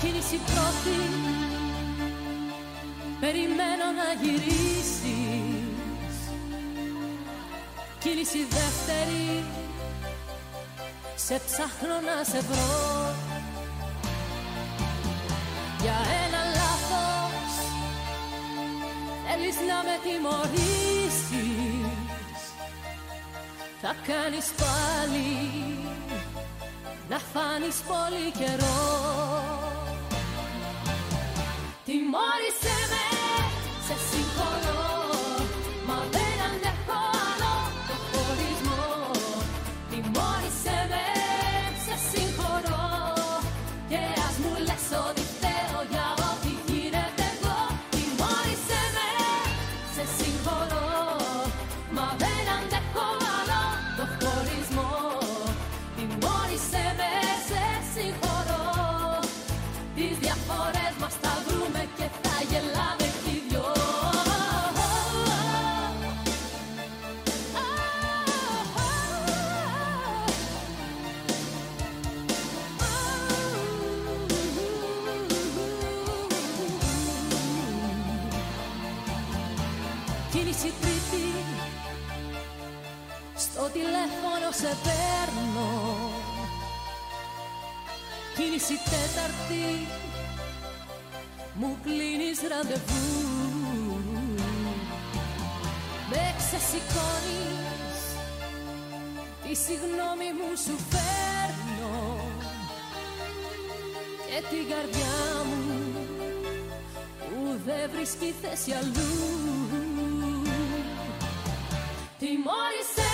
Κίνηση πρώτη. Περιμένω να γυρίσεις. Κίνηση δεύτερη. Σε ψάχνω να σε βρω. Για Θέλεις να με τιμωρήσεις. Θα κάνεις πάλι Να φάνεις πολύ καιρό. Τιμώρησέ με, σε συγχωρώ σε παίρνω Κίνηση τέταρτη Μου κλείνεις ραντεβού. Με ξεσηκώνεις Τη συγγνώμη μου σου φέρνω. Και την καρδιά μου Που δεν βρίσκει θέση αλλού. Τιμώρησέ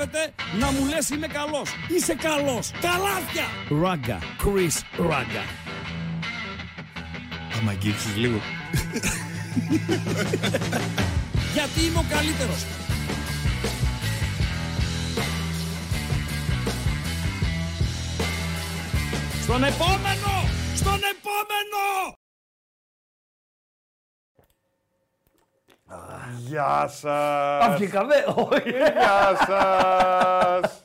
Απαγορεύεται να μου λες είμαι καλός. Είσαι καλός. Καλάθια. Ράγκα. Chris Ράγκα. Άμα αγγίξεις λίγο. Γιατί είμαι ο καλύτερος. Στον επόμενο! Στον επόμενο! Γεια σας! Τα βγήκαμε, όχι. Γεια σας!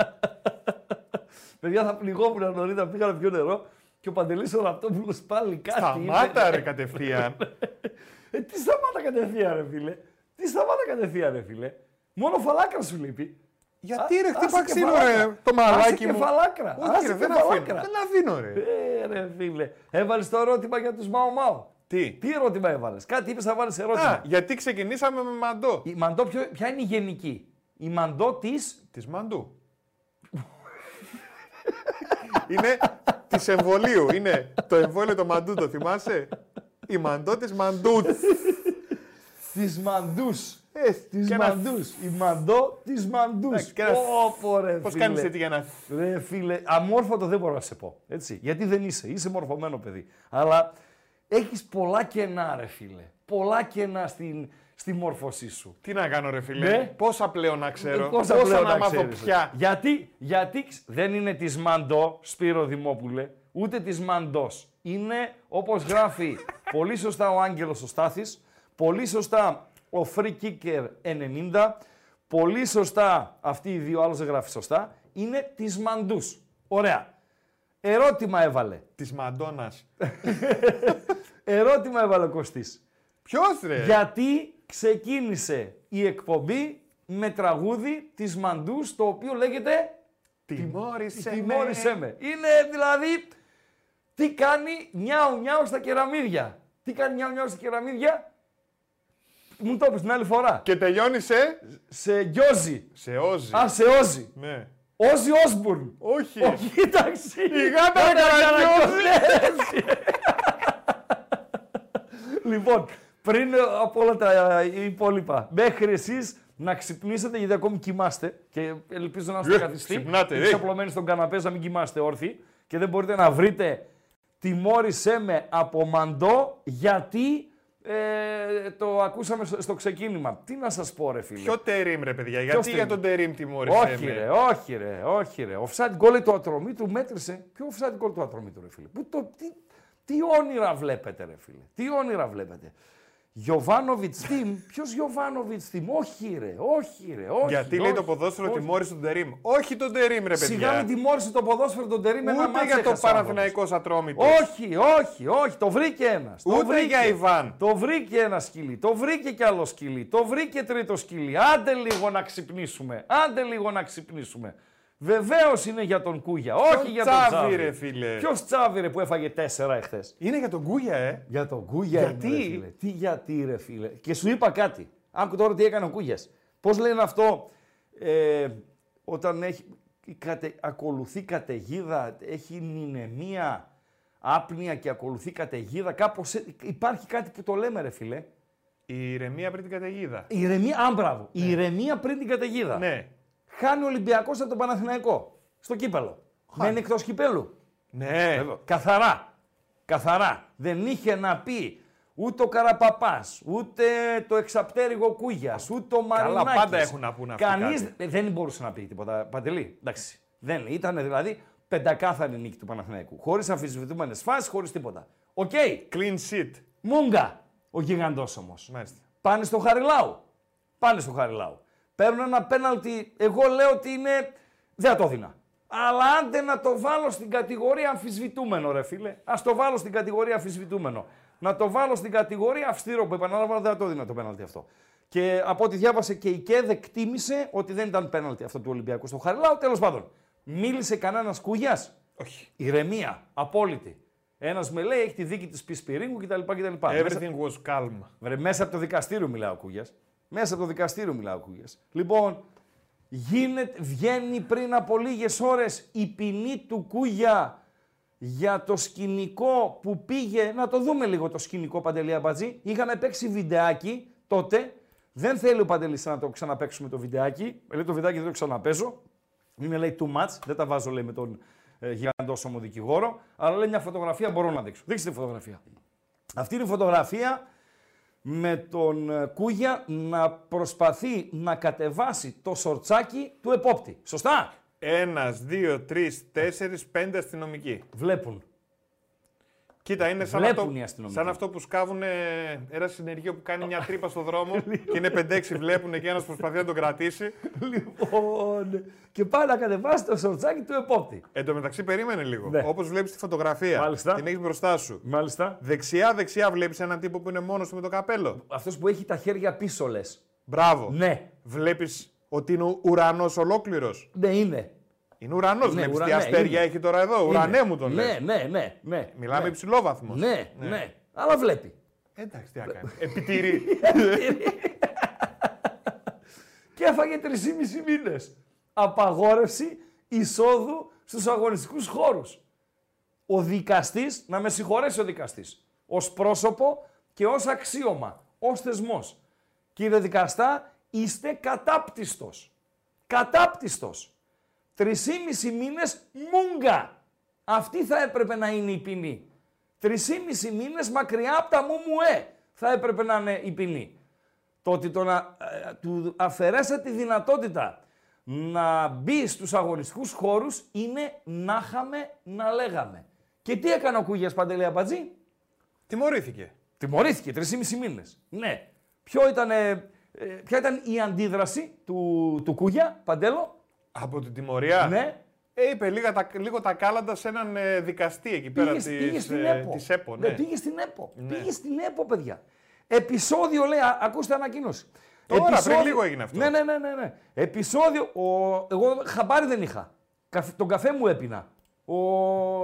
Παιδιά θα πληγόμουν νωρίτερα, πήγα να πιω νερό και ο Παντελής ο Ραπτόπουλος πάλι κάτι Σταμάτα είπε. ρε κατευθείαν. Ε, τι σταμάτα κατευθείαν ρε φίλε. Τι σταμάτα κατευθείαν ρε φίλε. Μόνο φαλάκρα σου λείπει. Γιατί Α- ρε, άσε χτύπα και ξύλο φαλάκρα. ρε, το Άσε μαλάκι και μου. φαλάκρα. Όχι Άσε ρε, και δεν αφήνω. φαλάκρα. Δεν αφήνω ρε. Ε, ρε φίλε. Έβαλες το ερώτημα για τους Μαο Μαο. Τι; Τι ερώτημα έβαλες; Κάτι είπες να βάλεις ερώτημα. Α, γιατί ξεκινήσαμε με μαντό. Η μαντό ποιο, ποια είναι η γενική; Η μαντό της... Της μαντού. είναι της εμβολίου. Είναι το εμβόλιο το μαντού, το θυμάσαι; Η μαντό της μαντούς. Της μαντούς. Ε, Της και ένα- μαντούς. Η μαντό της μαντούς. Εντάξει, και ένα- Πω, πω, ρε, Πώς φίλε. κάνεις έτσι για να... Ρε φίλε, αμόρφωτο δεν μπορώ να σε πω. Έτσι. Γιατί δεν είσαι. Είσαι μορφωμένο παιδί. Αλλά έχεις πολλά κενά, ρε φίλε. πολλά κενά στην, στη μόρφωσή σου. Τι να κάνω, ρε φίλε; Ναι. Πόσα πλέον να ξέρω; Πόσα πλέον να να μάθω ξέρεις. πια; Γιατί, γιατί ξ- δεν είναι της Μαντό, Σπύρο Δημόπουλε, ούτε της Μαντός. Είναι, όπως γράφει πολύ σωστά ο Άγγελος ο Στάθης, πολύ σωστά ο Free Kicker 90, πολύ σωστά αυτοί οι δύο, άλλος δεν γράφει σωστά, είναι της Μαντούς. Ωραία. Ερώτημα έβαλε. Της Μαντόνα. Ερώτημα έβαλε ο Κωστής. Ποιος ρε; Γιατί ξεκίνησε η εκπομπή με τραγούδι της Μαντούς, το οποίο λέγεται Τιμώρησε. με. Τιμώρησέ με. Είναι δηλαδή τι κάνει νιάου νιάου στα κεραμίδια. Τι κάνει νιάου νιάου στα κεραμίδια; Μου το είπες την άλλη φορά. Και τελειώνει σε; Σε γιόζι. Σε όζι. Α, σε όζι. Ναι. Όζι Όσμπουρν. Όχι. Όχι, εντάξει. Η γάτα ρε Καραγκιόζη. Λοιπόν, πριν από όλα τα υπόλοιπα, μέχρι εσείς να ξυπνήσετε, γιατί ακόμη κοιμάστε και ελπίζω να είστε Ε, καθιστοί. ξυπνάτε, Είστε ε. απλωμένοι στον καναπέ, να μην κοιμάστε όρθιοι και δεν μπορείτε να βρείτε τιμώρησέ με από μαντό γιατί ε, το ακούσαμε στο, στο ξεκίνημα. Τι να σας πω ρε φίλε; Ποιο τερίμ ρε παιδιά. Γιατί τερίμ; για τον τερίμ τιμώρησε. όχι με. ρε, όχι ρε, όχι ρε. Offside goal το ατρωμίτρου μέτρησε. Ποιο offside goal του ατρωμίτρου ρε φίλε; Πού το, τι, τι όνειρα βλέπετε ρε φίλε; Τι όνειρα βλέπετε; Γιωβάνοβιτς Τιμ, ποιος Γιωβάνοβιτς Τιμ, όχι ρε, όχι ρε, όχι. Γιατί λέει όχι, το ποδόσφαιρο όχι. τιμώρησε τον τερίμ. Όχι τον τερίμ ρε Σιγά παιδιά. μην τιμώρησε το ποδόσφαιρο τον Τερήμ ένα Ούτε μάτς για το έχασε ο Παναθηναϊκός Ατρόμητος. άνθρωπος. Όχι, όχι, όχι, το βρήκε ένας. Ούτε για Ιβάν. Το βρήκε ένα σκυλί, το βρήκε κι άλλο σκυλί, το βρήκε τρίτο σκυλί. Άντε λίγο να ξυπνήσουμε, άντε λίγο να ξυπνήσουμε. Βεβαίως είναι για τον Κούγια, όχι για τον Τσάβη, Τσάβη. ρε, φίλε; Ποιος Τσάβη ρε που έφαγε τέσσερα εχθές; Είναι για τον Κούγια, ε. Για τον Κούγια Γιατί; είναι, ρε φίλε. Τι γιατί ρε φίλε. Και σου είπα κάτι. Άκου τώρα τι έκανε ο Κούγιας. Πώς λένε αυτό ε, όταν έχει, κατε, ακολουθεί καταιγίδα, έχει νηνεμία, άπνοια και ακολουθεί καταιγίδα. Κάπως ε- υπάρχει κάτι που το λέμε ρε φίλε. Η ηρεμία πριν την καταιγίδα. Η ηρεμία, α, μπράβο. Η ηρεμία πριν την καταιγίδα. Ναι. Χάνει ο Ολυμπιακός από τον Παναθηναϊκό. Στο κύπελο. Μένει εκτός κυπέλου. Ναι. Καθαρά. Καθαρά. Δεν είχε να πει ούτε ο Καραπαπάς, ούτε το εξαπτέρυγο Κούγιας, ούτε ο Μαρινάκης. πάντα έχουν να πούν αυτοί Κανείς κάτι. ε, δεν μπορούσε να πει τίποτα. Παντελή, εντάξει. Δεν ήταν δηλαδή πεντακάθαρη νίκη του Παναθηναϊκού. Χωρίς αμφισβητούμενες φάσεις, χωρίς τίποτα. OK. Clean sheet. Μούγκα ο γιγαντός όμως. Μάλιστα. Πάνε στο Χαριλάου. Πάνε στο Χαριλάου. Παίρνουν ένα πέναλτι. Εγώ λέω ότι είναι. Δεν θα το έδινα. Αλλά άντε να το βάλω στην κατηγορία αμφισβητούμενο, ρε φίλε. Ας το βάλω στην κατηγορία αμφισβητούμενο. Να το βάλω στην κατηγορία αυστηρό που επαναλαμβάνω δεν θα το έδινα το πέναλτι αυτό. Και από ό,τι διάβασε και η ΚΕΔ εκτίμησε ότι δεν ήταν πέναλτι αυτό του Ολυμπιακού στο Χαριλάου. Τέλος πάντων. Μίλησε κανένας κούγιας; Όχι. Ηρεμία. Απόλυτη. Ένας με λέει έχει τη δίκη της Πισπυρίγκου κτλ. κτλ. Μέσα- Everything was calm. Βρε, μέσα από το δικαστήριο μιλάω ο Κούγιας. Μέσα από το δικαστήριο μιλάω ο Κούγιας. Λοιπόν, γίνεται, βγαίνει πριν από λίγες ώρες η ποινή του Κούγια για το σκηνικό που πήγε. Να το δούμε λίγο το σκηνικό, Παντελή Αμπατζή. Είχαμε παίξει βιντεάκι τότε. Δεν θέλει ο Παντελής να το ξαναπαίξουμε το βιντεάκι. Λέει το βιντεάκι δεν το ξαναπέζω. Είναι λέει too much. Δεν τα βάζω λέει με τον ε, γιγαντόσωμο δικηγόρο. Αλλά λέει μια φωτογραφία μπορώ να δείξω. Δείξτε τη φωτογραφία. Αυτή είναι η φωτογραφία με τον ε, Κούγια να προσπαθεί να κατεβάσει το σορτσάκι του επόπτη. Σωστά; Ένας, δύο, τρεις, τέσσερις, πέντε αστυνομικοί. Βλέπουν. Κοίτα, είναι σαν, Βλέπουν αυτό, οι αστυνομικοί. σαν αυτό που σκάβουν ε, ένα συνεργείο που κάνει μια τρύπα στο δρόμο Λοιπόν. και είναι 5-6 βλέπουν και ένας προσπαθεί να τον κρατήσει. λοιπόν, και πάει να κατεβάσει το σορτσάκι του επόπτη. Εν τω μεταξύ, περίμενε λίγο. Ναι. Όπως βλέπεις τη φωτογραφία, Μάλιστα. την έχεις μπροστά σου. Μάλιστα. Δεξιά-δεξιά βλέπεις έναν τύπο που είναι μόνος του με το καπέλο. Αυτός που έχει τα χέρια πίσω λες. Μπράβο. Ναι. Βλέπεις ότι είναι ουρανός ολόκληρος. Ναι, είναι. Είναι ουρανός. Ναι, Βλέπεις τι ουρα- ναι, αστέρια είναι. έχει τώρα εδώ. Ουρανέ Είναι. μου τον ναι, λέει. ναι, ναι, ναι. Μιλάμε ναι. υψηλό βαθμό. Ναι, ναι, Αλλά βλέπει. Εντάξει, τι να κάνει. Επιτηρεί. και έφαγε 3,5 μήνες. Απαγόρευση εισόδου στους αγωνιστικούς χώρους. Ο δικαστής, να με συγχωρέσει ο δικαστής, ως πρόσωπο και ως αξίωμα, ως θεσμός. Κύριε δικαστά, είστε κατάπτυστος. Κατάπτυστος. Τρισήμισι μήνες μούγκα. Αυτή θα έπρεπε να είναι η ποινή. Τρισήμισι μήνες μακριά από τα μου μου ε. θα έπρεπε να είναι η ποινή. Το ότι το να ε, του αφαιρέσετε τη δυνατότητα να μπει στους αγωνιστικούς χώρους είναι να είχαμε να λέγαμε. Και τι έκανε ο Κούγιας Παντελή Αμπατζή; Τιμωρήθηκε. Τιμωρήθηκε τρεις ή μισή μήνες. Ναι. Ποιο ήταν, ε, ε, ποια ήταν η αντίδραση του, του Κούγια, Παντέλο; Από την τιμωρία; Ναι. Ε, είπε λίγα τα, λίγο τα κάλαντα σε έναν ε, δικαστή εκεί πέρα Πήγε, της, πήγε στην ε, ΕΠΟ. της ΕΠΟ. Ναι, Ναι. πήγε στην ΕΠΟ. Ναι. Πήγε στην ΕΠΟ, παιδιά. Επισόδιο, λέει, α- ακούστε ανακοίνωση. Τώρα, πριν λίγο έγινε αυτό. Ναι, ναι, ναι, ναι. ναι. Επισόδιο, ο... εγώ χαμπάρι δεν είχα. Καφ- Τον καφέ μου έπινα. Ο...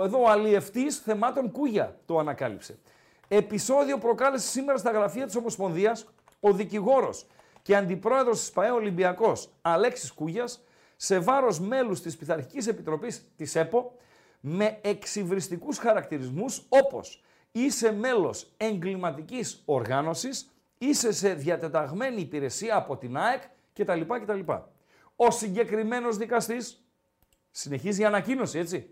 Εδώ ο αλλιευτής θεμάτων Κούγια το ανακάλυψε. Επισόδιο προκάλεσε σήμερα στα γραφεία της Ομοσπονδίας ο δικηγόρος και αντιπρόεδρος της ΠαΕ Ολυμπιακός Αλέξης Κούγιας σε βάρος μέλους της Πειθαρχικής Επιτροπής της ΕΠΟ με εξυβριστικούς χαρακτηρισμούς όπως είσαι μέλος εγκληματικής οργάνωσης, είσαι σε διατεταγμένη υπηρεσία από την ΑΕΚ κτλ. κτλ. Ο συγκεκριμένος δικαστής συνεχίζει η ανακοίνωση, έτσι.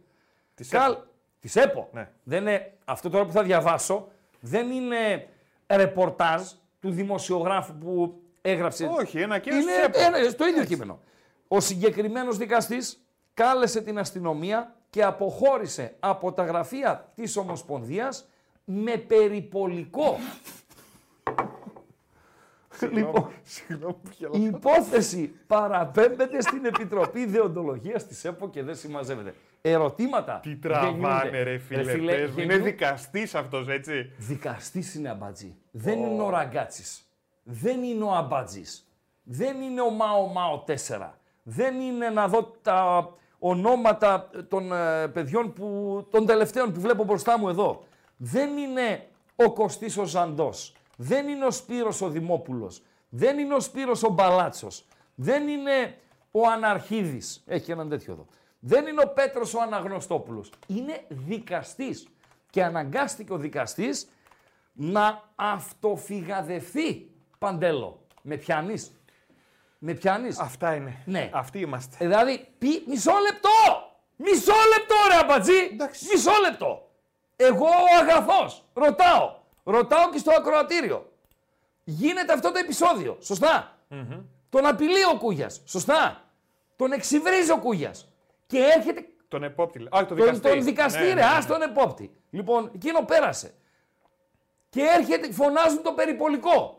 Της Καλ... ΕΠΟ. Της ΕΠΟ. Ναι. Δεν είναι... Αυτό τώρα που θα διαβάσω δεν είναι ρεπορτάζ του δημοσιογράφου που έγραψε. Όχι, ένα κείμενο Είναι της ΕΠΟ. ένα, στο ίδιο κείμενο. Ο συγκεκριμένος δικαστής κάλεσε την αστυνομία και αποχώρησε από τα γραφεία της Ομοσπονδίας με περιπολικό. λοιπόν, Συγγνώμη που η γελάω. υπόθεση παραπέμπεται στην Επιτροπή Δεοντολογίας της ΕΠΟ και δεν συμμαζεύεται. Ερωτήματα. Τι δεν τραβάνε γίνονται. ρε φίλε, πες μου. Είναι γεννιού- δικαστής αυτός έτσι. Δικαστής είναι αμπατζή. Δεν είναι ο ραγκάτσης. Δεν είναι ο αμπατζής. Δεν είναι ο Μάο Μάο 4. Δεν είναι να δω τα ονόματα των ε, παιδιών που, των τελευταίων που βλέπω μπροστά μου εδώ. Δεν είναι ο Κωστής ο Ζαντός. Δεν είναι ο Σπύρος ο Δημόπουλος. Δεν είναι ο Σπύρος ο Μπαλάτσος. Δεν είναι ο Αναρχίδης. Έχει έναν τέτοιο εδώ. Δεν είναι ο Πέτρος ο Αναγνωστόπουλος. Είναι δικαστής. Και αναγκάστηκε ο δικαστής να αυτοφυγαδευτεί παντέλο. Με πιάνεις. Με πιάνεις; Αυτά είναι. Ναι. Αυτοί είμαστε. Ε, Δηλαδή, πει, μισό λεπτό! Μισό λεπτό ρε αμπατζή! Εντάξει. Μισό λεπτό! Εγώ ο αγαθός, ρωτάω. Ρωτάω και στο ακροατήριο. Γίνεται αυτό το επεισόδιο, σωστά; Τον απειλεί ο Κούγιας, σωστά; Τον εξυβρίζει ο Κούγιας. Και έρχεται Τον επόπτη. λέει. Α, τον τον, δικαστή. τον δικαστή, Ναι, ρε, ναι, ναι. ας τον επόπτη. Λοιπόν, εκείνο πέρασε. Και έρχεται, φωνάζουν το περιπολικό.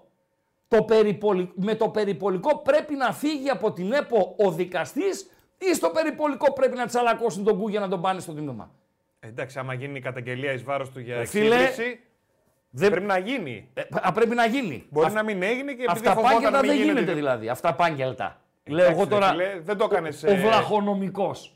Το περιπολι... Με το περιπολικό πρέπει να φύγει από την ΕΠΟ ο δικαστής ή στο περιπολικό πρέπει να τσαλακώσουν τον Κούγια να τον πάνε στο τίμημα. Ε, Εντάξει, άμα γίνει η καταγγελία εις βάρος του για Ε, φίλε, εξύβριση, Δεν... πρέπει να γίνει. Ε, α, πρέπει να γίνει. Μπορεί Αυ- να μην έγινε και επειδή Αυτά φοβόταν πάγγελτα μην δεν γίνεται. γίνεται δηλαδή. Αυτά πάγγελτα. Λέω Εντάξει, εγώ ρε τώρα φίλε, δεν το έκανες, ο ε, βλαχονομικός.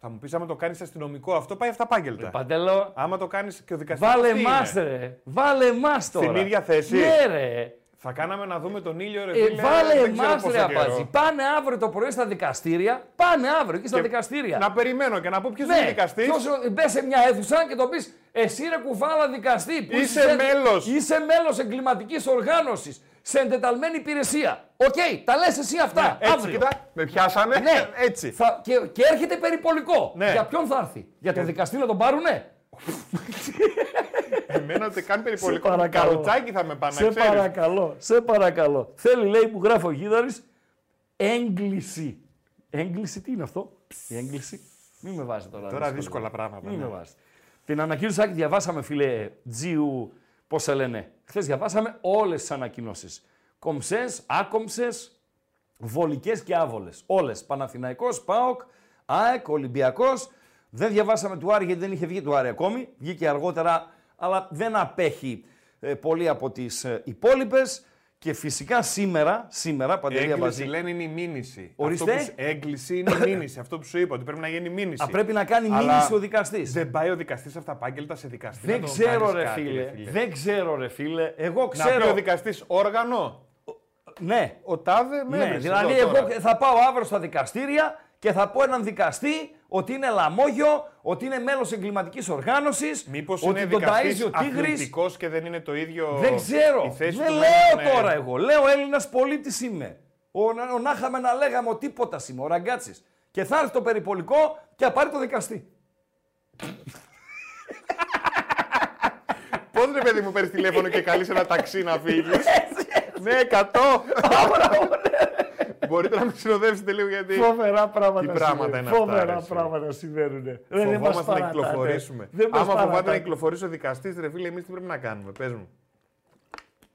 Θα μου πεις, άμα το κάνεις αστυνομικό, αυτό πάει αυταπάγγελτα. Παντέλο, Άμα το κάνεις και ο δικαστής. βάλε μας ρε. Βάλε μας τώρα. Στην ίδια θέση; Ναι ρε. Θα κάναμε να δούμε τον ήλιο, ρε Ε, φίλε. βάλε δεν ξέρω εμάς πόσο ρε καιρό. απάτζη. Πάνε αύριο το πρωί στα δικαστήρια. Πάνε αύριο εκεί στα Και δικαστήρια. Να περιμένω και να πω ποιος ναι, είναι ο δικαστής. ποιος ο- μπες σε μια αίθουσα και το πεις εσύ ρε κουφάλα δικαστή. που Είσαι σε- μέλος. Είσαι μέλος εγκληματικής οργάνωσης. Σε εντεταλμένη υπηρεσία. Οκ, τα λες εσύ αυτά. Ναι, έτσι, αύριο. κοίτα, με πιάσανε. Ναι, έτσι. Θα, και, και έρχεται περιπολικό. Ναι. Για ποιον θα έρθει, Για τον δικαστή να τον πάρουνε; Εμένα ούτε καν περιπολικό. παρακαλώ. Καροτσάκι θα με πάνε, Σε ξέρεις. παρακαλώ, σε παρακαλώ. Θέλει, λέει, που γράφει ο Γίδαρης, έγκληση. Έγκληση, τι είναι αυτό, η έγκληση. Μην με βάζει τώρα. Τώρα δύσκολα πράγματα. Μην ναι. με βάζει. Την ανακοίνωση Άκη, διαβάσαμε, φίλε Τζίου, πώς σε λένε. Χθες διαβάσαμε όλες τις ανακοινώσεις. Κομψές, άκομψες, βολικές και άβολες. Όλες. Παναθηναϊκός, ΠΑΟΚ, ΑΕΚ, Ολυμπιακός. Δεν διαβάσαμε του Άρη γιατί δεν είχε βγει του Άρη ακόμη. Βγήκε αργότερα, αλλά δεν απέχει ε, πολύ από τις ε, υπόλοιπες. Και φυσικά σήμερα, σήμερα, Η Παντελία έγκληση Μπαζή, λένε είναι η μήνυση. Ορίστε. Αυτό που, σου- έγκληση είναι η μήνυση. Αυτό που σου είπα, ότι πρέπει να γίνει μήνυση. α, πρέπει να κάνει Αλλά μήνυση ο δικαστής. Δεν πάει ο δικαστής αυταπάγγελτα σε δικαστή. να Δεν τον ξέρω κάνεις ρε κάτι, φίλε. Δεν ξέρω ρε φίλε. Εγώ Να ξέρω. πει ο δικαστής όργανο. Ναι. Ο τάδε με ναι. έβρισε Δηλαδή εδώ εγώ τώρα. θα πάω αύριο στα δικαστήρια και θα πω έναν δικαστή ότι είναι λαμόγιο, ότι είναι μέλος εγκληματικής οργάνωσης, Μήπως ότι είναι τον ταΐζει δικαστής ο Τίγρης. αθλητικός και δεν είναι το ίδιο Δεν ξέρω. η θέση Δεν του λέω ναι. τώρα εγώ. Λέω Έλληνας πολίτης είμαι. Ο, ο, να είχαμε να λέγαμε ο τίποτα είμαι, ο ραγκάτσης. Και θα έρθει το περιπολικό και θα πάρει το δικαστή. Πώς Πώ ρε παιδί μου παίρνεις τηλέφωνο και καλείς ένα ταξί να φύγεις; ναι, 100. Μπορείτε να με συνοδεύσετε λίγο γιατί. Φοβερά πράγματα. Τι πράγματα συμβαίνουν. είναι αυτά, Φοβερά ρε, εσύ. πράγματα συμβαίνουν. Ρε, δεν μας Φοβόμαστε να παρατάτε. κυκλοφορήσουμε. Δεν μας Άμα φοβάται να παρατάτε. κυκλοφορήσει ο δικαστής, ρε φίλε, εμείς τι πρέπει να κάνουμε. Πες μου.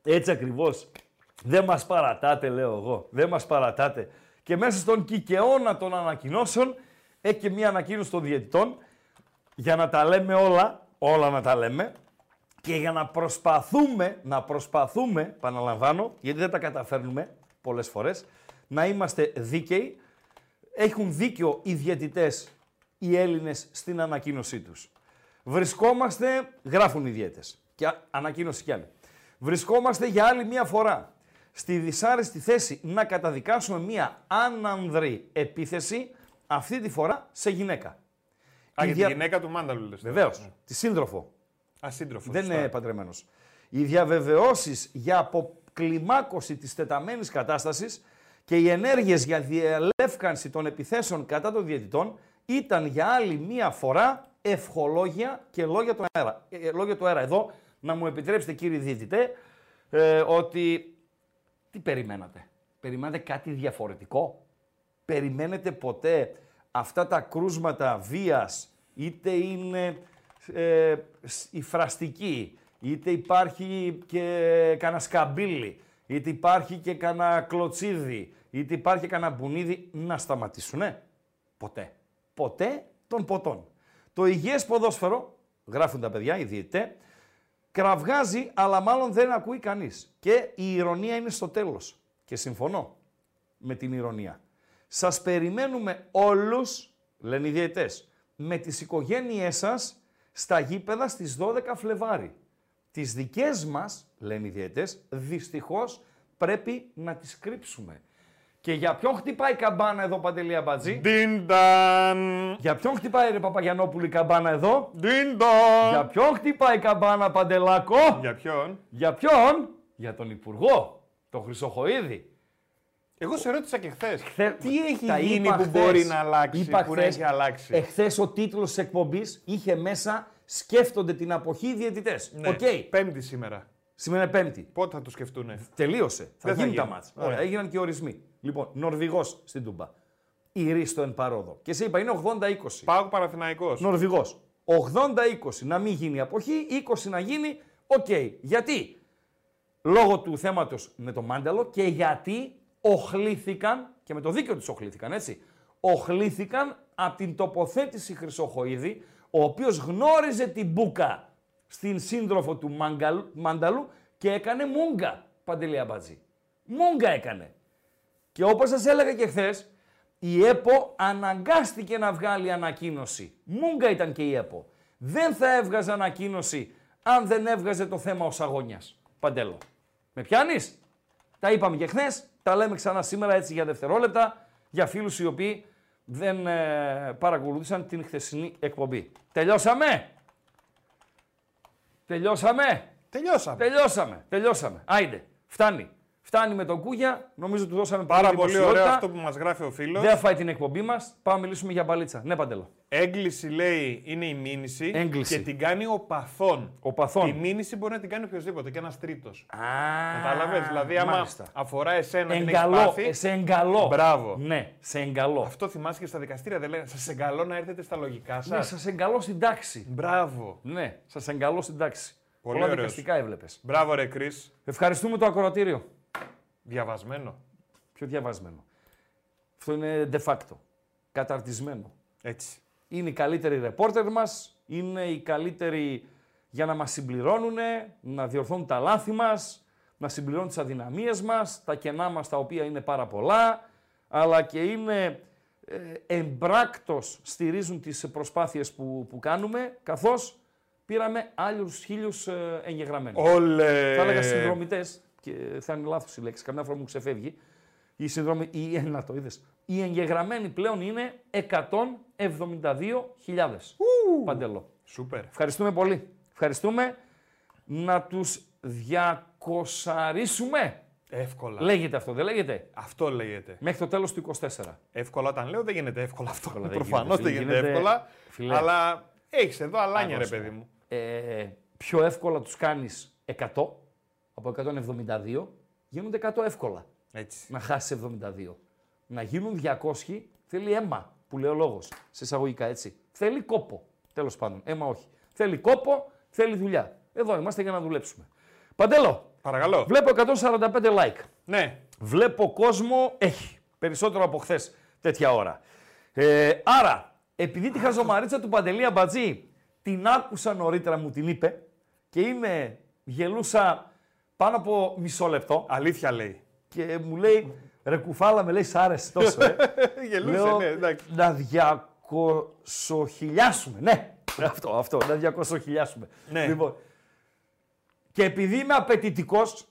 Έτσι ακριβώς. Δεν μας παρατάτε, λέω εγώ. Δεν μας παρατάτε. Και μέσα στον κικαιώνα των ανακοινώσεων έχει και μία ανακοίνωση των διαιτητών για να τα λέμε όλα, όλα να τα λέμε και για να προσπαθούμε, να προσπαθούμε, επαναλαμβάνω, γιατί δεν τα καταφέρνουμε πολλές φορές, να είμαστε δίκαιοι. Έχουν δίκιο οι διαιτητές, οι Έλληνες, στην ανακοίνωσή τους. Βρισκόμαστε, γράφουν οι διαίτες και α- ανακοίνωση κι άλλη. Βρισκόμαστε για άλλη μία φορά στη δυσάρεστη θέση να καταδικάσουμε μία άνανδρη επίθεση, αυτή τη φορά σε γυναίκα. Α, Η για δια- τη γυναίκα του Μάνταλου λες. Βεβαίως, τη σύντροφο. Ασύντροφο. Δεν είναι παντρεμένος. Οι διαβεβαιώσεις για αποκλιμάκωση της τεταμένης κατάστασης και οι ενέργειες για διελεύκανση των επιθέσεων κατά των διαιτητών ήταν για άλλη μία φορά ευχολόγια και λόγια του αέρα. Ε, λόγια του αέρα. Εδώ να μου επιτρέψετε κύριε διαιτητέ ε, ότι τι περιμένατε; Περιμένατε κάτι διαφορετικό; Περιμένετε ποτέ αυτά τα κρούσματα βίας, είτε είναι ε, σ- η φραστική, είτε υπάρχει και κανένα σκαμπίλι, είτε υπάρχει και κανένα κλωτσίδι, είτε υπάρχει κανένα μπουνίδι, να σταματήσουνε; Ποτέ. Ποτέ των ποτών. Το υγιές ποδόσφαιρο, γράφουν τα παιδιά, οι διαιτητέ, κραυγάζει, αλλά μάλλον δεν ακούει κανείς. Και η ηρωνία είναι στο τέλος. Και συμφωνώ με την ηρωνία. Σας περιμένουμε όλους, λένε οι διαιτές, με τις οικογένειές σας στα γήπεδα στις 12 Φλεβάρι. Τις δικές μας, λένε οι διαιτές, δυστυχώς πρέπει να τις κρύψουμε. Και για ποιον χτυπάει η καμπάνα εδώ, Παντελία Μπατζή. Ντινταν. Για ποιον χτυπάει ρε Παπαγιανόπουλη η καμπάνα εδώ; Για Ντινταν. ποιον χτυπάει η καμπάνα Παντελάκο; Για ποιον; Για ποιον; Για τον Υπουργό, τον Χρυσοχοίδη. Εγώ σε ρώτησα και χθες. Θε- Τι έχει Τα γίνει είπα που χθες. μπορεί να αλλάξει, Είπα που να χθες. έχει αλλάξει; Εχθές ο τίτλος της εκπομπής είχε μέσα «Σκέφτονται την αποχή οι διαιτητές». Ναι. Οκ. Πέμπτη σήμερα. Σήμερα είναι Πέμπτη. Πότε θα το σκεφτούνε; Τελείωσε. Θα Δεν θα γίνουν τα γίνει. μάτς. Ωραία. Ωραία. Έγιναν και ορισμοί. Λοιπόν, Νορβηγός στην Τούμπα. Ειρήσθω εν παρόδω. Και σε είπα είναι 80-20. Πάω Παναθηναϊκός. Νορβηγός. 80-20 να μην γίνει αποχή, 20 να γίνει. Οκ. Γιατί; Λόγω του θέματος με το Μάνταλο και γιατί οχλήθηκαν, και με το δίκιο τους οχλήθηκαν, έτσι, οχλήθηκαν από την τοποθέτηση Χρυσοχοίδη, ο οποίος γνώριζε την μπούκα στην σύντροφο του Μάγκαλ- Μάνταλου και έκανε μούγκα, Παντελή Αμπατζή. Μούγκα έκανε. Και όπως σας έλεγα και χθες, η ΕΠΟ αναγκάστηκε να βγάλει ανακοίνωση. Μούγκα ήταν και η ΕΠΟ. Δεν θα έβγαζε ανακοίνωση αν δεν έβγαζε το θέμα ο Σαγόνιας. Παντέλο. Με πιάνεις; Τα είπαμε και χθες, τα λέμε ξανά σήμερα έτσι για δευτερόλεπτα, για φίλους οι οποίοι δεν ε, παρακολούθησαν την χθεσινή εκπομπή. Τελειώσαμε! Τελειώσαμε! Τελειώσαμε. Τελειώσαμε! Τελειώσαμε! Άιντε! Φτάνει! Φτάνει με τον Κούγια, νομίζω του δώσαμε Πάρα πολλή πολύ δημοσιότητα. ωραίο αυτό που μας γράφει ο φίλος. Δεν θα φάει την εκπομπή μας. Πάμε να μιλήσουμε για μπαλίτσα. Ναι, Παντελό. Έγκληση λέει είναι η μήνυση Έγκληση. και την κάνει ο παθών. Ο παθών. Τη μήνυση μπορεί να την κάνει οποιοδήποτε και ένας τρίτος. Α, Κατάλαβες; Δηλαδή, άμα μάλιστα. αφορά εσένα την έχεις Εγκαλώ, πάθει. ε, σε εγκαλώ. Μπράβο. Ναι, σε εγκαλώ. Αυτό θυμάσαι και στα δικαστήρια. Δεν λέγανε Σας εγκαλώ να έρθετε στα λογικά σα. Ναι, σας εγκαλώ στην τάξη. Μπράβο. Ναι, σας εγκαλώ στην τάξη. Πολύ Πολλά ωραίος. δικαστικά έβλεπες. Μπράβο, ρε Κρι. Ευχαριστούμε το ακροατήριο. Διαβασμένο. Πιο διαβασμένο. Αυτό είναι de facto. Καταρτισμένο. Έτσι. Είναι οι καλύτεροι ρεπόρτερ μας, είναι οι καλύτεροι για να μας συμπληρώνουν, να διορθώνουν τα λάθη μας, να συμπληρώνουν τις αδυναμίες μας, τα κενά μας τα οποία είναι πάρα πολλά, αλλά και είναι ε, εμπράκτος στηρίζουν τις προσπάθειες που, που κάνουμε, καθώς πήραμε άλλους χίλιους ε, εγγεγραμμένους. Όλε. Θα έλεγα συνδρομητές, και θα είναι λάθος η λέξη, καμιά φορά μου ξεφεύγει. Οι συνδρομη... οι... ε, να το είδες. Οι εγγεγραμμένοι πλέον είναι 172.000. Παντελό. Σούπερ. Ευχαριστούμε πολύ. Ευχαριστούμε να τους διακοσαρίσουμε. Εύκολα. Λέγεται αυτό, δεν λέγεται; Αυτό λέγεται. Μέχρι το τέλος του 24. Εύκολα όταν λέω δεν γίνεται εύκολα αυτό. δεν Προφανώς γίνεται, δεν φίλε, γίνεται γίνεται- εύκολα. φίλε. Αλλά έχεις εδώ αλάνια, ρε Άγνωστο. παιδί μου. Ε, πιο εύκολα τους κάνεις 100, από 172, γίνονται 100 εύκολα Έτσι. να χάσεις 72. Να γίνουν 200 θέλει αίμα, που λέει ο λόγος. Σε εισαγωγικά έτσι. Θέλει κόπο. Τέλος πάντων. Αίμα όχι. Θέλει κόπο, θέλει δουλειά. Εδώ είμαστε για να δουλέψουμε. Παντέλο, Παρακαλώ. βλέπω 145 like. Ναι. Βλέπω κόσμο, έχει. Περισσότερο από χθες τέτοια ώρα. Ε, άρα, επειδή τη χαζομαρίτσα του Παντελή Αμπατζή την άκουσα νωρίτερα, μου την είπε και είμαι γελούσα πάνω από μισό λεπτό Αλήθεια λέει. και μου λέει ρε κουφάλα με λέει σ' άρεσε τόσο ε. Γελούσε, Λέω, ναι, εντάξει. να διακοσοχιλιάσουμε. Ναι, αυτό, αυτό, να διακοσοχιλιάσουμε. Ναι. Λοιπόν, και επειδή είμαι απαιτητικός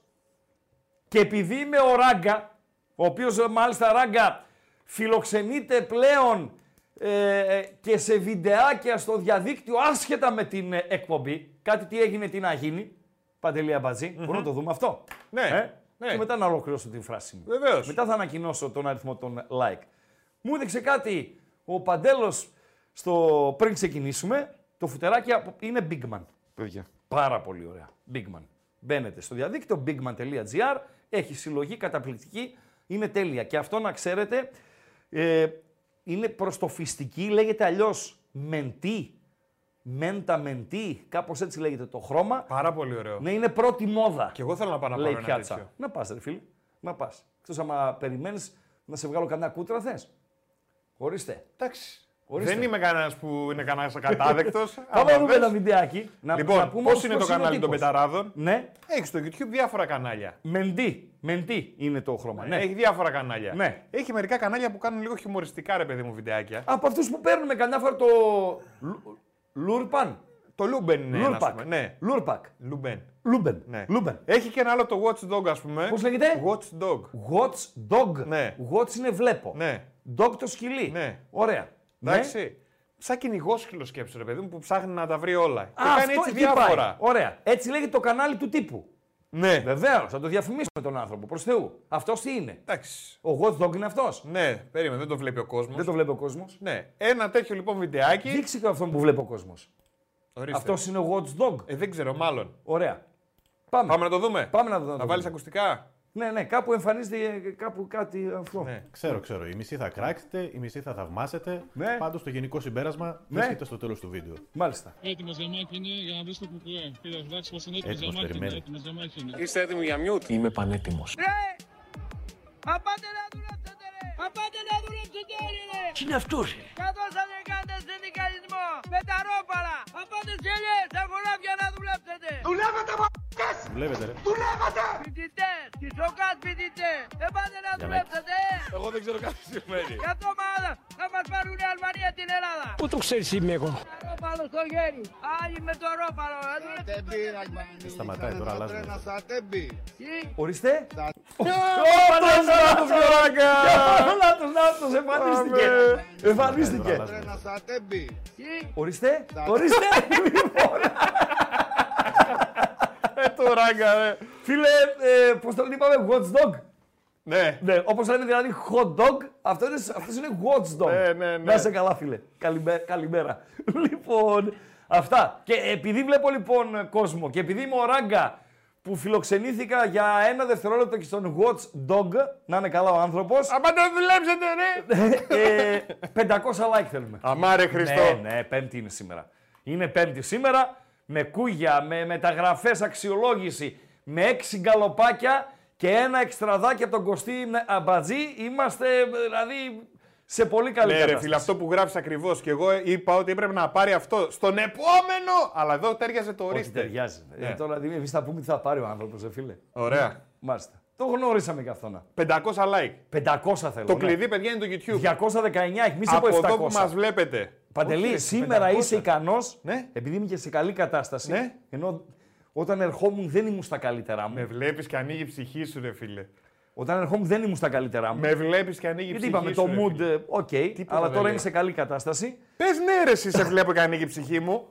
και επειδή είμαι ο Ράγκα, ο οποίος ε, μάλιστα Ράγκα φιλοξενείται πλέον ε, και σε βιντεάκια στο διαδίκτυο άσχετα με την ε, εκπομπή, κάτι τι έγινε, τι να γίνει, Παντελή Αμπατζή, μπορούμε να το δούμε αυτό. Ναι, Ε; ναι. Και μετά να ολοκληρώσω την φράση μου. Βεβαίως. Μετά θα ανακοινώσω τον αριθμό των like. Μου έδειξε κάτι ο Παντέλος στο... πριν ξεκινήσουμε. Το φουτεράκι από- είναι Bigman. Παιδιά. Πάρα πολύ ωραία. Bigman. Μπαίνετε στο διαδίκτυο bigman.gr. Έχει συλλογή καταπληκτική. Είναι τέλεια. Και αυτό να ξέρετε ε, είναι προστοφιστική. Λέγεται αλλιώς μεντή. Μέντα μεντή. Κάπως έτσι λέγεται το χρώμα. Πάρα πολύ ωραίο. Ναι, είναι πρώτη μόδα. Και εγώ θέλω να πάω να Λέει πάρω ένα πιάτσα. τέτοιο. Να πας, ρε φίλε. Να πας. Εκτός άμα περιμένεις να σε βγάλω κανένα κούτρα, θες. Ορίστε. Εντάξει. Ορίστε. Δεν είμαι κανένας που είναι κανένας ακατάδεκτος. Πάμε να δούμε ένα βιντεάκι. Να, να Λοιπόν, πούμε πώς όμως είναι το πώς κανάλι ο των τύπος. Πεταράδων; Ναι, Έχει στο YouTube διάφορα κανάλια. μεντή. Μεντή είναι το χρώμα. Ναι. Έχει διάφορα κανάλια. Ναι. Έχει μερικά κανάλια που κάνουν λίγο χιουμοριστικά, ρε παιδί μου, βιντεάκια. Από αυτούς που παίρνουμε καμιά φορά το. Λου- Λούρπαν. Το Λούμπεν είναι ένας. ας Λούρπακ. πούμε. Ναι. Λούρπακ. Λούμπεν. Λούμπεν. Ναι. Λούμπεν. Έχει και ένα άλλο το Watch Dog, ας πούμε. Πώς λέγεται; Watch Dog. Watch dog. Ναι. Watch είναι βλέπω. Ναι. Dog το σκυλί. Ναι. Ωραία. Εντάξει. Σαν κυνηγό σκύλο ρε παιδί μου που ψάχνει να τα βρει όλα. Και Α, κάνει αυτό έτσι εκεί διάφορα. πάει. Ωραία. Έτσι λέγεται το κανάλι του τύπου. Ναι. Βεβαίως, θα το διαφημίσουμε τον άνθρωπο προς Θεού. Αυτός τι είναι; Εντάξει. Ο Watch Dog είναι αυτός; Ναι, περίμενε, δεν το βλέπει ο κόσμος. Δεν το βλέπει ο κόσμος. Ναι. Ένα τέτοιο λοιπόν βιντεάκι. Δείξει και αυτόν που βλέπει ο κόσμος. Ορίστε. Αυτός είναι ο Watch Dog. Ε, δεν ξέρω, μάλλον. Ωραία. Πάμε. Πάμε να το δούμε. Πάμε να το δούμε. Να βάλεις ακουστικά; Ναι, ναι, κάπου εμφανίζεται ε, κάπου κάτι αυτό. Ναι. Ξέρω, ξέρω. Η μισή θα κράξετε, η μισή θα θαυμάσετε. Ναι. Πάντως το γενικό συμπέρασμα Ναι. βρίσκεται στο τέλος του βίντεο. Μάλιστα. Έτοιμος ζαμάκι είναι για να βρει το κουκουέ. Κύριε εντάξει, πώς είναι έτοιμος Έτοιμος, ζαμάκι. είναι, περιμένει. Έτοιμος ζαμάκι είναι. Είστε έτοιμοι για μιούτ; Είμαι πανέτοιμος. Απάτε να δουλέψετε ρε! Απάτε να δουλέψετε όλοι ρε! Τι είναι αυτός, ε; Καθώς θα δεν κάνετε συνδικαλισμό με τα ρόπαλα! Απάτε σε ελιές, τα χωράφια να δουλέψετε! Δουλεύετε μ***ες! Δουλεύετε, ρε. Φοιτητές, κισοκάς φοιτητές! Δεν πάτε να δουλέψετε! Εγώ δεν ξέρω κάτι σημαίνει. Γι' αυτό μάλλον θα μας πάρουν οι Αλβανία την Ελλάδα! Πού το ξέρεις είμαι εγώ; Τα ρόπαλο στο χέρι! Άλλοι με το ρόπαλο! να δουλέψετε. Σταματάει τώρα, αλλάζουμε. Τι; Ορίστε. Νάτος, Γιωράγκα! Νάτος, νάτος, εμφανίστηκε. Εμφανίστηκε. Τώρα αλλάζουμε. Τι; Ορίστε. Ορίστε. Λοιπόν, Ε, το ράγκα, ρε. Φίλε, ε, πώς το είπαμε, Watch Dog. Ναι. Ναι, όπως λένε δηλαδή hot dog, αυτό είναι, αυτός είναι watch dog. Ναι, ναι, ναι. Να είσαι καλά, φίλε. Καλημέ- καλημέρα. λοιπόν, αυτά. Και επειδή βλέπω λοιπόν κόσμο και επειδή είμαι ο Ράγκα που φιλοξενήθηκα για ένα δευτερόλεπτο και στον watch dog, να είναι καλά ο άνθρωπος, Απάτε να δουλέψετε, ρε. ε, 500 like θέλουμε. Αμάρε Χριστό. Ναι, ναι, πέμπτη είναι σήμερα. Είναι πέμπτη σήμερα, με κούγια, με μεταγραφές αξιολόγηση, με έξι γκαλοπάκια και ένα εξτραδάκι από τον Κωστή Αμπατζή. Είμαστε ε, δηλαδή σε πολύ καλή Ναι, ρε κατάσταση. φίλε, αυτό που γράφεις ακριβώς. Και εγώ είπα ότι έπρεπε να πάρει αυτό στον επόμενο. Αλλά εδώ τέριαζε το Όχι, ορίστε. ταιριάζει. Ναι. Ε, τώρα εμείς θα πούμε τι θα πάρει ο άνθρωπος, ε, φίλε. Ωραία. Μάλιστα. Το γνωρίσαμε και αυτό να. 500 like. 500 θέλω. Το ναι. κλειδί, παιδιά, είναι το YouTube. 219, εμεί από Από 700. εδώ που μας βλέπετε. Παντελή, Όχι, ρε, σήμερα 500. είσαι ικανός, Ναι. επειδή είμαι και σε καλή κατάσταση. Ναι. Ενώ όταν ερχόμουν δεν ήμουν στα καλύτερά μου. Με βλέπεις και ανοίγει η ψυχή σου, ρε φίλε. Όταν ερχόμουν δεν ήμουν στα καλύτερά μου. Με βλέπεις και ανοίγει η Γιατί ψυχή είπαμε σου. το ρε mood, φίλε. ε, οκ, Τίποτα αλλά δεν τώρα λέει. είμαι σε καλή κατάσταση. Πες ναι, ρε, εσύ σε βλέπω και ανοίγει η ψυχή μου.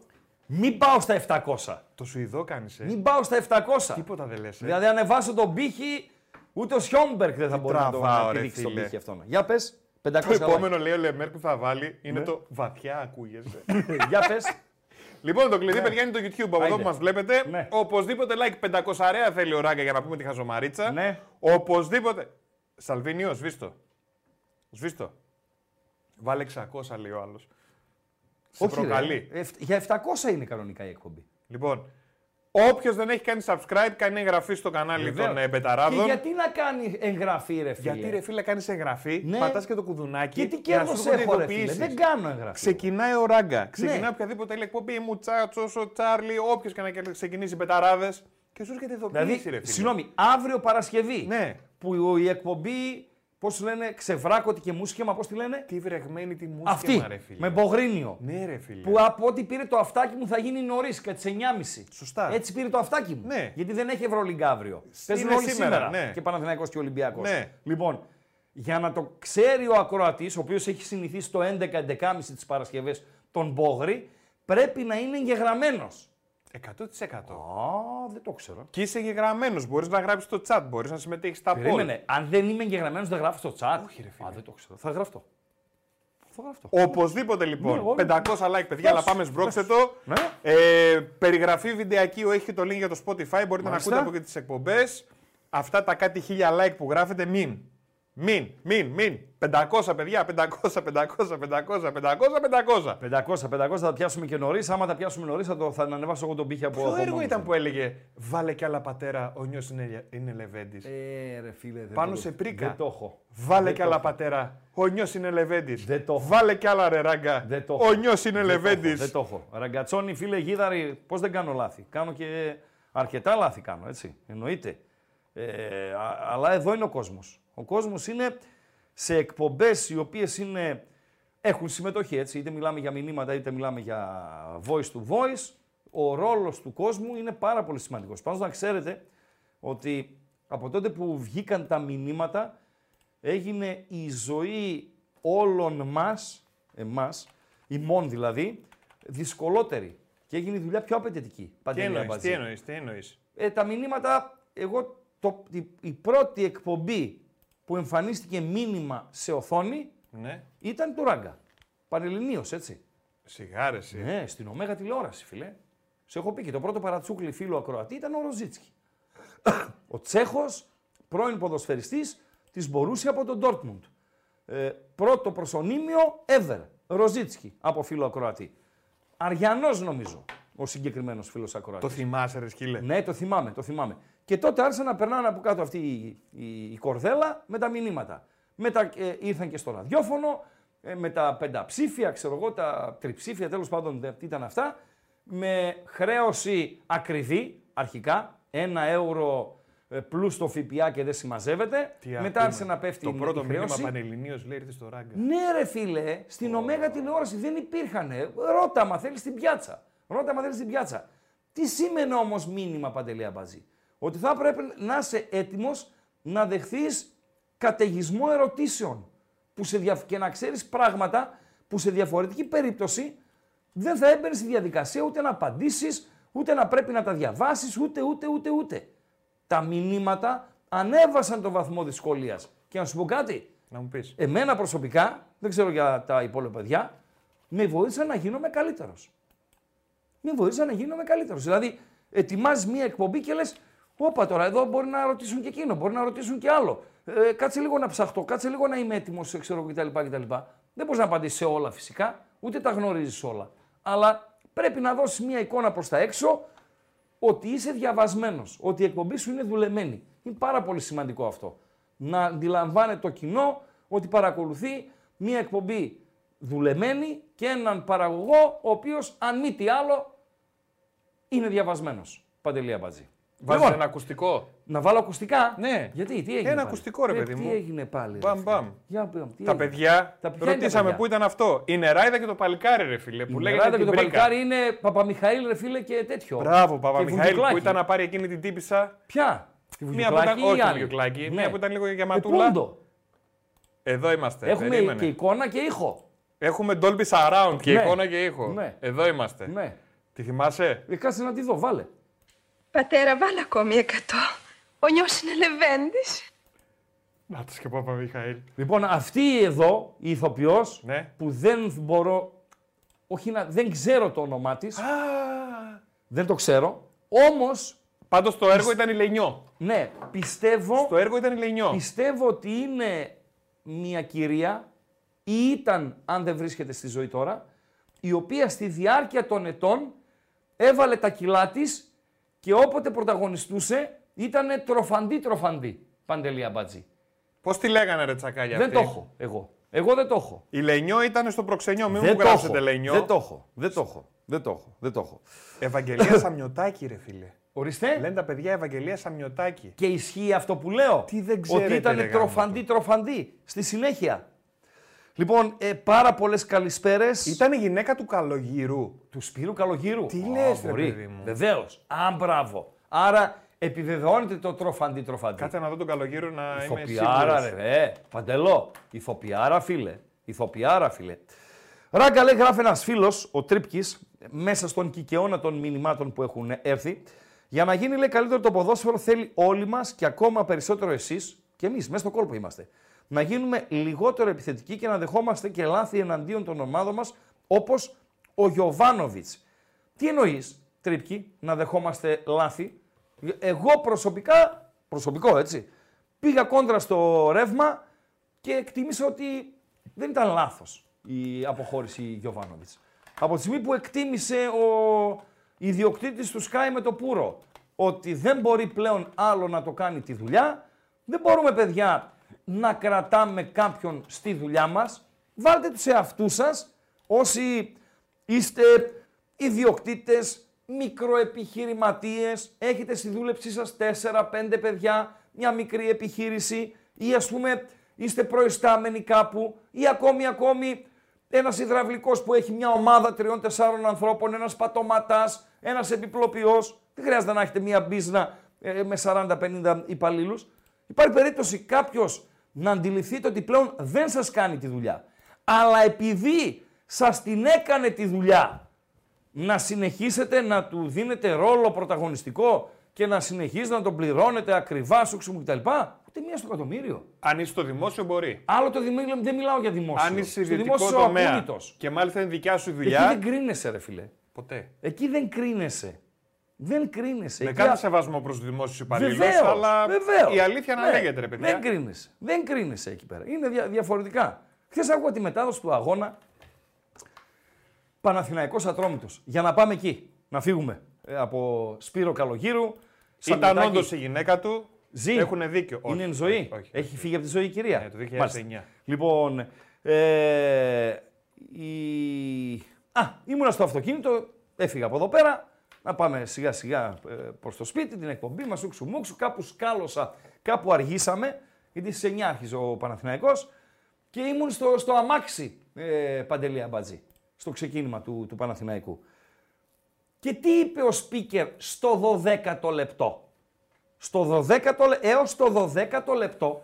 Μην πάω στα 700. Το Σουηδό κάνεις, ε. Μην πάω στα 700. Τίποτα δεν λες. Ε. Δηλαδή, ανεβάσω τον πύχη, ούτε ο Σιόμπερκ δεν θα μπορεί να το τραβάω, να ρε, τη ρίξει τον φίλε. πύχη αυτόν. Για πες. 500 Το επόμενο λέει ο Λεμέρ που θα βάλει είναι Ναι. το βαθιά ακούγεσαι. Για πες. Λοιπόν, το κλειδί, Ναι. παιδιά, είναι το YouTube από εδώ Άιντε. που μας βλέπετε. Ναι. Οπωσδήποτε like 500 αρέα θέλει ο Ράγκα για να πούμε τη χαζομαρίτσα. Ναι. Οπωσδήποτε. Σαλβίνιο, σβήστο. Σβήστο. Βάλε 600, λέει ο άλλος. Σε Όχι, προκαλεί. ρε. Εφ- Για 700 είναι κανονικά η εκπομπή. Λοιπόν, όποιος δεν έχει κάνει subscribe, κάνει εγγραφή στο κανάλι Βεβαίως. των ε, Και Μπεταράδων. γιατί να κάνει εγγραφή, ρε φίλε; Γιατί ρε φίλε κάνεις εγγραφή, Ναι. πατάς και το κουδουνάκι. Και τι για να σου κέρδο έρχονται έχω, ρε φίλε. ειδοποιήσεις. Δεν κάνω εγγραφή. Ξεκινάει ο Ράγκα. Ξεκινάει Ναι. οποιαδήποτε άλλη εκπομπή. Μου Τσάτσος, ο Τσάρλι, όποιος και να ξεκινήσει μπεταράδε. Και σου έρχεται ειδοποίηση, Δηλαδή, ρε φίλε. συγγνώμη, αύριο Παρασκευή. Ναι. Που η εκπομπή, πώς λένε, ξεβράκωτη και μουσικέμα, πώς τη λένε; Τι βρεγμένη τη μουσική, Αυτή. ρε φίλε. Με μπογρίνιο. Ναι, ρε φίλε. Που από ό,τι πήρε το αυτάκι μου θα γίνει νωρίς, κατά τις 9.30. Σωστά. Έτσι πήρε το αυτάκι μου. Ναι. Γιατί δεν έχει Ευρωλίγκα αύριο. Παίζουν Είναι όλοι σήμερα, σήμερα. ναι. Και Παναθηναϊκός και Ολυμπιακός. Ναι. Λοιπόν, για να το ξέρει ο ακροατής, ο οποίος έχει συνηθίσει το 11-11.30 τις Παρασκευές τον Μπόγρι, πρέπει να είναι εγγεγραμμένος. 100%. Α, δεν το ξέρω. Και είσαι εγγεγραμμένος. Μπορείς να γράψεις στο chat, μπορείς να συμμετέχεις στα poll. Περίμενε. Αν δεν είμαι εγγεγραμμένος, δεν γράφω στο chat. Όχι, ρε φίλε. Α, δεν το ξέρω. Θα γραφτώ. Θα γραφτώ. Οπωσδήποτε Ναι, λοιπόν. εγώ- 500 like, παιδιά, αλλά πάμε σμπρώξτε το. Ναι. Ε, περιγραφή βιντεακίου έχει και το link για το Spotify. Μπορείτε να Μάλιστα. ακούτε από και τις εκπομπές. Αυτά τα κάτι χίλια like που γράφετε, μην. Μην, μην, μην. 500 παιδιά, 500, 500, 500, 500, 500. 500, 500 θα τα πιάσουμε και νωρίς. Άμα τα πιάσουμε νωρίς, θα, το, θα ανεβάσω εγώ τον πύχη από Ποιο από έργο μόνος ήταν μου. που έλεγε Βάλε κι άλλα πατέρα, ο νιός είναι, είναι Λεβέντης. Ε, ρε φίλε, δεν Πάνω το- σε πρίκα. Δεν το έχω. Βάλε δεν κι το άλλα έχω. πατέρα, ο νιός είναι Λεβέντης. Δεν το έχω. Βάλε κι άλλα ρε ράγκα, Δεν το ο έχω. νιός είναι Δεν το έχω, Λεβέντης. Δεν το έχω. Ραγκατσόνι, φίλε γίδαρη, πώς δεν κάνω λάθη. Κάνω και αρκετά λάθη κάνω, έτσι. Εννοείται. Ε, α- αλλά εδώ είναι ο κόσμος. Ο κόσμος είναι σε εκπομπές οι οποίες είναι. Έχουν συμμετοχή, έτσι. Είτε μιλάμε για μηνύματα, είτε μιλάμε για voice to voice. Ο ρόλος του κόσμου είναι πάρα πολύ σημαντικός. Πάντως να ξέρετε ότι από τότε που βγήκαν τα μηνύματα έγινε η ζωή όλων μας, εμάς, ημών δηλαδή, δυσκολότερη. Και έγινε η δουλειά πιο απαιτητική. Τι Παντελή εννοείς, Αμπατζή. τι εννοείς, τι εννοείς; Ε, τα μηνύματα, εγώ, το, η, η πρώτη εκπομπή που εμφανίστηκε μήνυμα σε οθόνη Ναι, ήταν του Ράγκα. Πανελληνίως, έτσι. σιγά ρε εσύ. Ναι, στην Ωμέγα τηλεόραση, φιλέ. Σε έχω πει και το πρώτο παρατσούκλι φίλο ακροατή ήταν ο Ροζίτσκι. ο Τσέχος, πρώην ποδοσφαιριστής της Μπορούσια από τον Ντόρτμουντ. Ε, πρώτο προσωνύμιο ever. Ροζίτσκι από φίλο ακροατή. Αριανός νομίζω ο συγκεκριμένος φίλος ακροατής. Το θυμάσαι ρε σκύλε. Ναι, το θυμάμαι, το θυμάμαι. Και τότε άρχισαν να περνάνε από κάτω αυτή η, η, η κορδέλα με τα μηνύματα. Μετά ε, ήρθαν και στο ραδιόφωνο, ε, με τα πενταψήφια, ξέρω εγώ, τα τριψήφια, τέλος πάντων, ε, τι ήταν αυτά, με χρέωση ακριβή, αρχικά, ένα ευρώ ε, πλούς το ΦΠΑ και δεν συμμαζεύεται. Τι Μετά ακούμε. άρχισε να πέφτει Το η- πρώτο η μήνυμα χρέωση. Πανελληνίως λέει ήρθε στο ράγκα. Ναι, ρε φίλε, στην Ωμέγα τηλεόραση δεν υπήρχανε. Ρώτα, μα θέλει στην πιάτσα. Ρώτα, μα θέλει στην πιάτσα. Τι σήμαινε όμως μήνυμα παντελή αμπαζή. Ότι θα πρέπει να είσαι έτοιμος να δεχθείς καταιγισμό ερωτήσεων. Που σε δια... Και να ξέρεις πράγματα που σε διαφορετική περίπτωση δεν θα έμπαινε στη διαδικασία ούτε να απαντήσεις, ούτε να πρέπει να τα διαβάσεις, ούτε, ούτε, ούτε, ούτε. Τα μηνύματα ανέβασαν το βαθμό δυσκολίας. Και να σου πω κάτι, Να μου πεις. Εμένα προσωπικά, δεν ξέρω για τα υπόλοιπα παιδιά, με βοήθησαν να γίνομαι καλύτερος. Με βοήθησαν να γίνομαι καλύτερος. Δηλαδή, ετοιμάζεις μία εκπομπή και λες: Όπα τώρα, εδώ μπορεί να ρωτήσουν και εκείνο, μπορεί να ρωτήσουν και άλλο. Ε, κάτσε λίγο να ψαχτώ, κάτσε λίγο να είμαι έτοιμος, ξέρω κτλ. κτλ. Δεν μπορείς να απαντήσεις σε όλα φυσικά, ούτε τα γνωρίζεις όλα. Αλλά πρέπει να δώσεις μία εικόνα προς τα έξω ότι είσαι διαβασμένος, ότι η εκπομπή σου είναι δουλεμένη. Είναι πάρα πολύ σημαντικό αυτό. Να αντιλαμβάνεται το κοινό ότι παρακολουθεί μία εκπομπή δουλεμένη και έναν παραγωγό ο οποίος αν μη τι άλλο είναι διαβασμένος. Παντελή Αμπατζή. Βάζεις Λοιπόν, ένα ακουστικό; να βάλω ακουστικά; Ναι. Γιατί, τι έγινε Ένα πάλι; ακουστικό, ρε Ε, παιδί τι μου. έγινε πάλι. ρε Μπαμ, φίλε; μπαμ. Για, μπαμ, τι Τα έγινε; παιδιά, Τα ποια είναι τα ρωτήσαμε παιδιά; πού ήταν αυτό. Η νεράιδα και το παλικάρι, ρε φίλε. Που Η λέγεται Νεράιδα και την το Μπρίκα. παλικάρι είναι Παπαμιχαήλ, ρε φίλε, και τέτοιο. Μπράβο, Και Παπαμιχαήλ, που Βουγιουκλάκη. ήταν να πάρει εκείνη την τύπησα. Ποια; Τη Μία που Βουγιουκλάκη ήταν, ή όχι άλλη; Βουγιουκλάκη, Ναι. μία που ήταν λίγο για Ε, ματούλα. πούντο. Εδώ είμαστε. Έχουμε περίμενε. και εικόνα και ήχο. Έχουμε Dolby Surround και Ναι. εικόνα και ήχο. Ναι. Εδώ είμαστε. Ναι. Τη θυμάσαι; Ε, κάτσε να τη δω, βάλε. Πατέρα, βάλε ακόμη εκατό. Ο νιός είναι λεβέντης. Να το και Παπαμιχαήλ. Λοιπόν, αυτή εδώ η ηθοποιός Ναι. που δεν μπορώ όχι να, δεν ξέρω το όνομά της, δεν το ξέρω, όμως, Πάντως το έργο ήταν η Λενιό. ναι, πιστεύω, Το έργο ήταν η Λενιό. πιστεύω ότι είναι μια κυρία ή ήταν, αν δεν βρίσκεται στη ζωή τώρα, η οποία στη διάρκεια των ετών έβαλε τα κιλά της και όποτε πρωταγωνιστούσε ήταν τροφαντή τροφαντή. Παντελή Αμπατζή. Πώς τη λέγανε ρε τσακάλια Δεν αυτή; το έχω εγώ. Εγώ δεν το έχω. Η Λενιό ήταν στο προξενιό. Μην δεν μου το γράψετε έχω. Λενιό. Δεν το έχω. Δεν το έχω. Δεν το έχω. Δεν το έχω. Ευαγγελία Σαμιωτάκη, ρε φίλε. Ορίστε. Λένε τα παιδιά Ευαγγελία Σαμιωτάκη. Και ισχύει αυτό που λέω. Τι δεν ξέρετε, Ότι ήταν ρε γάμο τροφαντή τροφαντή. Στη συνέχεια. Λοιπόν, ε, πάρα πολλές καλησπέρες. Ήταν η γυναίκα του Καλογύρου. Του Σπύρου Καλογύρου. Τι λες, ρε παιδί μου. Βεβαίως. Α, μπράβο. Άρα επιβεβαιώνεται το τροφαντή τροφαντή. Κάτσε να δω τον Καλογύρου να είμαι Ηθοποιάρα, σίγουρος. ρε, ε, παντελώ. Ηθοποιάρα, φίλε. Ηθοποιάρα, φίλε. Ράγκα, λέει, γράφει ένας φίλος, ο Τρίπκης, μέσα στον κικαιώνα των μηνυμάτων που έχουν έρθει. Για να γίνει, λέει, καλύτερο το ποδόσφαιρο, θέλει όλοι μας και ακόμα περισσότερο εσείς, και εμείς, μέσα στο κόλπο είμαστε, να γίνουμε λιγότερο επιθετικοί και να δεχόμαστε και λάθη εναντίον των ομάδων μας, όπως ο Γιωβάνοβιτς. Τι εννοείς, Τρίπκη, να δεχόμαστε λάθη; Εγώ προσωπικά, προσωπικό έτσι, πήγα κόντρα στο ρεύμα και εκτίμησα ότι δεν ήταν λάθος η αποχώρηση Γιωβάνοβιτς. Από τη στιγμή που εκτίμησε ο ιδιοκτήτης του Sky με το Πούρο ότι δεν μπορεί πλέον άλλο να το κάνει τη δουλειά, δεν μπορούμε παιδιά να κρατάμε κάποιον στη δουλειά μας. Βάλτε τους εαυτούς σας όσοι είστε ιδιοκτήτες, μικροεπιχειρηματίες, έχετε στη δούλεψή σας 4-5 παιδιά, μια μικρή επιχείρηση ή ας πούμε είστε προϊστάμενοι κάπου ή ακόμη ακόμη ένας υδραυλικός που έχει μια ομάδα τριών-τεσσάρων ανθρώπων, ένας πατωματάς, ένας επιπλοποιός. Δεν χρειάζεται να έχετε μια μπίζνα ε, με 40-50 υπαλλήλους. Υπάρχει περίπτωση κάποιος να αντιληφθείτε ότι πλέον δεν σας κάνει τη δουλειά. Αλλά επειδή σας την έκανε τη δουλειά, να συνεχίσετε να του δίνετε ρόλο πρωταγωνιστικό και να συνεχίζετε να τον πληρώνετε ακριβά, σούξου μου κτλ. Ούτε μία στο εκατομμύριο. Αν είσαι στο δημόσιο μπορεί. Άλλο το δημόσιο, δεν μιλάω για δημόσιο. Αν είσαι Στο ιδιωτικό δημόσιο τομέα ακίνητος. και μάλιστα είναι δικιά σου Εκεί δουλειά. δεν κρίνεσαι, ρε φίλε. Ποτέ. Εκεί δεν κρίνεσαι. Δεν κρίνεσαι. Με Εκεί κάθε α- σεβασμό προς τους δημόσιους υπαλλήλους. Βεβαίως, Αλλά βεβαίως. η αλήθεια να Ναι, λέγεται, ρε παιδιά. Δεν κρίνεσαι. Δεν κρίνεσαι εκεί πέρα. Είναι δια- διαφορετικά. Χθες άκουγα τη μετάδοση του αγώνα Παναθηναϊκός Ατρόμητος. Για να πάμε εκεί. Να φύγουμε ε, από Σπύρο Καλογύρου. Ήταν Σαμιωτάκη. όντως η γυναίκα του. Ζει. Έχουν δίκιο. Όχι, Είναι εν ζωή. όχι, όχι, Έχει όχι. φύγει από τη ζωή η κυρία. Ναι, το 2009. Μάλιστα. Λοιπόν, ε, η... Α, ήμουνα στο αυτοκίνητο, έφυγα από εδώ πέρα, να πάμε σιγά σιγά ε, προς το σπίτι, την εκπομπή μας, ούξου μουξου, κάπου σκάλωσα, κάπου αργήσαμε, γιατί στις 9 άρχιζε ο Παναθηναϊκός και ήμουν στο, στο αμάξι, ε, Παντελή Αμπατζή, στο ξεκίνημα του, του Παναθηναϊκού. Και τι είπε ο speaker στο 12ο λεπτό; Στο 12ο, λε- έως το 12ο λεπτό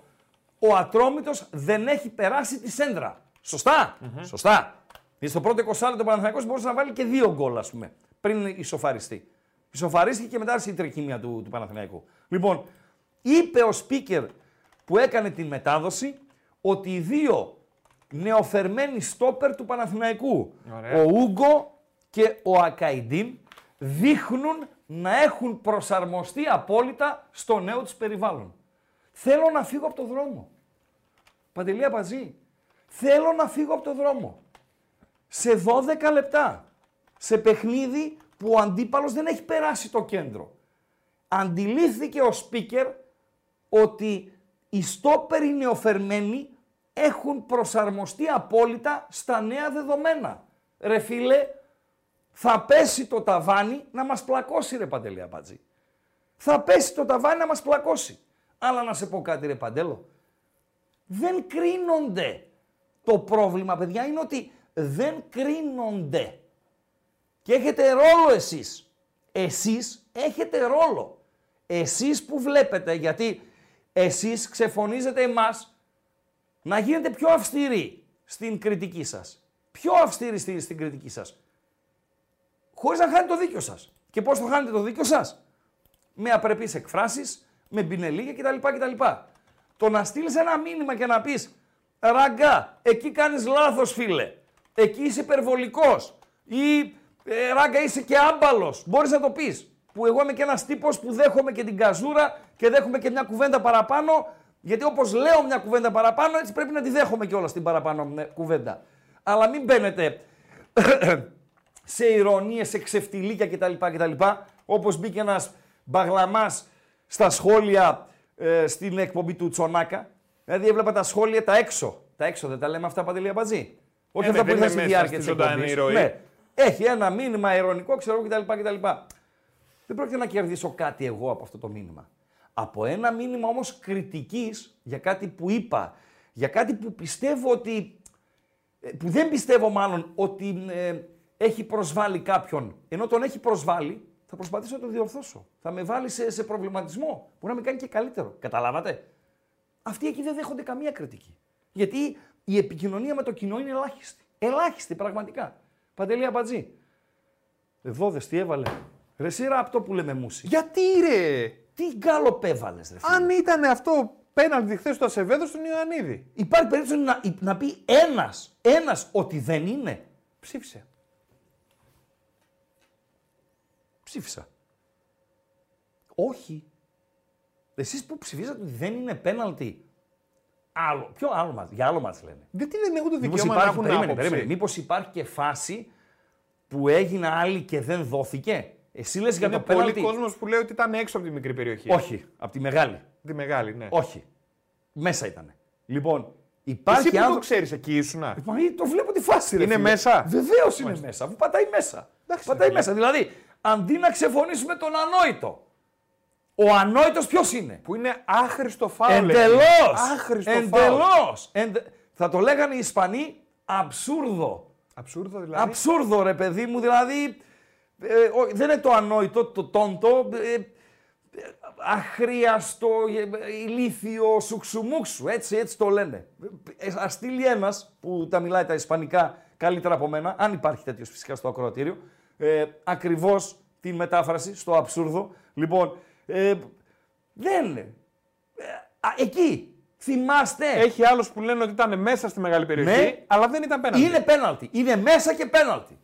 ο Ατρόμητος δεν έχει περάσει τη σέντρα. Σωστά. Σωστά. Γιατί στο πρώτο 20 λεπτό ο Παναθηναϊκός μπορούσε να βάλει και δύο γκολ, ας πούμε, πριν ισοφαριστεί. Ισοφαρίστηκε και μετά άρχισε η τρεκύμια του, του Παναθηναϊκού. Λοιπόν, είπε ο speaker που έκανε την μετάδοση ότι οι δύο νεοφερμένοι στόπερ του Παναθηναϊκού, Ωραία. ο Ούγκο και ο Ακαϊντίν, δείχνουν να έχουν προσαρμοστεί απόλυτα στο νέο τους περιβάλλον. Θέλω να φύγω από το δρόμο. Παντελή Απατζή, θέλω να φύγω από το δρόμο. Σε 12 λεπτά. Σε παιχνίδι που ο αντίπαλος δεν έχει περάσει το κέντρο. Αντιλήφθηκε ο speaker ότι οι στόπερ οι νεοφερμένοι έχουν προσαρμοστεί απόλυτα στα νέα δεδομένα. Ρε φίλε, θα πέσει το ταβάνι να μας πλακώσει ρε Παντελή Απατζή. Θα πέσει το ταβάνι να μας πλακώσει. Αλλά να σε πω κάτι ρε Παντέλο. Δεν κρίνονται. Το πρόβλημα παιδιά είναι ότι δεν κρίνονται. Και έχετε ρόλο εσείς. Εσείς έχετε ρόλο. Εσείς που βλέπετε, γιατί εσείς ξεφωνίζετε εμάς να γίνετε πιο αυστηροί στην κριτική σας. Πιο αυστηροί στη- στην κριτική σας. Χωρίς να χάνετε το δίκιο σας. Και πώς το χάνετε το δίκιο σας; Με απρεπείς εκφράσεις, με μπινελίγια κτλ. κτλ. Το να στείλεις ένα μήνυμα και να πεις «Ραγκά, εκεί κάνεις λάθος φίλε. Εκεί είσαι υπερβολικός. Ή ε, ράγκα είσαι και άμπαλος. Μπορείς να το πεις. Που εγώ είμαι και ένας τύπος που δέχομαι και την καζούρα και δέχομαι και μια κουβέντα παραπάνω. Γιατί όπως λέω μια κουβέντα παραπάνω, έτσι πρέπει να τη δέχομαι κιόλα την παραπάνω ε, κουβέντα. Αλλά μην μπαίνετε σε ηρωνίες, σε ξεφτιλίκια κτλ. κτλ Όπως μπήκε ένας μπαγλαμάς στα σχόλια ε, στην εκπομπή του Τσονάκα. Δηλαδή έβλεπα τα σχόλια τα έξω. Τα έξω δεν τα λέμε αυτά παντελή μπατζή. Όχι Ε, ναι, αυτά που δεν ήρθαν στη είναι μέσα διάρκεια στη της ζωντανή εκπομπή. ροή. Ναι. Έχει ένα μήνυμα ειρωνικό, ξέρω εγώ κτλ. κτλ. Δεν πρόκειται να κερδίσω κάτι εγώ από αυτό το μήνυμα. Από ένα μήνυμα όμως κριτικής για κάτι που είπα, για κάτι που πιστεύω ότι, ε, που δεν πιστεύω μάλλον ότι ε, έχει προσβάλει κάποιον, ενώ τον έχει προσβάλει, θα προσπαθήσω να το διορθώσω. Θα με βάλει σε, σε προβληματισμό. Μπορεί να με κάνει και καλύτερο. Καταλάβατε; Αυτοί εκεί δεν δέχονται καμία κριτική. Γιατί η επικοινωνία με το κοινό είναι ελάχιστη. Ελάχιστη πραγματικά. Παντελή Αμπατζή. Εδώ δες τι έβαλε. Ρε σειρά αυτό που λέμε μουσι. Γιατί ρε! Τι γκάλοπ έβαλε, ρε φίλε. Αν ήταν αυτό πέναλτι χθες του Ασεβέδο στον Ιωαννίδη. Υπάρχει περίπτωση να, να πει ένας, ένας ότι δεν είναι. Ψήφισε. Ψήφισα. Όχι. Εσείς που ψηφίσατε ότι δεν είναι πέναλτι. Άλλο. Ποιο άλλο μας, για άλλο μας λένε. Γιατί δεν έχουν το Μήπως δικαίωμα να υπάρχει, έχουν περίμενε, άποψη. περίμενε. Μήπως υπάρχει και φάση που έγινε άλλη και δεν δόθηκε. Εσύ λες για Είναι το πολύ πέναλτι. κόσμος που λέει ότι ήταν έξω από τη μικρή περιοχή. Όχι, από τη μεγάλη. Τη μεγάλη, ναι. Όχι. Μέσα ήταν. Λοιπόν, υπάρχει Εσύ που το άνθρωπο- ξέρεις, εκεί ήσουνα. Μα ε, το βλέπω τη φάση. Ρε, Είναι φίλε. μέσα; Βεβαίως είναι μέσα, αφού πατάει μέσα. Εντάξει, πατάει ρε, μέσα. Δηλαδή, αντί να ξεφωνήσουμε τον ανόητο. Ο ανόητος ποιος είναι; Που είναι άχρηστο φάουλ. Εντελώς! Άχρηστο φάουλ. Εντελώ! Θα το λέγανε οι Ισπανοί αψούρδο. Αψούρδο δηλαδή; Αψούρδο ρε παιδί μου, δηλαδή. ε, ο- δεν είναι το ανόητο, το τόντο. Ε, ε, αχρίαστο, ε, ηλίθιο, σουξουμούξου. Έτσι, έτσι το λένε. Ε, ας στείλει ένας που τα μιλάει τα ισπανικά καλύτερα από μένα, αν υπάρχει τέτοιος φυσικά στο ακροατήριο, ε, ακριβώς την μετάφραση στο αψούρδο. Λοιπόν, ε, δεν είναι. Ε, α, εκεί. Θυμάστε. Έχει άλλους που λένε ότι ήταν μέσα στη μεγάλη περιοχή, Ναι. αλλά δεν ήταν πέναλτι. Είναι πέναλτι. Είναι μέσα και πέναλτι.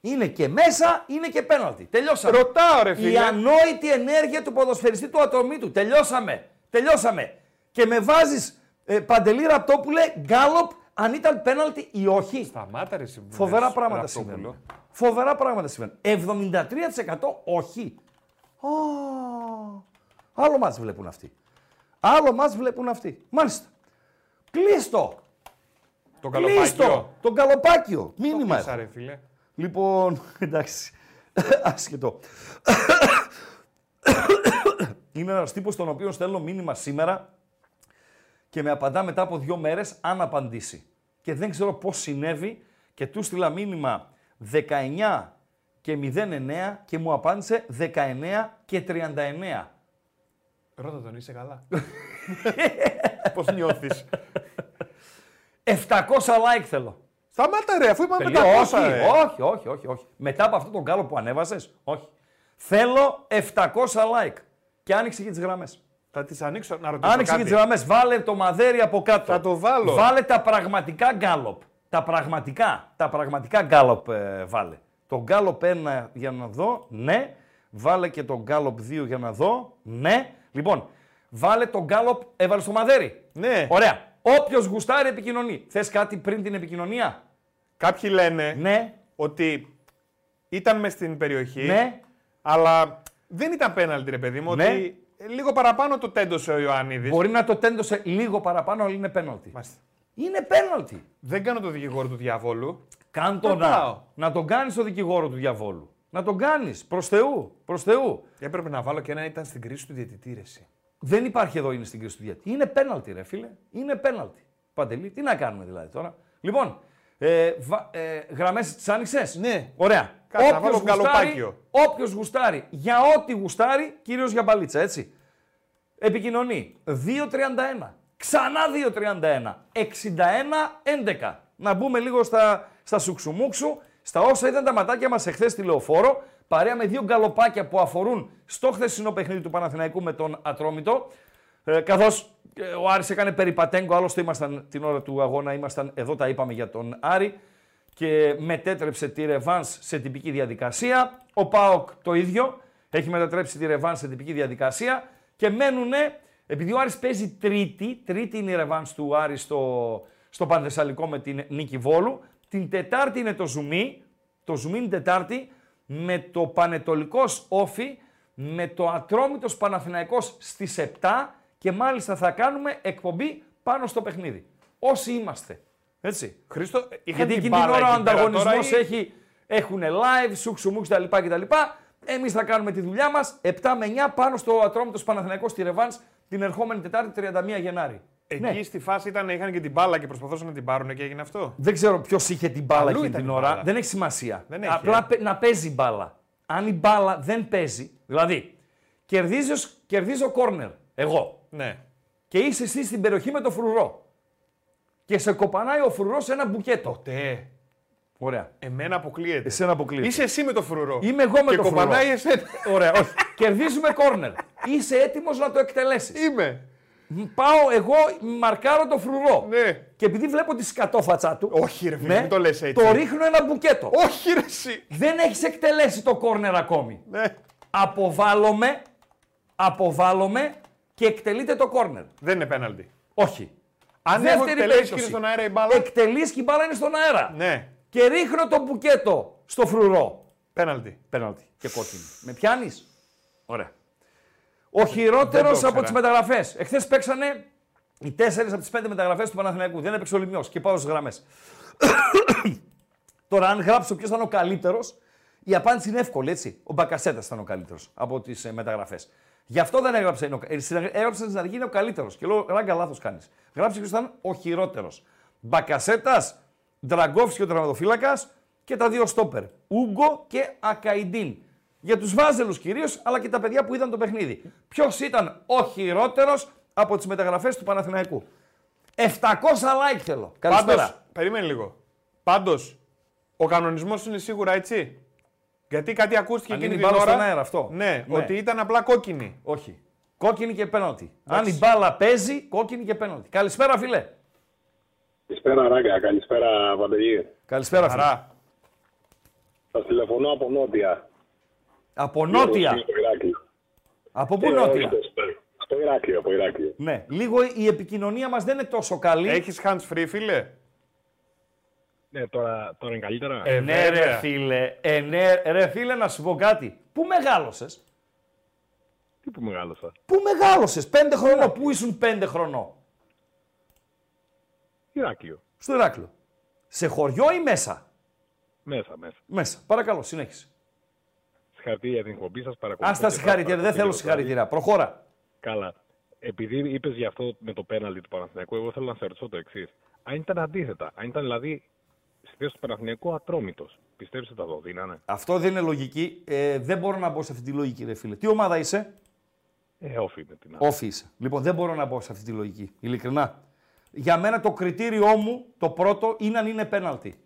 Είναι και μέσα, είναι και πέναλτι. Τελειώσαμε. Ρωτάω, ρε Η φίλε. ανόητη ενέργεια του ποδοσφαιριστή του ατομίτου. Τελειώσαμε. Τελειώσαμε. Και με βάζεις ε, παντελή ραπτόπουλε, γκάλοπ, αν ήταν πέναλτι ή όχι. Σταμάτα ρε εσύ που Φοβερά λες, πράγματα Ραπτόπουλο. συμβαίνουν. Φοβερά πράγματα συμβαίνουν. 73% όχι. Α, άλλο μας βλέπουν αυτοί. Άλλο μας βλέπουν αυτοί. Μάλιστα. Κλείστο. Το Κλείστο. καλοπάκιο. Τον καλοπάκιο. Μήνυμα. Κλείσα, έχω. ρε φίλε. Λοιπόν, εντάξει. Άσχετο. Είναι ένας τύπος τον οποίο στέλνω μήνυμα σήμερα και με απαντά μετά από δύο μέρες αν απαντήσει. Και δεν ξέρω πώς συνέβη και του στείλα μήνυμα 19 και 09 και μου απάντησε 19 και 39. Ρώτα τον, είσαι καλά. Πώς νιώθεις; 700 like θέλω. Σταμάτα ρε, αφού είπαμε Τελείω, 500 όχι, ρε. όχι, όχι, όχι, όχι. Μετά από αυτό τον κάλο που ανέβασες, όχι. Θέλω 700 like. Και άνοιξε και τις γραμμές. Θα τις ανοίξω να ρωτήσω Άνοιξε και κάτι. τις γραμμές. Βάλε το μαδέρι από κάτω. Θα το βάλω. Βάλε τα πραγματικά γκάλοπ. Τα πραγματικά, τα πραγματικά γκάλοπ ε, βάλε. Το γκάλοπ 1 για να δω, ναι. Βάλε και το γκάλοπ 2 για να δω, ναι. Λοιπόν, βάλε το γκάλοπ, έβαλε στο μαδέρι. Ναι. Ωραία. Όποιος γουστάρει επικοινωνεί. Θες κάτι πριν την επικοινωνία; Κάποιοι λένε Ναι. ότι ήταν μες στην περιοχή, Ναι. αλλά δεν ήταν πέναλτι ρε παιδί μου, Ναι. ότι λίγο παραπάνω το τέντωσε ο Ιωαννίδης. Μπορεί να το τέντωσε λίγο παραπάνω, αλλά είναι πέναλτι. Μάλιστα. Είναι πέναλτι. Δεν κάνω το δικηγόρο του διαβόλου. Κάν το Ρωτάω. να. Να τον κάνεις το δικηγόρο του διαβόλου. Να τον κάνεις. Προς Θεού. Προς Θεού. Έπρεπε να βάλω και ένα ήταν στην κρίση του διαιτητή ρε εσύ. Δεν υπάρχει εδώ είναι στην κρίση του διαιτητή. Είναι πέναλτι, ρε φίλε. Είναι πέναλτι. Παντελή, τι να κάνουμε δηλαδή τώρα. Λοιπόν, ε, βα, ε, γραμμές τις άνοιξες; Ναι. Ωραία. Κάτσε να Όποιος βάλω γουστάρει, γκαλοπάκιο. όποιος γουστάρει, για ό,τι γουστάρει, κυρίως για μπαλίτσα, έτσι. Επικοινωνεί 2.31. Ξανά 2.31. 61-11. Να μπούμε λίγο στα, στα σουξουμούξου, στα όσα ήταν τα ματάκια μας εχθές στη Λεωφόρο, παρέα με δύο γκαλοπάκια που αφορούν στο χθεσινό παιχνίδι του Παναθηναϊκού με τον Ατρόμητο. Ε, καθώς ε, ο Άρης έκανε περιπατέγκο, άλλωστε ήμασταν την ώρα του αγώνα, ήμασταν εδώ τα είπαμε για τον Άρη. και μετέτρεψε τη Ρεβάνς σε τυπική διαδικασία. Ο ΠΑΟΚ το ίδιο, έχει μετατρέψει τη Ρεβάνς σε τυπική διαδικασία και μένουνε, επειδή ο Άρης παίζει τρίτη, τρίτη είναι η Ρεβάνς του Άρη στο, στο Πανθεσσαλικό με την Νίκη Βόλου, την Τετάρτη είναι το Ζουμί, το Ζουμί είναι Τετάρτη, με το Πανετολικός ΟΦΗ, με το Ατρόμητος Παναθηναϊκός στις 7 και μάλιστα θα κάνουμε εκπομπή πάνω στο παιχνίδι. Όσοι είμαστε. Έτσι. Χρήστο, είχαν Γιατί την εκείνη την μπάλα ώρα ο εκεί πέρα ανταγωνισμός τώρα ή- έχει, έχουν live, σούξου μουξ κτλ. κτλ. Εμείς θα κάνουμε τη δουλειά μας 7 με 9 πάνω στο Ατρόμητος Παναθηναϊκός στη Ρεβάν την ερχόμενη Τετάρτη 31 Γενάρη. Εκεί Ναι. στη φάση ήταν, είχαν και την μπάλα και προσπαθούσαν να την πάρουν και έγινε αυτό. Δεν ξέρω ποιος είχε την μπάλα Αλλού εκείνη ήταν την η ώρα. μπάλα. Δεν έχει σημασία. Δεν έχει, Απλά ε. πε- να παίζει μπάλα. Αν η μπάλα δεν παίζει, δηλαδή κερδίζω, κερδίζω κόρνερ εγώ Ναι. και είσαι εσύ στην περιοχή με το φρουρό και σε κοπανάει ο φρουρός σε ένα μπουκέτο. Τε, Ωραία. εμένα αποκλείεται. Εσένα αποκλείεται. Είσαι εσύ με το φρουρό. Είμαι εγώ με και το φρουρό. κοπανάει εσένα. Ωραία, όχι. Κερδίζουμε κόρνερ. Είσαι έτοιμος να το εκτελέσεις. Είμαι. Πάω εγώ, μαρκάρω το φρουρό. Ναι. Και επειδή βλέπω τη σκατόφατσα του. Ναι, Όχι, ρε φίλε, μην το λες έτσι. Το ρίχνω ένα μπουκέτο. Όχι ρε εσύ. Δεν έχεις εκτελέσει το κόρνερ ακόμη. Ναι. Αποβάλλομαι, αποβάλλομαι και εκτελείται το κόρνερ. Δεν είναι πέναλτι. Όχι. Αν έχω Δεύτερη εκτελέσει και περίπτωση. είναι στον αέρα η μπάλα. Εκτελείς και η μπάλα είναι στον αέρα. Ναι. Και ρίχνω το μπουκέτο στο φρουρό. Πέναλτι. Πέναλτι. Και κόκκινη. Με πιάνεις; Ωραία. Ο χειρότερο Δεν το από τις ήξερα. μεταγραφές. Εχθές παίξανε οι τέσσερις από τις πέντε μεταγραφές του Παναθηναϊκού. Δεν έπαιξε ο Λιμιός και πάω στις γραμμές. Τώρα, αν γράψω ποιος ήταν ο καλύτερος, η απάντηση είναι εύκολη, έτσι. Ο Μπακασέτας ήταν ο καλύτερος από τις ε, μεταγραφές. Γι' αυτό δεν έγραψε. είναι ο- ε, στην- Έγραψε στην αρχή είναι ο καλύτερος. Και λέω, ράγκα, λάθος κάνεις. Γράψε ποιος ήταν ο χειρότερος. Μπακασέτας, Ντραγκόφσκι ο τραυματοφύλακας και τα δύο στόπερ. Ούγκο και Ακαϊντίν. Για τους Βάζελους κυρίως, αλλά και τα παιδιά που είδαν το παιχνίδι. Ποιος ήταν ο χειρότερος από τις μεταγραφές του Παναθηναϊκού; 700 like θέλω. Καλησπέρα. Πάντως, περίμενε λίγο. Πάντως, ο κανονισμός είναι σίγουρα έτσι. Γιατί κάτι ακούστηκε Αν εκείνη είναι την η μπάλα ώρα. στον αέρα αυτό. Ναι, Ναι. ότι ήταν απλά κόκκινη. Όχι. Κόκκινη και πέναλτι. Αν Εντάξει. η μπάλα παίζει, κόκκινη και πέναλτι. Καλησπέρα, φίλε. Καλησπέρα, Ράγκα. Καλησπέρα, Παντελή. Καλησπέρα, φίλε. Χαρά. Σα τηλεφωνώ από Νότια. Από νότια. Στο Ηράκλειο. Από πού Ε, νότια; όχι, στο- Στο Ηράκλειο, από Ηράκλειο. Ναι. Λίγο η επικοινωνία μας δεν είναι τόσο καλή. Έχεις hands free, φίλε; Ναι, τώρα, τώρα είναι καλύτερα. Ε, ναι, ρε βέβαια. φίλε. Ε, ναι, ρε φίλε, να σου πω κάτι. Πού μεγάλωσες; Τι που μεγάλωσα; Πού μεγάλωσες; Πέντε χρονών. Πού ήσουν πέντε χρονών. Ηράκλειο. Στο Ηράκλειο. Σε χωριό ή μέσα; Μέσα, μέσα. Μέσα. Παρακαλώ, συνέχισε. Συγχαρητήρια για την εκπομπή σας. παρακολουθώ Ας τα και συγχαρητήρια. Δεν θέλω παρακολουθώ συγχαρητήρια. Προχώρα. Καλά. Επειδή είπες για αυτό με το πέναλτι του Παναθηναϊκού, εγώ θέλω να σε ρωτήσω το εξής. Αν ήταν αντίθετα, αν ήταν δηλαδή στη θέση του Παναθηναϊκού ατρόμητος, πιστεύεις ότι θα το δίνανε; Αυτό δεν είναι λογική. Ε, δεν μπορώ να μπω σε αυτή τη λογική, ρε φίλε. Τι ομάδα είσαι; Ε, όφη με την άλλη. Όφη είσαι. Λοιπόν, δεν μπορώ να μπω σε αυτή τη λογική. Ειλικρινά. Για μένα το κριτήριό μου, το πρώτο, είναι αν είναι πέναλτι.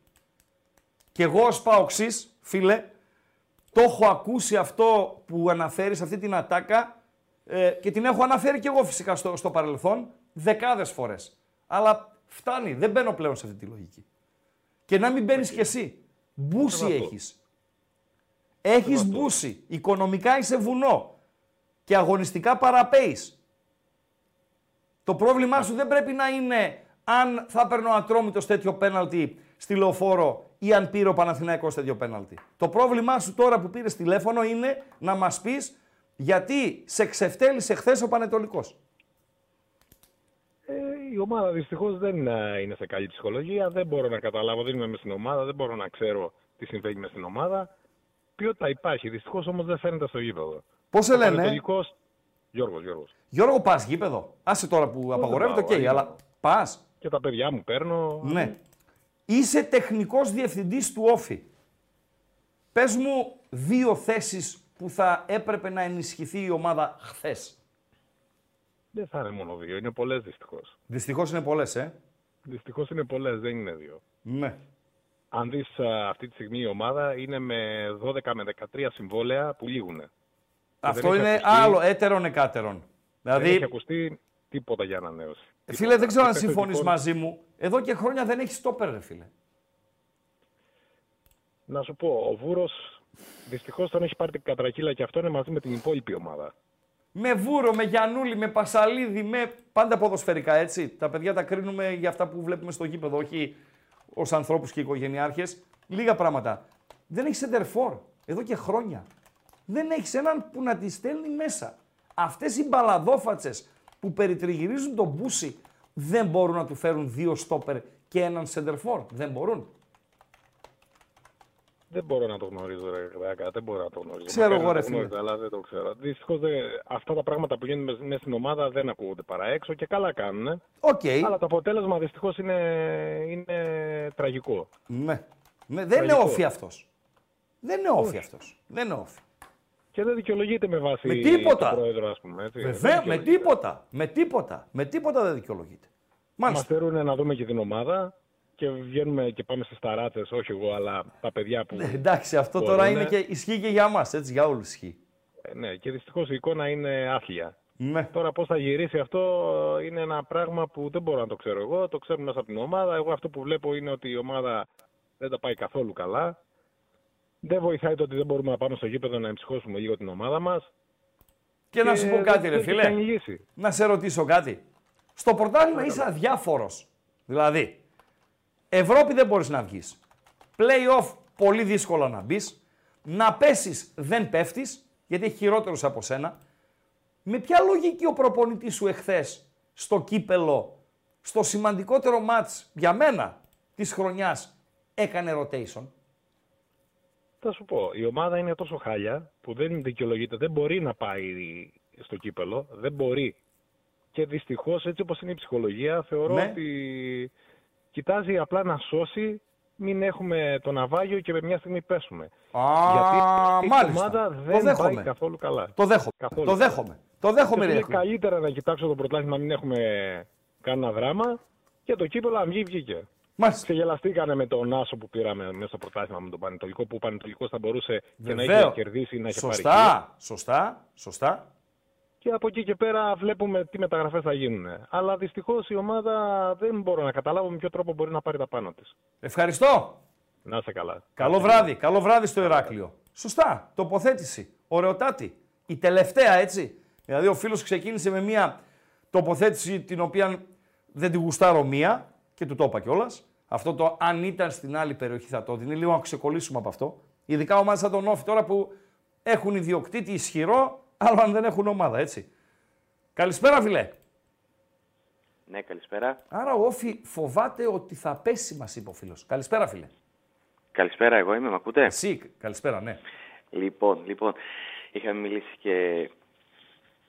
Και εγώ ως Παοξής, φίλε, το έχω ακούσει αυτό που αναφέρεις σε αυτή την ατάκα ε, και την έχω αναφέρει και εγώ φυσικά στο, στο παρελθόν δεκάδες φορές. Αλλά φτάνει, δεν μπαίνω πλέον σε αυτή τη λογική. Και να μην μπαίνεις κι εσύ. Μπούση Σεβαστό. έχεις. Έχεις μπούση. Οικονομικά είσαι βουνό. Και αγωνιστικά παραπέεις. Το πρόβλημά σου δεν πρέπει να είναι αν θα παίρνω ατρόμητος τέτοιο πέναλτι στη λεωφόρο ή αν πήρε ο Παναθηναϊκός τέτοιο πέναλτι. Το πρόβλημά σου τώρα που πήρες τηλέφωνο είναι να μας πεις γιατί σε ξεφτέλησε χθες ο Πανετολικός. Ε, η ομάδα δυστυχώς δεν ε, είναι σε καλή ψυχολογία. Δεν μπορώ να καταλάβω, δεν είμαι μες στην ομάδα, δεν μπορώ να ξέρω τι συμβαίνει μες στην ομάδα. Ποιότητα υπάρχει. Δυστυχώς όμως δεν φαίνεται στο γήπεδο. Πώς σε Ο λένε, Πανετολικός- Γιώργος, Γιώργος. Γιώργο πας γήπεδο. Άσε τώρα που απαγορεύεται, οκ, πάω, δεν αλλά πάω. πας. Και τα παιδιά μου παίρνω. Ναι. Είσαι τεχνικός διευθυντής του ΟΦΗ. Πες μου δύο θέσεις που θα έπρεπε να ενισχυθεί η ομάδα χθες. Δεν θα είναι μόνο δύο, είναι πολλές δυστυχώς. Δυστυχώς είναι πολλές, ε; Δυστυχώς είναι πολλές, δεν είναι δύο. Ναι. Αν δεις αυτή τη στιγμή η ομάδα είναι με 12 με 13 συμβόλαια που λήγουν. Αυτό δεν έχει είναι ακουστεί- άλλο, έτερον εκάτερον. Δεν έχει Δηλαδή, ακουστεί τίποτα για ανανέωση. Φίλε, δεν ξέρω αν Και συμφωνείς λοιπόν- μαζί μου. Εδώ και χρόνια δεν έχεις στόπερ, ρε φίλε. Να σου πω, ο Βούρος δυστυχώς τον έχει πάρει την κατρακύλα και αυτό είναι μαζί με την υπόλοιπη ομάδα. Με Βούρο, με Γιανούλη, με Πασαλίδη, με πάντα ποδοσφαιρικά έτσι. Τα παιδιά τα κρίνουμε για αυτά που βλέπουμε στο γήπεδο, όχι ως ανθρώπους και οικογενειάρχες. Λίγα πράγματα. Δεν έχεις σεντερφόρ εδώ και χρόνια. Δεν έχεις έναν που να τη στέλνει μέσα. Αυτές οι μπαλαδόφατσες που περιτριγυρίζουν τον Μπούση δεν μπορούν να του φέρουν δύο στόπερ και έναν σεντερφόρ. Δεν μπορούν. Δεν μπορώ να το γνωρίζω, ρε Ρακα, δεν μπορώ να το γνωρίζω. Ξέρω Μακάρι εγώ, να ρε το φίλε. γνώριζα, Αλλά δεν το ξέρω. Δυστυχώς αυτά τα πράγματα που γίνουν μέσα στην ομάδα δεν ακούγονται παρά έξω και καλά κάνουν. Οκ. Αλλά το αποτέλεσμα δυστυχώς είναι, είναι τραγικό. Ναι. ναι. Δεν είναι Τραγικό. ΟΦΗ αυτός. Δεν είναι ΟΦΗ αυτός. Δεν είναι ΟΦΗ. Και δεν δικαιολογείται με βάση Με τίποτα. τον πρόεδρο, ας πούμε. Έτσι. Βέβαια, Δεν με δικαιολογείται. τίποτα. Με τίποτα. Με τίποτα δεν δικαιολογείται. Μας Μάλιστα. θέλουν να δούμε και την ομάδα και βγαίνουμε και πάμε στις ταράτσες, όχι εγώ, αλλά τα παιδιά που. Ε, εντάξει, αυτό τώρα μπορούν. είναι και, ισχύει και για μας, έτσι, για όλους ισχύει. Ε, Ναι, και δυστυχώς η εικόνα είναι άθλια. Ναι. Τώρα πώς θα γυρίσει αυτό είναι ένα πράγμα που δεν μπορώ να το ξέρω εγώ. Το ξέρουν μέσα από την ομάδα. Εγώ αυτό που βλέπω είναι ότι η ομάδα δεν τα πάει καθόλου καλά. Δεν βοηθάει το ότι δεν μπορούμε να πάμε στο γήπεδο να εμψυχώσουμε λίγο την ομάδα μας. Και να σου πω κάτι, ρε δεν φίλε. κάνει λύση. Να σε ρωτήσω κάτι. Στο πρωτάθλημα είσαι αδιάφορος. Δηλαδή, Ευρώπη δεν μπορείς να βγεις. Play-off πολύ δύσκολο να μπεις. Να πέσεις δεν πέφτεις, γιατί έχει χειρότερους από σένα. Με ποια λογική ο προπονητής σου εχθές στο κύπελο, στο σημαντικότερο μάτς για μένα της χρονιάς, έκανε rotation; Θα σου πω, η ομάδα είναι τόσο χάλια που δεν δικαιολογείται, δεν μπορεί να πάει στο κύπελο, δεν μπορεί. Και δυστυχώς, έτσι όπως είναι η ψυχολογία, θεωρώ Ναι. ότι κοιτάζει απλά να σώσει, μην έχουμε το ναυάγιο και με μια στιγμή πέσουμε. Α, Γιατί η μάλιστα. ομάδα Το δεν πάει δέχομαι. καθόλου καλά. Το δέχομαι. Καθόλου Το καλά. δέχομαι. Το δέχομαι, Και ρε είναι Ιακλή. καλύτερα να κοιτάξω το πρωτάθλημα, μην έχουμε κανένα δράμα και το κύπελο αν βγει, βγήκε. Μάλιστα. Ξεγελαστήκανε με τον Άσο που πήραμε μέσα στο πρωτάθλημα με τον Πανετολικό, που ο Πανετολικός θα μπορούσε και να Βεβαίως. είχε κερδίσει ή να είχε πάρει Σωστά, χίλια. σωστά, σωστά. Και από εκεί και πέρα βλέπουμε τι μεταγραφές θα γίνουν. Αλλά δυστυχώς η ομάδα δεν μπορώ να καταλάβω με ποιο τρόπο μπορεί να πάρει τα πάνω της. Ευχαριστώ. Να είσαι καλά. Καλό βράδυ. Καλό βράδυ στο Ηράκλειο. Σωστά. Τοποθέτηση. Ωραιοτάτη. Η τελευταία, έτσι. Δηλαδή, ο φίλος ξεκίνησε με μια τοποθέτηση την οποία δεν τη γουστάρω μία και του το είπα κιόλας. Αυτό το αν ήταν στην άλλη περιοχή θα το δίνει. Λίγο να ξεκολλήσουμε από αυτό. Ειδικά ομάδε σαν τον Όφη τώρα που έχουν ιδιοκτήτη ισχυρό, αλλά αν δεν έχουν ομάδα, έτσι. Καλησπέρα, φιλέ. Ναι, καλησπέρα. Άρα ο Όφη φοβάται ότι θα πέσει, μας είπε ο φίλος. Καλησπέρα, φίλε. Καλησπέρα, εγώ είμαι, με ακούτε; Εσύ, καλησπέρα, ναι. Λοιπόν, λοιπόν, είχαμε μιλήσει και,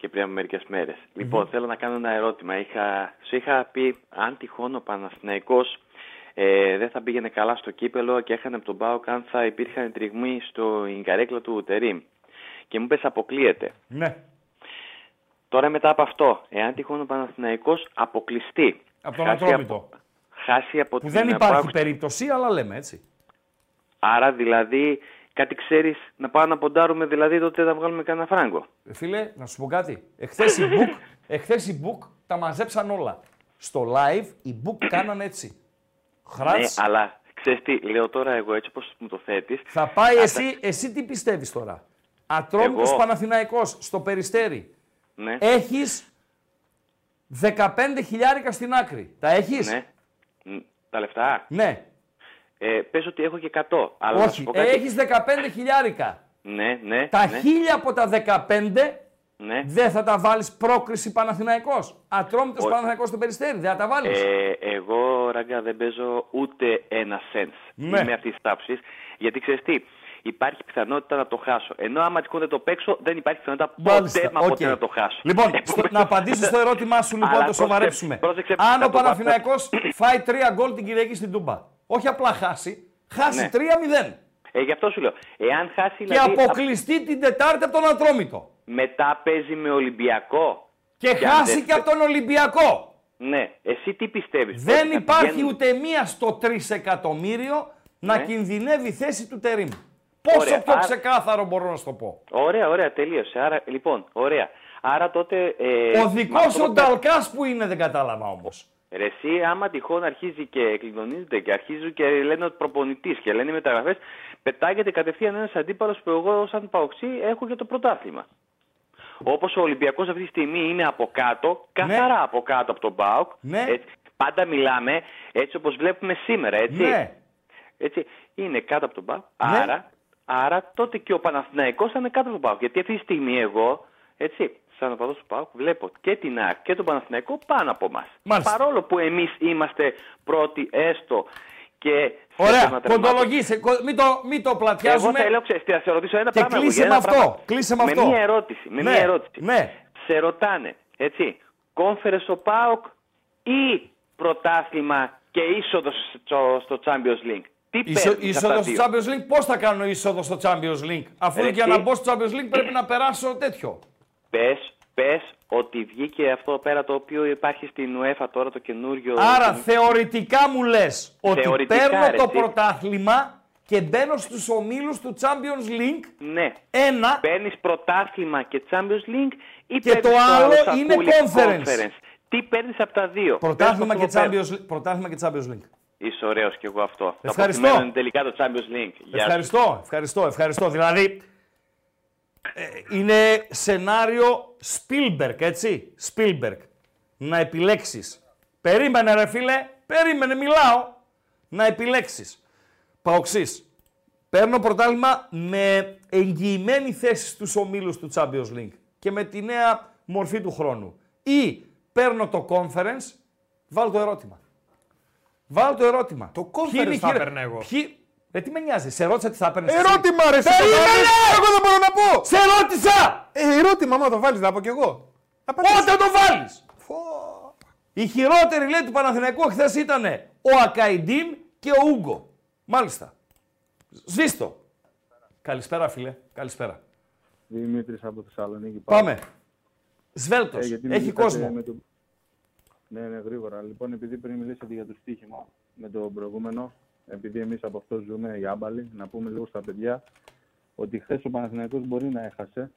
και πριν από μερικές μέρες. Λοιπόν, θέλω να κάνω ένα ερώτημα. Είχα, σου είχα πει αν τυχόν ο Παναθηναϊκός ε, δεν θα πήγαινε καλά στο κύπελο και έχανε από τον Πάοκ αν θα υπήρχαν τριγμοί στο καρέκλα του Τερίμ. Και μου πες αποκλείεται. Ναι. Τώρα μετά από αυτό, εάν τυχόν ο Παναθηναϊκός αποκλειστεί. Από τον χάσει Ατρόμητο. από- Χάσει από Που την δεν ε, υπάρχει ΠΑΟΚ περίπτωση, αλλά λέμε έτσι. Άρα δηλαδή κάτι ξέρεις να πάμε να ποντάρουμε δηλαδή τότε θα βγάλουμε κανένα φράγκο. Ε, Φίλε, να σου πω κάτι. Εχθές η Book, εχθές η Book τα μαζέψαν όλα. Στο live η Book κάνανε έτσι. Χράτς, Ναι, αλλά ξέρεις τι, λέω τώρα εγώ έτσι όπως μου το θέτεις. θα πάει θα- εσύ, εσύ τι πιστεύεις τώρα; Ατρόμητος Εγώ- Παναθηναϊκός στο Περιστέρι. Ναι, Έχεις 15 χιλιάρικα στην άκρη. Τα έχεις; ναι. Μ, Τα λεφτά; Ναι. Ε, πες ότι έχω και 100. Αλλά να σου Όχι, πω κάτι. έχεις 15 χιλιάρικα. Ναι, ναι. Τα ναι, χίλια από τα 15 ναι. δεν θα τα βάλεις πρόκριση Παναθηναϊκός. Ατρόμητος Όχι. Παναθηναϊκός στο Περιστέρι. Δεν θα τα βάλεις. Ε, εγώ, Ράγκα, δεν παίζω ούτε ένα σεντ. Ναι. Είμαι αυτής της άποψης. Γιατί ξέρεις τι, υπάρχει πιθανότητα να το χάσω. Ενώ άμα τυχόν δεν το παίξω, δεν υπάρχει πιθανότητα Μάλιστα, ποτέ μα οκ. ποτέ να το χάσω. Λοιπόν, στο- να απαντήσω στο ερώτημά σου λοιπόν, Αλλά το σοβαρέψουμε. πρόσεξε, Αν θα ο το Παναθηναϊκός φάει τρία γκολ την Κυριακή στην Τούμπα, όχι απλά χάσει, χάσει Ναι. 3-0 Ε, γι' αυτό σου λέω. Εάν χάσει, και δηλαδή, αποκλειστεί την Τετάρτη από τον Ατρόμητο μετά παίζει με Ολυμπιακό. και αν χάσει δεν- και από τον Ολυμπιακό. Ναι, εσύ τι πιστεύεις. Δεν ότι θα υπάρχει πηγαίνουν- ούτε μία στο τρισεκατομμύριο να Ναι. κινδυνεύει η θέση του Τερίμ. Πόσο Ωραία, πιο άρα- ξεκάθαρο μπορώ να σου το πω. Ωραία, ωραία, τελείωσε. Άρα, λοιπόν, ωραία. Άρα τότε. Ε, Ο με δικό αυτό σου το- Νταλκάς που είναι, δεν κατάλαβα όμως. Ρε εσύ, άμα τυχόν αρχίζει και κλειδονίζεται και αρχίζουν και λένε ότι προπονητής και λένε μεταγραφές, πετάγεται κατευθείαν ένας αντίπαλος που εγώ, σαν παοξή, έχω για το πρωτάθλημα. Όπως ο Ολυμπιακός αυτή τη στιγμή είναι από κάτω, καθαρά από κάτω από τον Πάοκ. Ναι. Έτσι, πάντα μιλάμε έτσι όπως βλέπουμε σήμερα, έτσι. Ναι. έτσι είναι κάτω από τον Πάοκ. Άρα, άρα τότε και ο Παναθηναϊκός θα είναι κάτω από τον Πάοκ. Γιατί αυτή τη στιγμή εγώ, έτσι, σαν οπαδός του Πάοκ, βλέπω και την ΑΕΚ και τον Παναθηναϊκό πάνω από εμά. Μάλιστα. Παρόλο που εμείς είμαστε πρώτοι, έστω και. σε Ωραία, θέμα τερμάτων. κοντολογήσε. κο- Μην το, μην το Εγώ πλατιάζουμε. θέλω, ξέρεις, τι, να σε ρωτήσω ένα Και πράγμα. εγώ, κλείσε για με ένα αυτό, πράγμα. κλείσε με αυτό. μία ερώτηση. Με Ναι, μία ερώτηση. ναι. Σε ρωτάνε, έτσι, κόμφερες ο ΠΑΟΚ ή πρωτάθλημα και είσοδος στο, στο Champions League; Τι Είσο, παίρνεις από τα είσοδο στο δύο. Champions League, πώς θα κάνω είσοδο στο Champions League, αφού Ρε, για τι; να μπω στο Champions League πρέπει να περάσω τέτοιο. Πες, πες ότι βγήκε αυτό εδώ πέρα το οποίο υπάρχει στην UEFA τώρα το καινούριο. Άρα θεωρητικά μου λες ότι Θεωρητικά, παίρνω ρε, το εσύ. πρωτάθλημα και μπαίνω στους ομίλους του Champions League. Ναι. Ένα. Παίρνεις πρωτάθλημα και Champions League ή Και παίρνεις το άλλο σακούλι είναι conference. Τι παίρνεις από τα δύο; Πρωτάθλημα και, Πες μας εδώ πέρα. Champions, League- πρωτάθλημα και Champions League. Είσαι ωραίος κι εγώ αυτό. Ευχαριστώ. Θα αποθυμένουν τελικά το Champions League. Γεια σου. Ευχαριστώ, ευχαριστώ, ευχαριστώ. Δηλαδή, ε, είναι σενάριο Spielberg, έτσι; Spielberg. Να επιλέξεις. Περίμενε ρε φίλε, περίμενε, μιλάω. Να επιλέξεις. Παοξής. Παίρνω πρωτάθλημα με εγγυημένη θέση στους ομίλους του Champions League και με τη νέα μορφή του χρόνου. Ή παίρνω το conference, βάλω το ερώτημα. Βάλω το ερώτημα. Το conference θα έπαιρνα εγώ. Ποιοι... Ε, τι με νοιάζει, σε ρώτησα τι θα έπαιρνες. Ερώτημα, ρε, εσύ το Περίμενε! βάλεις, Εγώ δεν μπορώ να πω. Σε ρώτησα! Ε, ερώτημα, άμα το βάλεις, να πω κι εγώ. Πότε το βάλεις! Η χειρότερη λέει του Παναθηναϊκού χθες ήταν ο Ακαϊντίν και ο Ούγκο. Μάλιστα. Σβήστο. Καλησπέρα, φίλε. Καλησπέρα. Δημήτρης από Θεσσαλονίκη. Πάμε. Σβέλτος. Ε, γιατί Έχει μιλήσατε κόσμο. με το- Ναι, ναι, γρήγορα. Λοιπόν, επειδή πριν μιλήσατε για το στοίχημα με το προηγούμενο, επειδή εμείς από αυτό ζούμε οι άμπαλοι, να πούμε λίγο στα παιδιά ότι χθες ο Παναθηναϊκός μπορεί να έχασε,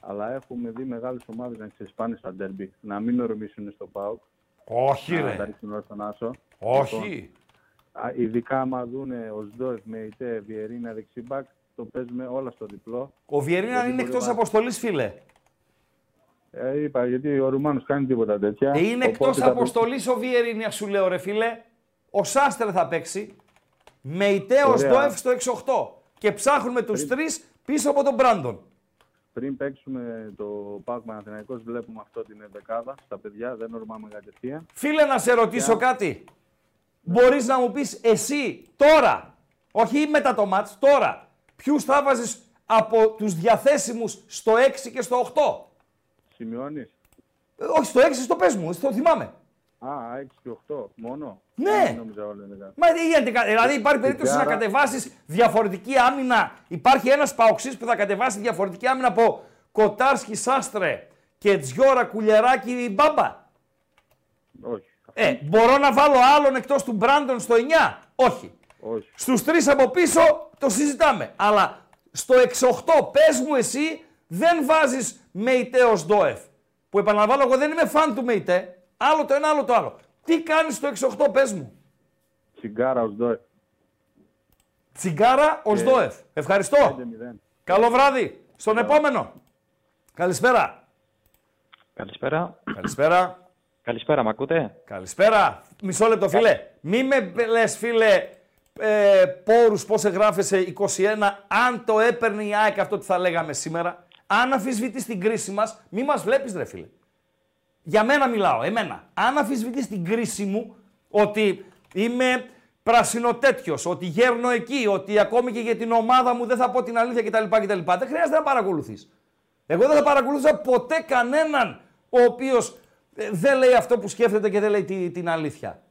αλλά έχουμε δει μεγάλες ομάδες να ξεσπάνε στα ντέρμπι, να μην ορμήσουν στο ΠΑΟΚ. Όχι, να ρε. τα ρίξουν όλα στον Άσο. Όχι. Λοιπόν, α, ειδικά άμα δούνε ο Σντόεφ με ητέ Βιερίνα δεξιμπάκ, το παίζουμε όλα στο διπλό. Ο Βιερίνα Γιατί είναι μπορεί εκτός να- αποστολής, φίλε. Ε, είπα, γιατί ο Ρουμάνος κάνει τίποτα τέτοια. Ε, είναι εκτός Οπότε θα- αποστολής ο Βιερίνα, σου λέω, ρε φίλε. Ο Σάστρε θα παίξει. Με ητέο Ωραία. Ντόεφ στο 6-8. Και ψάχνουμε τους τρεις πίσω από τον Μπράντον. Πριν παίξουμε το ΠΑΟΚ Παναθηναϊκός βλέπουμε αυτό την δεκάδα στα παιδιά, δεν ορμάμε κατευθείαν. Φίλε, να σε ρωτήσω Και- κάτι. Μπορείς να μου πεις εσύ τώρα, όχι μετά το μάτς, τώρα, ποιους θα βάζεις από τους διαθέσιμους στο 6 και στο 8. Σημειώνεις; Ε, όχι, στο 6 στο πες μου, το θυμάμαι. Α, 6 και 8 μόνο. Ναι. Δεν νόμιζα όλα είναι κάτι. Μα τι γίνεται, κα- δηλαδή υπάρχει περίπτωση να άρα- κατεβάσεις διαφορετική άμυνα. Υπάρχει ένας παοξής που θα κατεβάσει διαφορετική άμυνα από Κοτάρσκι Σάστρε και Τζιόρα Κουλιαράκη Μπάμπα. Όχι. Ε, μπορώ να βάλω άλλον εκτός του Μπράντον στο 9. Όχι. Όχι. Στους τρεις από πίσω το συζητάμε. Αλλά στο 6-8 πες μου εσύ δεν βάζεις Μεϊτέ ως Ντόεφ. Που επαναλαμβάνω εγώ δεν είμαι φαν του Μεϊτέ. Άλλο το ένα, άλλο το άλλο. Τι κάνεις στο 6-8 πες μου. Τσιγκάρα ως Ντόεφ. Τσιγκάρα ως Και- Ντόεφ. Ευχαριστώ. 5-0. Καλό βράδυ. Στον επόμενο. Καλησπέρα. Καλησπέρα. Καλησπέρα. Καλησπέρα, μ' ακούτε; Καλησπέρα. Μισό λεπτό, φίλε. Μη με λες, φίλε, ε, πόρους πώς εγγράφεσαι 21, αν το έπαιρνε η ΑΕΚ αυτό τι θα λέγαμε σήμερα. Αν αφισβητείς την κρίση μας, μη μας βλέπεις ρε φίλε. Για μένα μιλάω, εμένα. Αν αφισβητείς την κρίση μου, ότι είμαι πρασινοτέτιος, ότι γέρνω εκεί, ότι ακόμη και για την ομάδα μου δεν θα πω την αλήθεια κτλ. κτλ. Δεν χρειάζεται να παρακολουθείς. Εγώ δεν θα παρακολούθησα ποτέ κανέναν ο οποίος ε, δεν λέει αυτό που σκέφτεται και δεν λέει τη- την αλήθεια.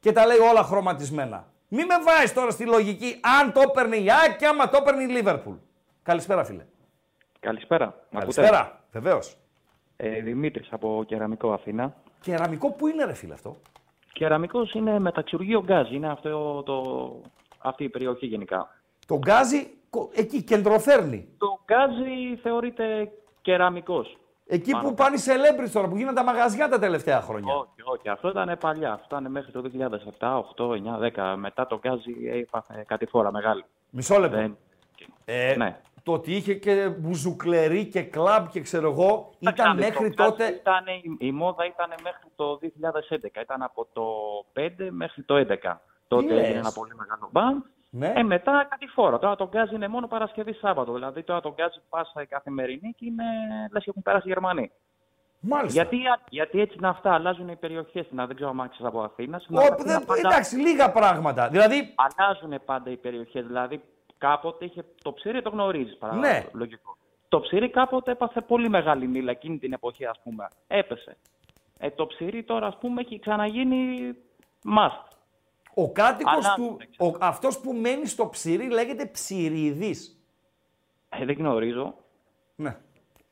Και τα λέει όλα χρωματισμένα. Μη με βάζεις τώρα στη λογική αν το έπαιρνε η ΑΕΚ και άμα το έπαιρνε η Λίβερπουλ. Καλησπέρα φίλε. Καλησπέρα. Μ' ακούτε; Καλησπέρα. Βεβαίως. Ε, Δημήτρης από Κεραμικό Αθήνα. Κεραμικό που είναι ρε φίλε αυτό; Κεραμικός είναι Μεταξουργείο Γκάζι. Είναι αυτό το... αυτή η περιοχή γενικά. Το γκάζι κο- εκεί κεντροφέρνει. Το γκάζι θεωρείται κεραμικός. Εκεί Πάνω που πάνε οι celebrities τώρα, που γίνανε τα μαγαζιά τα τελευταία χρόνια. Όχι, όχι. Αυτό ήταν παλιά. Αυτό ήταν μέχρι το 2007, 8, 9, 10. Μετά το γκάζι έπαθε κατηφόρα μεγάλη. Μισό λεπτό. Δεν- Ε, Ναι. Το ότι είχε και μπουζουκλερί και κλαμπ και ξέρω εγώ, ήταν Κοίταξε, μέχρι το γκάζι τότε. Ήτανε, η, η μόδα ήταν μέχρι το 2011. Ήταν από το 5 μέχρι το 11. Τότε λες; έγινε ένα πολύ μεγάλο μπαμ. Ναι. Ε, μετά κάτι φορά. Τώρα το γκάζι είναι μόνο Παρασκευή Σάββατο. Δηλαδή τώρα το γκάζι πας καθημερινή και είναι λες και έχουν περάσει οι Γερμανοί. Μάλιστα. Γιατί, γιατί έτσι είναι αυτά, αλλάζουν οι περιοχές. Να δεν ξέρω αν άξιζε από Αθήνας. Στην Ω, Αθήνα δεν- πάντα Εντάξει, λίγα πράγματα. Δηλαδή, Αλλάζουν πάντα οι περιοχές. Δηλαδή κάποτε είχε το ψήρι, το γνωρίζεις Ναι. Λογικό. Το ψήρι κάποτε έπαθε πολύ μεγάλη μήλα εκείνη την εποχή, ας πούμε. Έπεσε. Ε, το ψήρι τώρα, ας πούμε, έχει ξαναγίνει must. ο κάτοικος Αλλάζουν, του. Ο, αυτός που μένει στο ψυρί λέγεται ψυρίδης. Ε, δεν γνωρίζω. Ναι.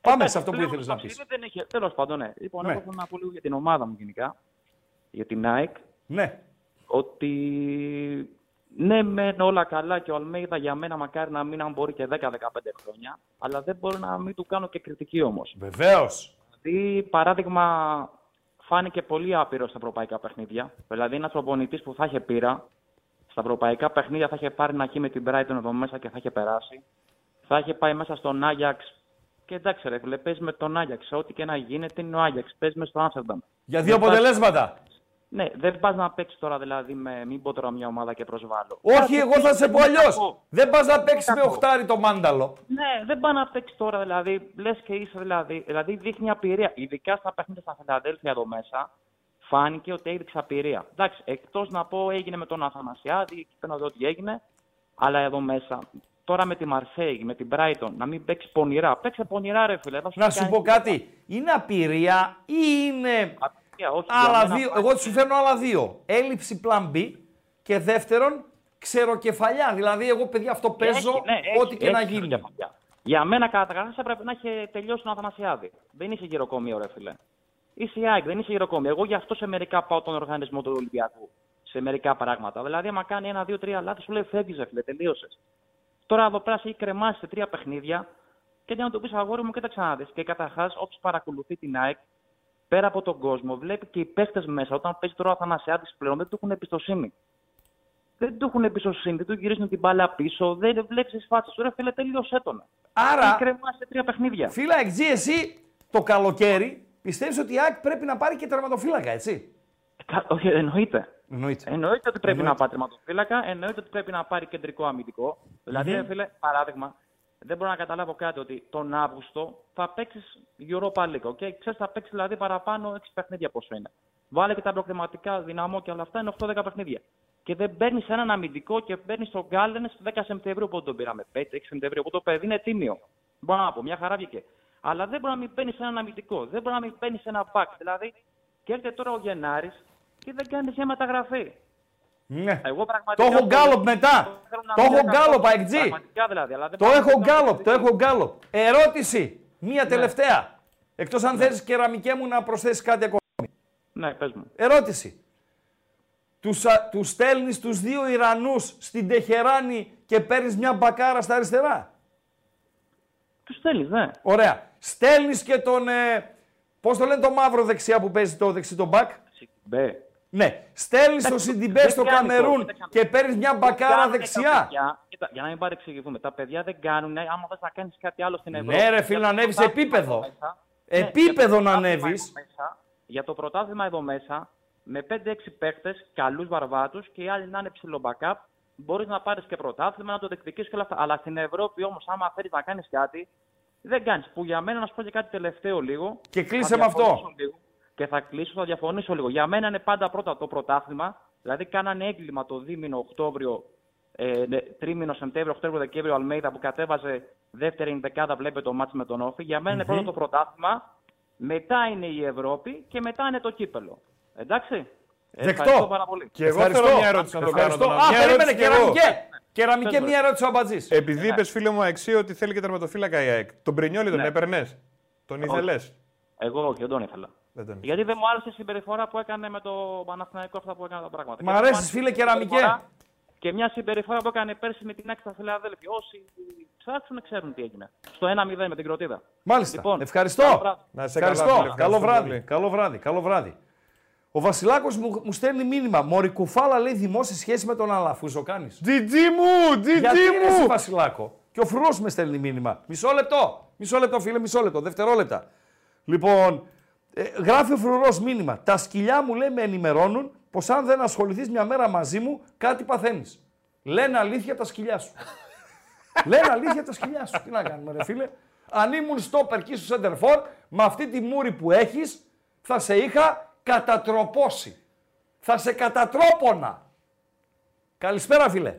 Πάμε Εντάξει, σε αυτό που πλέον ήθελες το να πεις. ψήρι Δεν έχει... Τέλος πάντων, ναι. Λοιπόν, Ναι. εγώ θέλω να πω λίγο για την ομάδα μου γενικά. Για την ΑΕΚ. Ναι. Ότι ναι, μεν όλα καλά και ο Αλμέιδα για μένα μακάρι να μην αν μπορεί και 10-15 χρόνια. Αλλά δεν μπορώ να μην του κάνω και κριτική όμως. Βεβαίως. Δηλαδή, παράδειγμα, φάνηκε πολύ άπειρος στα ευρωπαϊκά παιχνίδια. Δηλαδή, ένας προπονητής που θα είχε πείρα στα ευρωπαϊκά παιχνίδια θα είχε πάρει ένα χ με την Brighton εδώ μέσα και θα είχε περάσει. Θα είχε πάει μέσα στον Άγιαξ. Και εντάξει, ρε, φίλε, παίζει με τον Άγιαξ. Ό,τι και να γίνεται είναι ο Άγιαξ. Παίζει με στο Άμστερνταμ. Για δύο Δεν πας- αποτελέσματα. Ναι, δεν πας να παίξεις τώρα δηλαδή με. Μην πω τώρα μια ομάδα και προσβάλλω. Όχι, Κάτι εγώ θα σε πω αλλιώς. κακό. Δεν πας να παίξεις με κακό. οχτάρι το μάνταλο. Ναι, δεν πάει να παίξεις τώρα δηλαδή. Λες και είσαι δηλαδή. Δηλαδή δείχνει απειρία. Ειδικά στα παιχνίδια στα Φιλαδέλφια εδώ μέσα. Φάνηκε ότι έδειξε απειρία. Εντάξει, εκτός να πω έγινε με τον Αθανασιάδη, εκεί πέρα να δω τι έγινε. Αλλά εδώ μέσα. Τώρα με τη Μαρσέη, με την Brighton, να μην παίξεις πονηρά. Παίξε πονηρά, ρε φίλε. θα Να σου κάνει πω τίποτα. κάτι. Είναι απειρία ή είναι Απειρία, όχι, για άλλα μένα δύο. φάνηκε- Εγώ σου φέρνω άλλα δύο. Έλλειψη plan B και δεύτερον ξεροκεφαλιά. Δηλαδή, εγώ παιδιά αυτό παίζω Έχει, ναι, έχει, ό,τι και να έχει γίνει. ξεροκεφαλιά. Για μένα καταρχά έπρεπε να είχε τελειώσει ο Αθανασιάδη. Δεν είσαι γυροκομείο, ρε φίλε. Είσαι η ΑΕΚ, δεν είσαι γυροκομείο. Εγώ γι' αυτό σε μερικά πάω τον οργανισμό του Ολυμπιακού. Σε μερικά πράγματα. Δηλαδή, άμα κάνει ένα, δύο, τρία λάθη, σου λέει φεύγεις, ρε φίλε, τελείωσες. Τώρα εδώ πέρα σε έχει κρεμάσει σε τρία παιχνίδια και για να το πεις αγόρι μου, κοίταξε να δεις. Και καταρχάς, όποιος παρακολουθεί την ΑΕΚ πέρα από τον κόσμο, βλέπει και οι παίχτες μέσα, όταν παίζει τώρα ο Αθανασιάδης πλέον, δεν του έχουν εμπιστοσύνη. Δεν του έχουν εμπιστοσύνη, δεν του γυρίζουν την μπάλα πίσω, δεν βλέπει τι φάτσε του. Ρε φίλε, τελείωσέ τον. Άρα- Έχει κρεμάσει σε τρία παιχνίδια. Φίλα, εξή, εσύ το καλοκαίρι πιστεύεις ότι η ΑΕΚ πρέπει να πάρει και τερματοφύλακα, έτσι; Κα- Όχι, εννοείται. Εννοείται. Εννοείται ότι πρέπει Εννοείται. να πάρει τερματοφύλακα, εννοείται ότι πρέπει να πάρει κεντρικό αμυντικό. Δηλαδή, Μμμ. ρε φίλε, παράδειγμα, δεν μπορώ να καταλάβω κάτι ότι τον Αύγουστο θα παίξεις Europa League. Okay? Ξέρεις, θα παίξεις δηλαδή παραπάνω 6 παιχνίδια πόσο είναι. Βάλε και τα προκριματικά δυναμό και όλα αυτά είναι 8-10 παιχνίδια. Και δεν παίρνεις έναν αμυντικό και παίρνεις τον Γκάλεν 10 Σεπτεμβρίου που τον πήραμε. 5-6 Σεπτεμβρίου που το παιδί είναι τίμιο. Μπορώ να πω, μια χαρά βγήκε. Αλλά δεν μπορεί να μην παίρνεις έναν αμυντικό, δεν μπορεί να μην παίρνεις ένα back. Δηλαδή, και έρχεται τώρα ο Γενάρης και δεν κάνει μια μεταγραφή. Ναι. Εγώ Το πραγματικά. έχω γκάλοπ μετά. θέλω να Το μην έχω διακόψω. γκάλοπ, αεκτζή. Πραγματικά δηλαδή. Αλλά δεν Το πάω να έχω κάνω γκάλοπ, το κριτική. έχω γκάλοπ. Ερώτηση. Μία Ναι. τελευταία. Εκτός αν θέλεις κεραμικέ μου να προσθέσεις κάτι ακόμα. Ναι, πες μου. Ερώτηση. Τους, α- τους στέλνεις τους δύο Ιρανούς στην Τεχεράνη και παίρνεις μια μπακάρα στα αριστερά; Τους στέλνεις, ναι. Ωραία. Στέλνεις και τον, ε, πώς το λένε το μαύρο δεξιά που παίζει το δεξί το μπακ; Μπε. Ναι. Στέλνεις τον Εντάξει, Σιντιμπέ δεν στο κάνει Καμερούν το, κοίταξε. και παίρνεις μια Δεν μπακάρα κάνουνε τα δεξιά. παιδιά. Κοίτα, για να μην παρεξηγηθούμε, τα παιδιά δεν κάνουν. Άμα θες να κάνεις κάτι άλλο στην Ευρώπη. Ναι, ρε φίλε, για να το ανέβεις πρωτάθλημα επίπεδο. εδώ μέσα, Επίπεδο ναι, για το να πρωτάθλημα ανέβεις. εδώ μέσα, Για το πρωτάθλημα εδώ μέσα, με 5-6 παίχτε, καλούς βαρβάτους και οι άλλοι να είναι ψηλό backup, μπορείς να πάρεις και πρωτάθλημα, να το διεκδικήσεις και όλα αυτά. Αλλά στην Ευρώπη όμως, άμα θέλεις να κάνεις κάτι, δεν κάνεις. Που για μένα, να σου πω και κάτι τελευταίο λίγο. Και θα κλείσε με αυτό. διαφωνήσω λίγο. Και θα κλείσω, θα διαφωνήσω λίγο. Για μένα είναι πάντα πρώτα το πρωτάθλημα. Δηλαδή, κάνανε έγκλημα το δίμηνο Οκτώβριο, ε, ναι, τρίμηνο Σεπτέμβριο, Οκτώβριο, Δεκέμβριο Αλμέιδα που κατέβαζε δεύτερη δεκάδα, βλέπετε το μάτς με τον Όφη. Για μένα είναι Μμμ. πρώτο το πρωτάθλημα, μετά είναι η Ευρώπη και μετά είναι το κύπελο. Εντάξει. Ευχαριστώ πάρα πολύ. Και εγώ Ευχαριστώ. θέλω μια ερώτηση να το κάνω. Ευχαριστώ. τώρα. Α, Μια περίμενε, ερώτηση κι εγώ. κεραμικέ. Κεραμικέ, Πες μου. μία ερώτηση ο Αμπατζής. Επειδή είπες φίλε μου Αεξή ότι θέλει και τερματοφύλακα η ΑΕΚ. Τον Πρινιόλη τον Ναι. έπαιρνες; Τον Όχι. ήθελες; Εγώ όχι, δεν τον ήθελα. Δεν τον Γιατί δεν μου άρεσε η συμπεριφορά που έκανε με το Παναθηναϊκό αυτά που έκανε τα πράγματα. Μ' Και αρέσεις, μου άρεσε φίλε, η κεραμικέ. συμπεριφορά- Και μια συμπεριφορά που έκανε πέρσι με την Άκη Φιλαδέλφια. Όσοι ψάξουν ξέρουν τι έγινε. Στο 1-0 με την Κροτίδα. Μάλιστα. Λοιπόν, Ευχαριστώ. καλό βράδυ. Να είσαι Ευχαριστώ. καλά, φίλε. Καλό Ευχαριστώ βράδυ. πολύ. Καλό βράδυ. Καλό βράδυ. Ο Βασιλάκος μου, μου στέλνει μήνυμα. Μωρή κουφάλα λέει δημόσια σχέση με τον Αλαφούζο κάνεις. Τζιτζί μου, τζιτζί Γιατί είναι εσύ μου. Βασιλάκο; Και ο Φρουρός με στέλνει μήνυμα. Μισό λεπτό. Μισό λεπτό, φίλε, μισό λεπτό. Δευτερόλεπτα. Λοιπόν, ε, γράφει ο Φρουρός μήνυμα. Τα σκυλιά μου λέει με ενημερώνουν πως αν δεν ασχοληθείς μια μέρα μαζί μου, κάτι παθαίνεις. Λένε αλήθεια τα σκυλιά σου. Λένε αλήθεια τα σκυλιά σου. Τι να κάνουμε, ρε φίλε. Αν ήμουν στόπερ και ήσουν σέντερφορ, με αυτή τη μούρη που έχεις, θα σε είχα κατατροπώσει. Θα σε κατατρόπονα. Καλησπέρα, φίλε.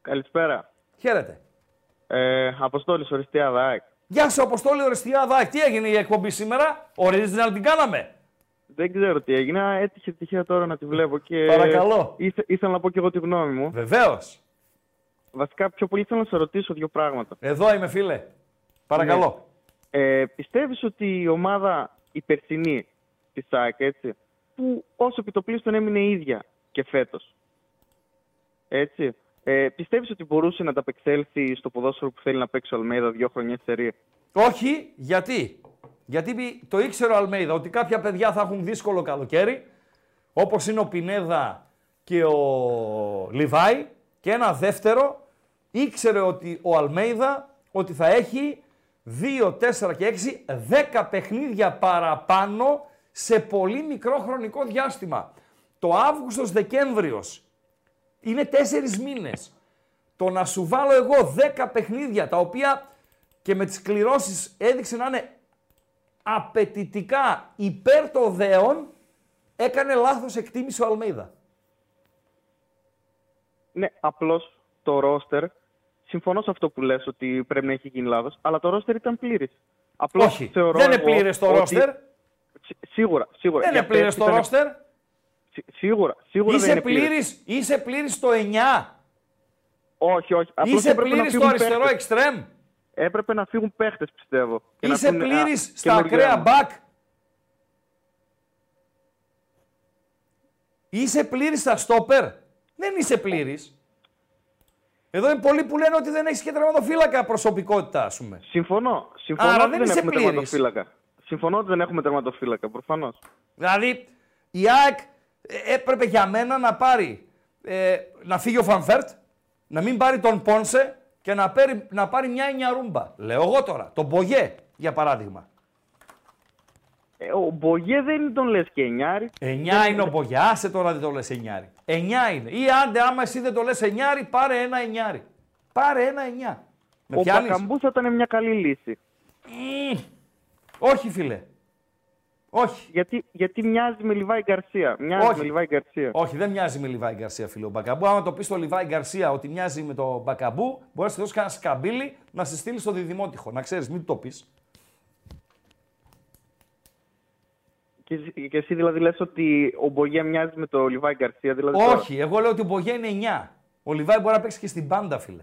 Καλησπέρα. Χαίρετε. Ε, Αποστόλης Οριστιά ΔΑΕΚ. Γεια σου, Αποστόλη Ορεστιάδα. Τι έγινε η εκπομπή σήμερα, original την κάναμε; Δεν ξέρω τι έγινε. Έτυχε τυχαία τώρα να τη βλέπω και. Παρακαλώ. Ήθε, ήθελα να πω και εγώ τη γνώμη μου. Βεβαίως. Βασικά, πιο πολύ θέλω να σε ρωτήσω δύο πράγματα. Εδώ είμαι, φίλε. Παρακαλώ. Ε, Πιστεύεις ότι η ομάδα η περσινή της ΣΑΚ, έτσι, που όσο επιτοπλίστων έμεινε ίδια και φέτος. Έτσι. Ε, Πιστεύεις ότι μπορούσε να ανταπεξέλθει στο ποδόσφαιρο που θέλει να παίξει ο Αλμέιδα δύο χρονιέ σερή. Όχι, γιατί; Γιατί πι- το ήξερε ο Αλμέιδα ότι κάποια παιδιά θα έχουν δύσκολο καλοκαίρι, όπως είναι ο Πινέδα και ο Λιβάη, και ένα δεύτερο, ήξερε ότι ο Αλμέιδα ότι θα έχει 2, 4 και 6, 10 παιχνίδια παραπάνω σε πολύ μικρό χρονικό διάστημα. Το Αύγουστος-Δεκέμβριος είναι 4 μήνες. Το να σου βάλω εγώ 10 παιχνίδια, τα οποία και με τις κληρώσεις έδειξε να είναι απαιτητικά υπέρ των δέων, έκανε λάθος εκτίμηση ο Αλμέιδα. Ναι, απλώς το ρόστερ. Συμφωνώ σε αυτό που λες ότι πρέπει να έχει γίνει λάθος, αλλά το ρόστερ ήταν πλήρης. Όχι, δεν είναι πλήρες το ρόστερ. Σίγουρα, σίγουρα. Δεν Για είναι πλήρες πέρσι το ήταν- ρόστερ. Σι- Σίγουρα, σίγουρα δεν Είσαι είναι πλήρες. πλήρης, είσαι πλήρης στο 9. Όχι, όχι. Απλώς Είσαι έπρεπε να πλήρης στο φύγουν αριστερό παίχτες. εξτρέμ. Έπρεπε να φύγουν παίχτες, πιστεύω. Και να Είσαι έρθουν, α, πλήρης στα καινούργια ακραία αίμα. μπακ. Είσαι πλήρης στα στόπερ. Δεν είσαι πλήρης. Εδώ είναι πολλοί που λένε ότι δεν έχεις και τερματοφύλακα προσωπικότητα, ας πούμε. Συμφωνώ. Συμφωνώ Άρα ότι δεν δεν είσαι έχουμε πλήρης. τερματοφύλακα. Συμφωνώ ότι δεν έχουμε τερματοφύλακα, προφανώς. Δηλαδή, η ΑΕΚ ε, έπρεπε για μένα να πάρει, ε, να φύγει ο Φαν Βέερτ, να μην πάρει τον Πόνσε και να πάρει, να πάρει μια εννιαρούμπα. Λέω εγώ τώρα, τον Μπογέ, για παράδειγμα. Ε, ο Μπογέ δεν τον λες και εννιάρη. Εννιά είναι ο Μπογέ, άσε τώρα δεν τον λες εννιάρι. Εννιά είναι. Ή άντε άμα εσύ δεν το λες εννιάρι, πάρε ένα εννιάρι. Πάρε ένα εννιά. Με Ο πιάνεις; Μπακαμπούς θα ήταν μια καλή λύση. Μμμ. Όχι φίλε. Όχι. Γιατί, γιατί μοιάζει με Λιβάη Γκαρσία. Μοιάζει Όχι. με Λιβάη Γκαρσία. Όχι, δεν μοιάζει με Λιβάη Γκαρσία, φίλο ο Μπακαμπού. Άμα το πεις στο Λιβάη Γκαρσία ότι μοιάζει με τον Μπακαμπού, μπορείς να σου δώσεις κανένα σκαμπίλι να σε στείλει στο διδημότυχο. Να ξέρεις, μην του το πεις. Και, εσύ- και εσύ δηλαδή λες ότι ο Μπογέ μοιάζει με τον Λιβάη Γκαρσία. Δηλαδή τώρα. Όχι, εγώ λέω ότι ο Μπογέ είναι 9. Ο Λιβάη μπορεί να παίξει και στην πάντα, φίλε.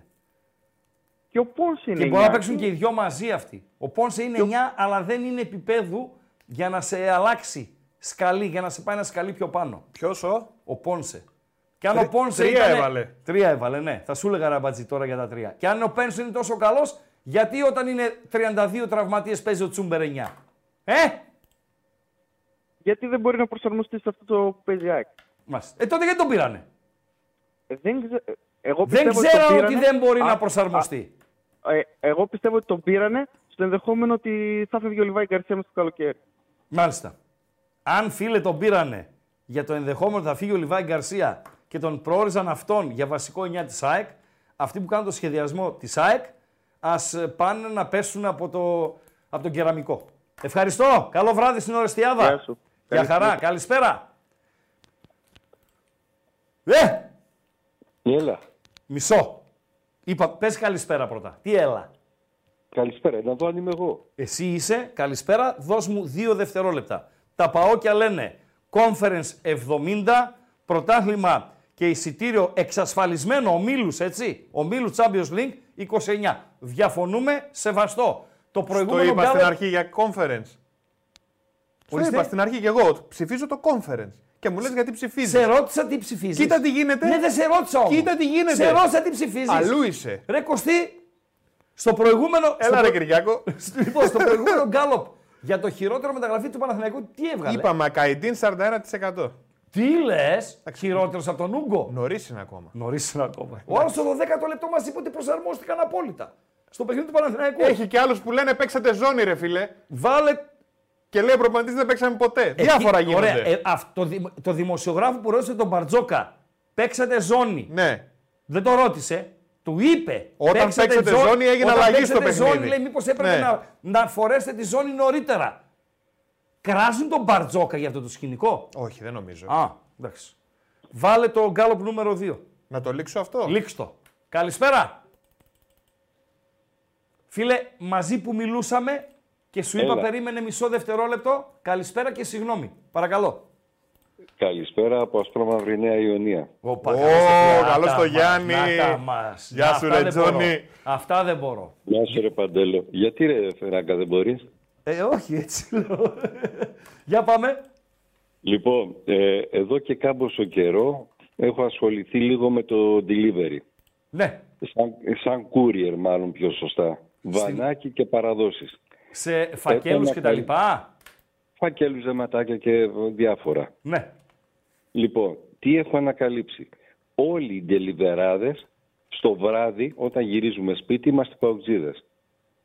Και ο Πόνσε είναι Και μπορεί να 9. παίξουν και οι δυο μαζί αυτοί. Ο Πόνσε είναι 9, αλλά δεν είναι επίπεδου για να σε αλλάξει σκαλί, για να σε πάει ένα σκαλί πιο πάνω. Ποιος ο; Ο Πόνσε. Και αν Τρι- ο Πόνσε τρία ήτανε- έβαλε. Τρία έβαλε, ναι. Θα σου έλεγα ραμπατζή τώρα για τα τρία. Και αν ο Πένσο είναι τόσο καλός, γιατί όταν είναι 32 τραυματίες παίζει ο Τσούμπερ 9. Ε! Γιατί δεν μπορεί να προσαρμοστεί σε αυτό το που παίζει η ΑΕΚ; Μάλιστα. Ε, τότε γιατί τον πήρανε; Ε, δεν, ξε... ε, εγώ Δεν πιστεύω ξέρω τον ότι πήρανε- δεν μπορεί Α, να προσαρμοστεί. α, ε, εγώ πιστεύω ότι τον πήρανε στο ενδεχόμενο ότι θα φεύγει ο Λιβάη Γκαρσία μέσα στο καλοκαίρι. Μάλιστα. Αν φίλε τον πήρανε για το ενδεχόμενο ότι θα φύγει ο Λιβάη Γκαρσία και τον προόριζαν αυτόν για βασικό 9 της ΑΕΚ, αυτοί που κάνουν το σχεδιασμό της ΑΕΚ, ας πάνε να πέσουν από, το, από τον κεραμικό. Ευχαριστώ. Καλό βράδυ στην Ορεστιάδα. Γεια σου. Γεια Καλή χαρά. συνέχεια. Καλησπέρα. Ε! Έλα. Μισό. Είπα, πες καλησπέρα πρώτα. Τι έλα. Καλησπέρα, να δω αν είμαι εγώ. Εσύ είσαι, καλησπέρα, δώσ' μου δύο δευτερόλεπτα. Τα παόκια λένε Conference 70, πρωτάθλημα και εισιτήριο εξασφαλισμένο ομίλους, έτσι. Ομίλου Champions League 29. Διαφωνούμε, σεβαστό. Το Το προηγούμενο είπα στην γκάλε- αρχή για conference. Το Ορίστε. είπα στην αρχή και εγώ. Ψηφίζω το conference. Και μου λες γιατί ψηφίζεις. Σε ρώτησα τι ψηφίζεις. Κοίτα τι γίνεται. Ναι, δεν σε ρώτησα όμως. Κοίτα τι γίνεται. Σε ρώτησα τι ψηφίζεις. Αλλού είσαι. Ρε Κωστή, στο προηγούμενο. Έλα στο ρε προ- Κυριάκο. Λοιπόν, στο προηγούμενο γκάλοπ για το χειρότερο μεταγραφή του Παναθηναϊκού τι έβγαλε; Είπαμε Ακαϊντίν 41%. Τι λες, χειρότερος από τον Ούγκο; Νωρίς είναι ακόμα. Νωρίς είναι ακόμα. Ο άλλος στο 12ο λεπτό μας είπε ότι προσαρμόστηκαν απόλυτα. Στο παιχνίδι του Παναθηναϊκού. Έχει και άλλους που λένε παίξατε ζώνη, ρε φίλε. Βάλε. Και λέει ο προπονητής δεν παίξαμε ποτέ. Εκεί- Διάφορα γίνονται. Ωραία, ε, αυτό, το, δημο- το δημοσιογράφο που ρώτησε τον Μπαρτζόκα, παίξατε ζώνη. Ναι. Δεν το ρώτησε. Του είπε. Όταν παίξατε ζώνη, έγινε όταν αλλαγή στο παίξατε παιχνίδι. Ζώνη, λέει, μήπως έπρεπε Ναι. να, να φορέσετε τη ζώνη νωρίτερα. Κράζουν τον Μπαρτζόκα για αυτό το σκηνικό; Όχι, δεν νομίζω. Α, εντάξει. Βάλε το γκάλωπ νούμερο 2. Να το λήξω αυτό; Λήξ το. Καλησπέρα. Φίλε, μαζί που μιλούσαμε και σου είπα Έλα. περίμενε μισό δευτερόλεπτο. Καλησπέρα και συγγνώμη. Παρακαλώ. Καλησπέρα από Ασπρόμαυρη Νέα Ιωνία. Όπα, Ω, καλώς το καλώς να το τα Γιάννη. μας, να τα μας. Γεια σου, Αυτά ρε, δεν μπορώ. Τζόνι. Αυτά δεν μπορώ. Γεια σου ρε Παντέλο. Γιατί ρε Φεράγκα δεν μπορείς; Ε, όχι, έτσι λέω. Για πάμε. Λοιπόν, ε, εδώ και κάμποσο καιρό έχω ασχοληθεί λίγο με το delivery. Ναι. Σαν, σαν courier μάλλον πιο σωστά. Βανάκι και παραδόσεις. Σε φακέλους Έκανα και τα καλή- λοιπά. Φακέλους, δεματάκια και διάφορα. Ναι. Λοιπόν, τι έχω ανακαλύψει; Όλοι οι ντελιβεράδες στο βράδυ όταν γυρίζουμε σπίτι είμαστε παουτζίδες.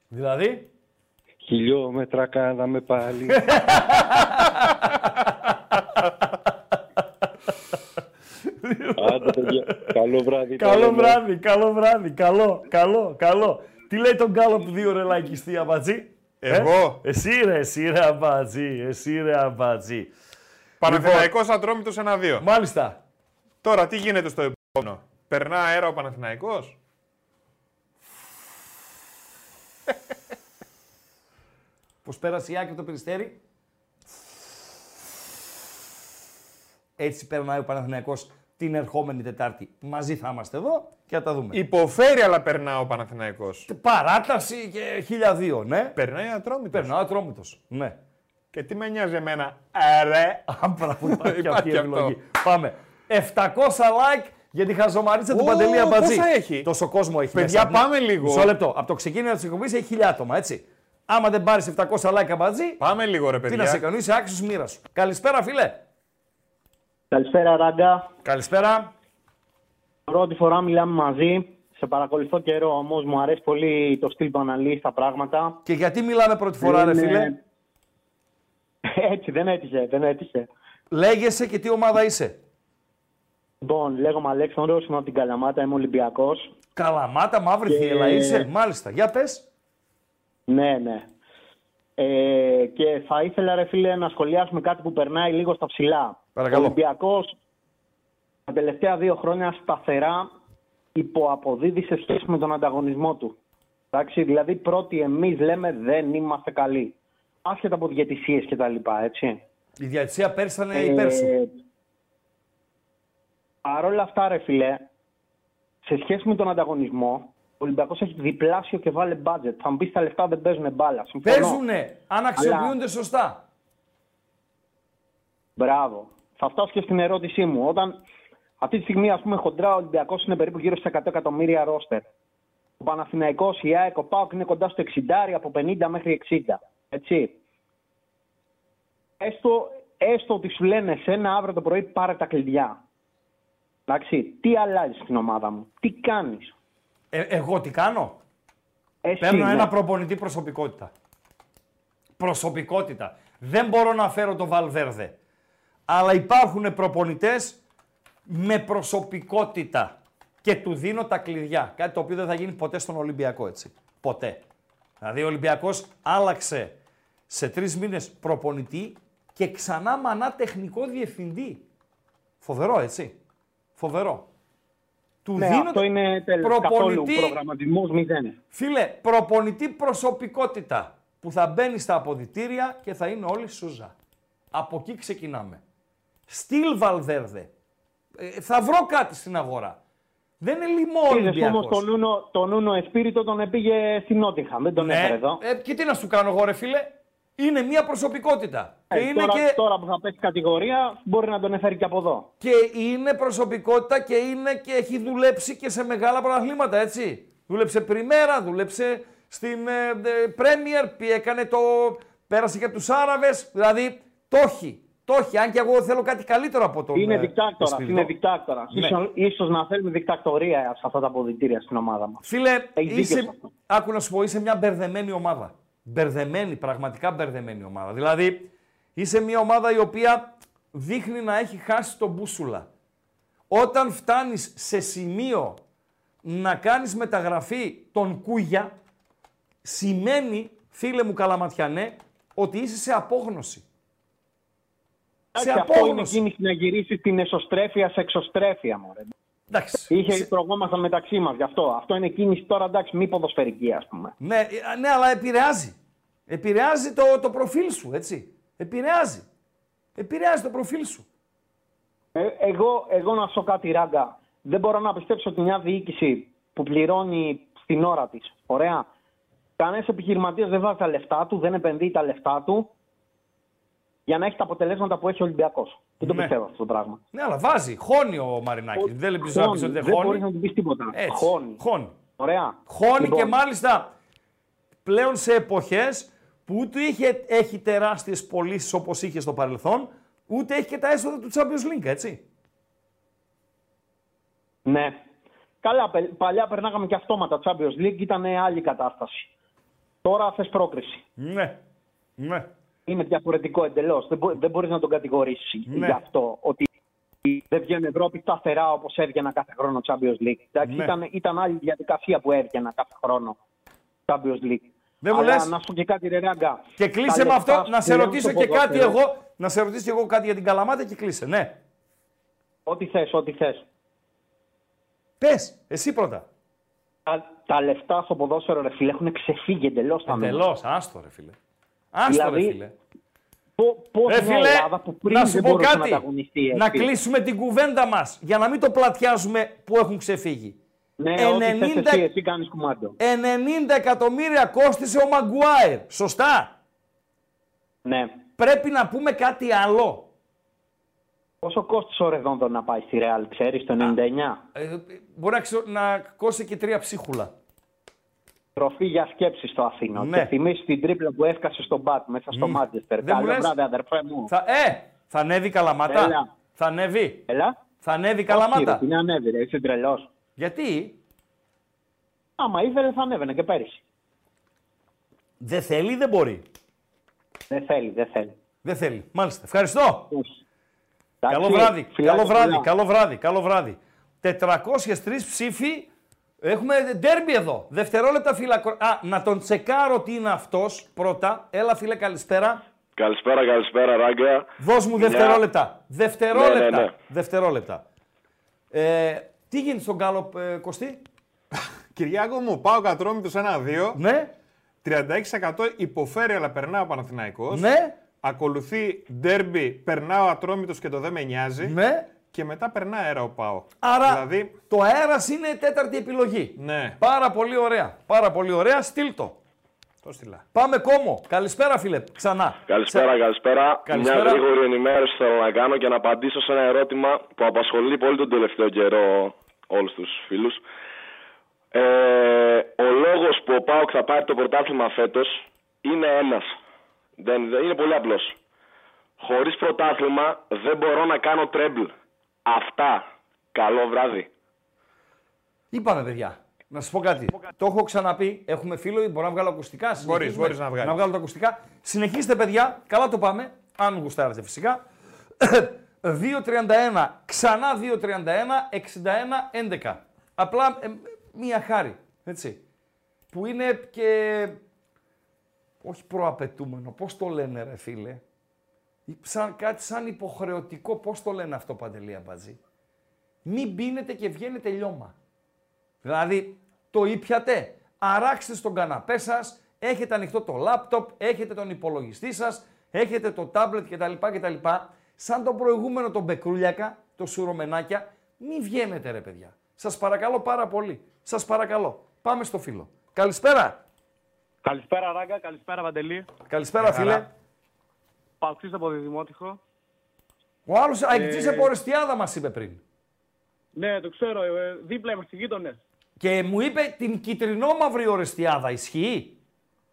Δηλαδή; Χιλιόμετρα κάναμε πάλι. Άντε, παιδιά. Καλό βράδυ. τα Καλό λέμε. βράδυ, καλό βράδυ. Καλό, καλό, καλό. Τι λέει τον Γκάλοπ δύο ρε λαϊκιστή αμπατζή. Εγώ; Ε; Εσύ ρε, εσύ ρε αμπατζή, εσύ ρε αμπατζή. Παναθηναϊκός Ατρόμητος 1-2. Μάλιστα. Τώρα τι γίνεται στο επόμενο; Περνά αέρα ο Παναθηναϊκός; Πώς πέρασε η Άκη από το Περιστέρι; Έτσι περνάει ο Παναθηναϊκός την ερχόμενη Τετάρτη. Μαζί θα είμαστε εδώ και θα τα δούμε. Υποφέρει αλλά περνά ο Παναθηναϊκός. Παράταση και 1002, ναι. Περνάει Ατρόμητος. Περνάει ο Ατρόμητος, ναι. Και τι με νοιάζει εμένα. Αρε. Μπράβο, υπάρχει Υπάρχει αυτή η αυτό. επιλογή. Πάμε. 700 like για τη χαζομαρίτσα του Ω, Παντελή Αμπατζή. πόσα έχει; Τόσο κόσμο έχει Παιδιά, μέσα. πάμε λίγο. Μισό λεπτό. Από το ξεκίνημα της εκπομπής έχει χιλιά άτομα, έτσι. Άμα δεν πάρεις 700 like Αμπατζή, Πάμε λίγο ρε τι παιδιά. να σε κάνω, είσαι άξιος μοίρας σου. Καλησπέρα, φίλε. Καλησπέρα, Ράγκα. Καλησπέρα. Πρώτη φορά μιλάμε μαζί. Σε παρακολουθώ καιρό όμως. Μου αρέσει πολύ το στυλ που αναλύεις τα πράγματα. Και γιατί μιλάμε πρώτη φορά, ρε Είναι- φίλε; Έτσι, δεν έτυχε, δεν έτυχε. Λέγεσαι και τι ομάδα είσαι; Λοιπόν, λέγομαι Αλέξανδρος, είμαι από την Καλαμάτα, είμαι Ολυμπιακός. Καλαμάτα, μαύρη Και- θύελα είσαι; Μάλιστα. Για πες. Ναι, ναι. Ε, και θα ήθελα, ρε φίλε, να σχολιάσουμε κάτι που περνάει λίγο στα ψηλά. Παρακαλώ. Ο Ολυμπιακός τα τελευταία δύο χρόνια σταθερά υποαποδίδει σε σχέση με τον ανταγωνισμό του. Εντάξει, δηλαδή πρώτοι εμείς λέμε δεν είμαστε καλοί. Άσχετα από διαιτησίες και τα λοιπά, έτσι. Η διατησία πέρσι ήταν Ε, υπέρ σου. Παρ' όλα αυτά, ρε φίλε, σε σχέση με τον ανταγωνισμό, ο Ολυμπιακός έχει διπλάσιο και βάλε budget. Θα μου πεις τα λεφτά δεν παίζουν μπάλα. Συμφωνώ. Παίζουνε, αν αξιοποιούνται Αλλά- σωστά. Μπράβο. Θα φτάσω και στην ερώτησή μου. Όταν αυτή τη στιγμή, ας πούμε, χοντρά ο Ολυμπιακός είναι περίπου γύρω στα 100 εκατομμύρια ρόστερ. Ο Παναθηναϊκός, η ΑΕΚ, ο ΠΑΟΚ είναι κοντά στο 60, από 50 μέχρι 60. Έτσι. Έστω, έστω ότι σου λένε σένα αύριο το πρωί πάρε τα κλειδιά. Εντάξει, τι αλλάζεις στην ομάδα μου, τι κάνεις; Ε, εγώ τι κάνω; Εσύ, Παίρνω ναι. ένα προπονητή προσωπικότητα. Προσωπικότητα. Δεν μπορώ να φέρω τον Βαλβέρδε. Αλλά υπάρχουν προπονητές με προσωπικότητα. Και του δίνω τα κλειδιά. Κάτι το οποίο δεν θα γίνει ποτέ στον Ολυμπιακό έτσι. Ποτέ. Δηλαδή ο Ολυμπιακός άλλαξε σε τρεις μήνες προπονητή και ξανά μανά τεχνικό διευθυντή. Φοβερό έτσι. Φοβερό. Του Ναι, δίνω αυτό είναι τέλος, καθόλου προγραμματισμός μηδέν. Φίλε, προπονητή προσωπικότητα που θα μπαίνει στα αποδητήρια και θα είναι όλοι σούζα. Από εκεί ξεκινάμε. Στυλ Βαλβέρδε. Ε, θα βρω κάτι στην αγορά. Δεν είναι λιμό Είδες Ολυμπιακός. όμως τον Νούνο, τον Νούνο Εσπίριτο τον πήγε στην Νότιχα, δεν τον έφερε εδώ. Ε, και τι να σου κάνω εγώ ρε φίλε; Είναι μια προσωπικότητα. Ε, και είναι τώρα, και... τώρα που θα πέσει κατηγορία, μπορεί να τον έφερει και από εδώ. Και είναι προσωπικότητα και είναι και έχει δουλέψει και σε μεγάλα πρωταθλήματα, έτσι. Δούλεψε πριμέρα, δούλεψε στην ε, ε, Premier, πι- έκανε το... πέρασε και από τους Άραβες, δηλαδή το έχει. Το έχει, αν και εγώ θέλω κάτι καλύτερο από τον είναι ε, δικτάκτορα. Εσπιριτό. Είναι δικτάκτορα. Ναι. Ίσως, ίσως να θέλουμε δικτακτορία σε αυτά τα αποδητήρια στην ομάδα μας. Φίλε, Έχει δίκιο σε είσαι, αυτό. άκου να σου πω, είσαι μια μπερδεμένη ομάδα. Μπερδεμένη, πραγματικά μπερδεμένη ομάδα. Δηλαδή, είσαι μια ομάδα η οποία δείχνει να έχει χάσει τον μπούσουλα. Όταν φτάνεις σε σημείο να κάνεις μεταγραφή των Κούγια, σημαίνει, φίλε μου Καλαματιανέ, ότι είσαι σε απόγνωση. Σε Εντάξει, αυτό είναι απόγνωση. κίνηση να γυρίσει την εσωστρέφεια σε εξωστρέφεια. Μωρέ. Εντάξει. Είχε τρογόμασταν μεταξύ μας γι' αυτό. Αυτό είναι κίνηση τώρα εντάξει, μη ποδοσφαιρική ας πούμε. Ναι, ε, ναι, αλλά επηρεάζει. Επηρεάζει το, το προφίλ σου, έτσι. Επηρεάζει. Επηρεάζει το προφίλ σου. Ε, εγώ, εγώ να σου πω κάτι, Ράγκα. Δεν μπορώ να πιστέψω ότι μια διοίκηση που πληρώνει στην ώρα της. Ωραία. Κανένας επιχειρηματίας δεν βάζει τα λεφτά του, δεν επενδύει τα λεφτά του για να έχει τα αποτελέσματα που έχει ο Ολυμπιακός. Δεν το Ναι. πιστεύω αυτό το πράγμα. Ναι, αλλά βάζει. Χώνει ο Μαρινάκη. δεν ελπίζω να Χώνει. πεις ότι δεν Δεν χώνει. μπορείς να του πεις τίποτα. Έτσι. Χώνει. Χώνει. Ωραία. Χώνει Λοιπόν, και μάλιστα πλέον σε εποχές που ούτε είχε, έχει τεράστιες πωλήσεις όπως είχε στο παρελθόν, ούτε έχει και τα έσοδα του Champions League, έτσι. Ναι. Καλά, πε- παλιά περνάγαμε και αυτόματα Champions League, ήταν άλλη κατάσταση. Τώρα θες πρόκριση. Ναι. Ναι. Είναι διαφορετικό εντελώς. Δεν, μπο- δεν μπορείς να τον κατηγορήσεις Ναι. γι' αυτό ότι δεν βγαίνει Ευρώπη σταθερά όπως έβγαινα κάθε χρόνο Champions League. Εντάξει, Ναι. ήταν, ήταν άλλη διαδικασία που έβγαινα κάθε χρόνο Champions League. Δεν μου Αλλά λες. να σου πω και κάτι, ρε Ράγκα. Και κλείσε Τα με αυτό, λεφτά να σε πλέον ρωτήσω στο και κάτι ποδόσφαιρο, εγώ, να σε ρωτήσω και εγώ κάτι για την Καλαμάτα και κλείσε, ναι. Ό,τι θες, ό,τι θες. Πες, εσύ πρώτα. Τα, τα λεφτά στο ποδόσφαιρο, ρε φίλε, έχουν ξεφύγει εντελώς τα νούμερα. Εντελώς, άστο ρε φίλε. Άστο Δηλαδή, ρε φίλε. Πώς Ρε μια φίλε, Ελλάδα που πριν να σου δεν πω μπορούσε να κάτι. ανταγωνιστεί. Να έτσι. κλείσουμε την κουβέντα μας, για να μην το πλατιάζουμε που έχουν ξεφύγει. Ναι, ό,τι θες εσύ, εσύ κάνεις κουμάντο. 90 εκατομμύρια κόστησε ο Μαγκουάιρ. Σωστά; Ναι. Πρέπει να πούμε κάτι άλλο. Πόσο κόστησε ο Ρεδόντο να πάει στη Ρεάλ, ξέρεις, το 99. Ε, μπορεί να, ξε- να κόσει και τρία ψίχουλα. Τροφή για σκέψη στο Αθήνα. Ναι. Και θυμίσει την τρίπλα που έφκασε στον Μπατ μέσα στο Μμ. Μάντσεστερ. Δεν μου Καλό λες. βράδυ, αδερφέ μου. Θα, ε, θα ανέβει η Καλαμάτα. Έλα. Θα ανέβει. Έλα. Θα ανέβει η Όχι, Καλαμάτα. ρε, την ανέβει, ρε, είσαι τρελός. Γιατί; Άμα ήθελε, θα ανέβαινε και πέρυσι. δεν θέλει ή δεν μπορεί. Δεν θέλει, δεν θέλει. Δεν θέλει. Μάλιστα. Ευχαριστώ. Καλό Εντάξει, βράδυ. φιλάκια Καλό βράδυ. πολλά. Καλό βράδυ. Καλό βράδυ. 403 ψήφοι. Έχουμε ντέρμπι εδώ. Δευτερόλεπτα φυλακο... Α, να τον τσεκάρω τι είναι αυτός πρώτα. Έλα φίλε καλησπέρα. Καλησπέρα, καλησπέρα, Ράγκα. Δώσ' μου Μια- δευτερόλεπτα. Δευτερόλεπτα. Ναι, ναι, ναι. Δευτερόλεπτα. Ε, τι γίνεται στον Γκάλο, ε, Κωστή; Κυριάκο μου, πάω κατρόμητο 1-2. Ναι. 36% υποφέρει, αλλά περνάω ο Παναθηναϊκός. Ναι. Ακολουθεί ντέρμπι, περνάω ατρόμητος και το δεν με νοιάζει. Ναι. Και μετά περνά αέρα ο Πάο. Άρα Δηλαδή, το αέρας είναι η τέταρτη επιλογή. ναι, Πάρα πολύ ωραία. Πάρα πολύ ωραία. Στείλ το. το στείλα. Πάμε κόμμο. Καλησπέρα φίλε. Ξανά. Καλησπέρα, καλησπέρα. Καλησπέρα. Μια γρήγορη ενημέρωση θέλω να κάνω και να απαντήσω σε ένα ερώτημα που απασχολεί πολύ τον τελευταίο καιρό όλους τους φίλους. Ε, ο λόγος που ο Πάοκ θα πάρει το πρωτάθλημα φέτος είναι ένας. Δεν, δεν- είναι πολύ απλός. Χωρίς πρωτάθλημα δεν μπορώ να κάνω τρέμπλ. Αυτά. Καλό βράδυ. Είπαμε, παιδιά. Να σας πω κάτι. Το έχω ξαναπεί. Έχουμε φίλο, μπορώ να βγάλω ακουστικά; Συνεχίζουμε. μπορείς να βγάλεις. Να βγάλω τα ακουστικά. Συνεχίστε, παιδιά. Καλά το πάμε. Αν γουστάρετε φυσικά. 2.31, ξανά 2.31, 61, 11. Απλά ε, μία χάρη, έτσι. Που είναι και, όχι προαπαιτούμενο, πώς το λένε ρε φίλε; Σαν, κάτι σαν υποχρεωτικό, πώς το λένε αυτό Παντελή Αμπατζή. Μην πίνετε και βγαίνετε λιώμα. Δηλαδή, το ήπιατε, αράξτε στον καναπέ σας, έχετε ανοιχτό το λάπτοπ, έχετε τον υπολογιστή σας, έχετε το τάμπλετ κτλ. κτλ. Σαν το προηγούμενο τον Μπεκρούλιακα, το Σουρωμενάκια, μην βγαίνετε ρε παιδιά. Σας παρακαλώ πάρα πολύ. Σας παρακαλώ. Πάμε στο φίλο. Καλησπέρα. Καλησπέρα Ράγκα, καλησπέρα Βαντελή. Καλησπέρα, φίλε. Παοξής από Δημότυχο. Ο άλλος αεκτζή Ε, από Ορεστιάδα μας είπε πριν. Ναι, το ξέρω, ε, δίπλα είμαστε γείτονες. Και μου είπε την κυτρινόμαυρη Ορεστιάδα. Ισχύει;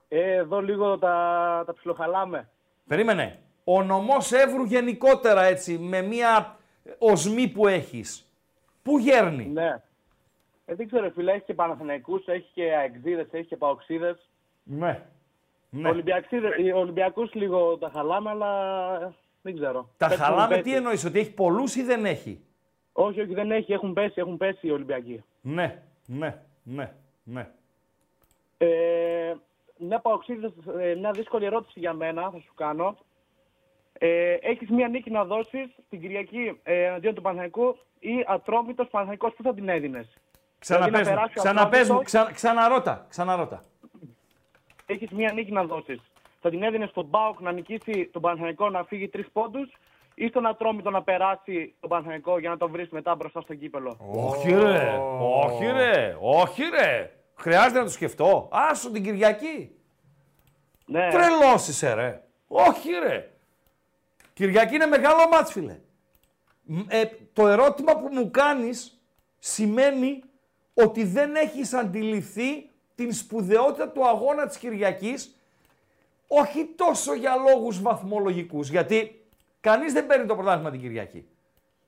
Ε, εδώ λίγο τα, τα ψιλοχαλάμε. Περίμενε. Ο νομός Εύρου γενικότερα έτσι, με μια οσμή που έχεις. Πού γέρνει; Ναι. Ε, δεν ξέρω, φίλε, έχει και Παναθηναϊκούς, έχει και αεξίδες, έχει και παοξίδες. Ναι. Ναι. Οι Ολυμπιακούς λίγο τα χαλάμε, αλλά ε, δεν ξέρω. Τα Πέφτουν χαλάμε πέσει. τι εννοείς, ότι έχει πολλούς ή δεν έχει; Όχι, όχι, δεν έχει, έχουν πέσει, έχουν πέσει οι Ολυμπιακοί. Ναι, ναι, ναι, ναι. Ε, μια παοξίδες, ε, μια δύσκολη ερώτηση για μένα, θα σου κάνω. Ε, έχεις μια νίκη να δώσεις την Κυριακή ε, εναντίον του Παναθηναϊκού ή ατρόμητος Παναθηναϊκός, πού θα την έδινες; Ξαναπες Δηλαδή να μου, περάσει ο ξαναπες μου, Ατρόμητος, ξα, ξαναρώτα, ξαναρώτα. Έχεις μια νίκη να δώσεις. Θα την έδινες στον Μπάουκ να νικήσει τον Παναθηναϊκό να φύγει τρεις πόντους ή στον Ατρόμητο να περάσει τον Παναθηναϊκό για να τον βρεις μετά μπροστά στο κύπελο. Όχι ρε, όχι ρε, όχι ρε. Χρειάζεται να το σκεφτώ. Άσο την Κυριακή. Ναι. Τρελός είσαι ρε. Όχι ρε. Κυριακή είναι μεγάλο μάτς φίλε. Μ, ε, το ερώτημα που μου κάνεις σημαίνει ότι δεν έχεις αντιληφθεί την σπουδαιότητα του αγώνα της Κυριακής όχι τόσο για λόγους βαθμολογικούς, γιατί κανείς δεν παίρνει το πρωτάθλημα την Κυριακή.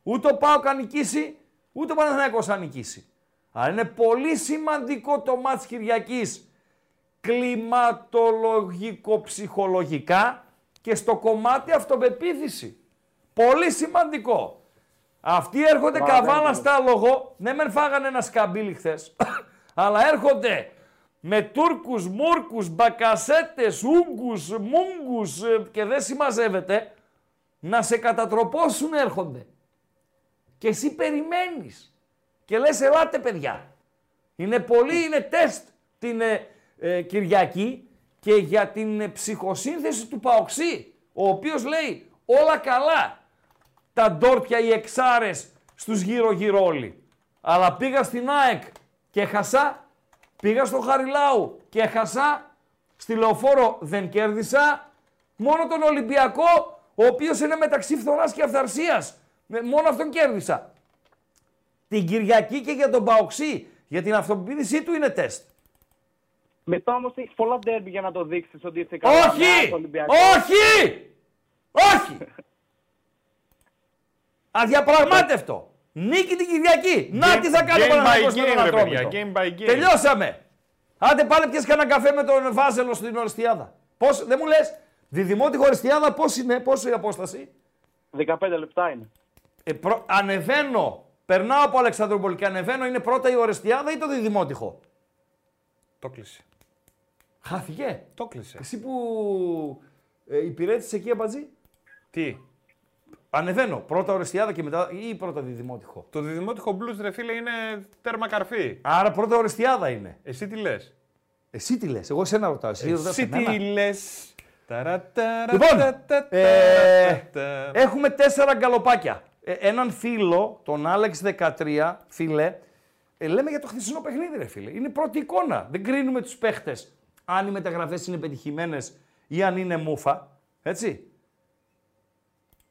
Ούτε ο ΠΑΟΚ αν νικήσει, ούτε ο Παναθηναϊκός αν νικήσει. Αλλά είναι πολύ σημαντικό το μάτς Κυριακής κλιματολογικό-ψυχολογικά και στο κομμάτι αυτοπεποίθηση. Πολύ σημαντικό. Αυτοί έρχονται Μα, καβάλα δεν στα λόγο, ναι μεν φάγανε ένα σκαμπίλι χθες, αλλά έρχονται με Τούρκους, Μούρκους, Μπακασέτες, Ούγκους, Μούγκους ε, και δεν συμμαζεύεται, να σε κατατροπώσουν έρχονται. Και εσύ περιμένεις. Και λες ελάτε παιδιά. Είναι πολύ, είναι τεστ την ε, ε, Κυριακή και για την ε, ψυχοσύνθεση του Παοξή, ο οποίος λέει όλα καλά τα ντόρτια οι εξάρες στους γύρω-γύρω όλοι. Αλλά πήγα στην ΑΕΚ και χασά, πήγα στο Χαριλάου και χασά, στη Λεωφόρο δεν κέρδισα, μόνο τον Ολυμπιακό, ο οποίος είναι μεταξύ φθοράς και αυθαρσίας. Με- Μόνο αυτόν κέρδισα. Την Κυριακή και για τον Παοξή, για την αυτοπεποίθησή του είναι τεστ. Μετά όμως έχεις πολλά ντέρμπι για να το δείξεις ότι είσαι καλά. Όχι! με Ολυμπιακό. Όχι! Όχι! Αδιαπραγμάτευτο. Νίκη την Κυριακή. Να τι θα κάνει ο game by Παναθηναϊκός με game, τον ρε Ατρόμητο. παιδιά, game by game. Τελειώσαμε. Άντε πάλι πιες κανένα καφέ με τον Βάζελο στην Οριστιάδα. Πώς, δεν μου λες, διδημότυχο Οριστιάδα πώς είναι, πόσο η απόσταση; 15 λεπτά είναι. Ε, προ- ανεβαίνω, περνάω από Αλεξανδρούπολη και ανεβαίνω, είναι πρώτα η Οριστιάδα ή το διδημότυχο; Το κλείσε. Χάθηκε; Το κλείσε. Εσύ που ε, υπηρέτησες εκεί αμπατζή; Τι; Ανεβαίνω. Πρώτα Ορεστιάδα και μετά ή πρώτα Διδημότυχο; Το διδημότυχο blues, ρε φίλε, είναι τέρμα καρφί. Άρα πρώτα Ορεστιάδα είναι. Εσύ τι λες; Εσύ τι λες; Εγώ εσένα ρωτάω. Εσύ, ρωτάς Εσύ εμένα. τι λες; Ταραταρα, Λοιπόν, τατα, ε, τατα. έχουμε τέσσερα γκαλοπάκια. Ε, έναν φίλο, τον Άλεξ 13, φίλε, ε, λέμε για το χθεσινό παιχνίδι, ρε φίλε. Είναι πρώτη εικόνα. Δεν κρίνουμε τους παίχτες αν οι μεταγραφές είναι πετυχημένες ή αν είναι μούφα. Έτσι.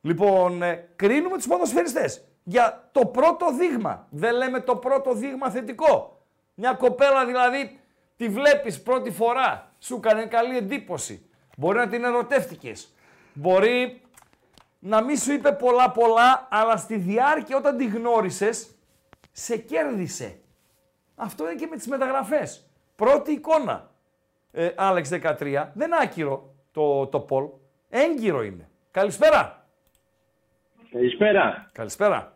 Λοιπόν, ε, κρίνουμε τους ποδοσφαιριστές για το πρώτο δείγμα. Δεν λέμε το πρώτο δείγμα θετικό. Μια κοπέλα δηλαδή τη βλέπεις πρώτη φορά, σου έκανε καλή εντύπωση. Μπορεί να την ερωτεύτηκες. Μπορεί να μην σου είπε πολλά πολλά, αλλά στη διάρκεια όταν τη γνώρισες, σε κέρδισε. Αυτό είναι και με τις μεταγραφές. Πρώτη εικόνα. Ε, Άλεξ 13. Δεν είναι άκυρο το, το Πολ. Έγκυρο είναι. Καλησπέρα. Καλησπέρα. Καλησπέρα.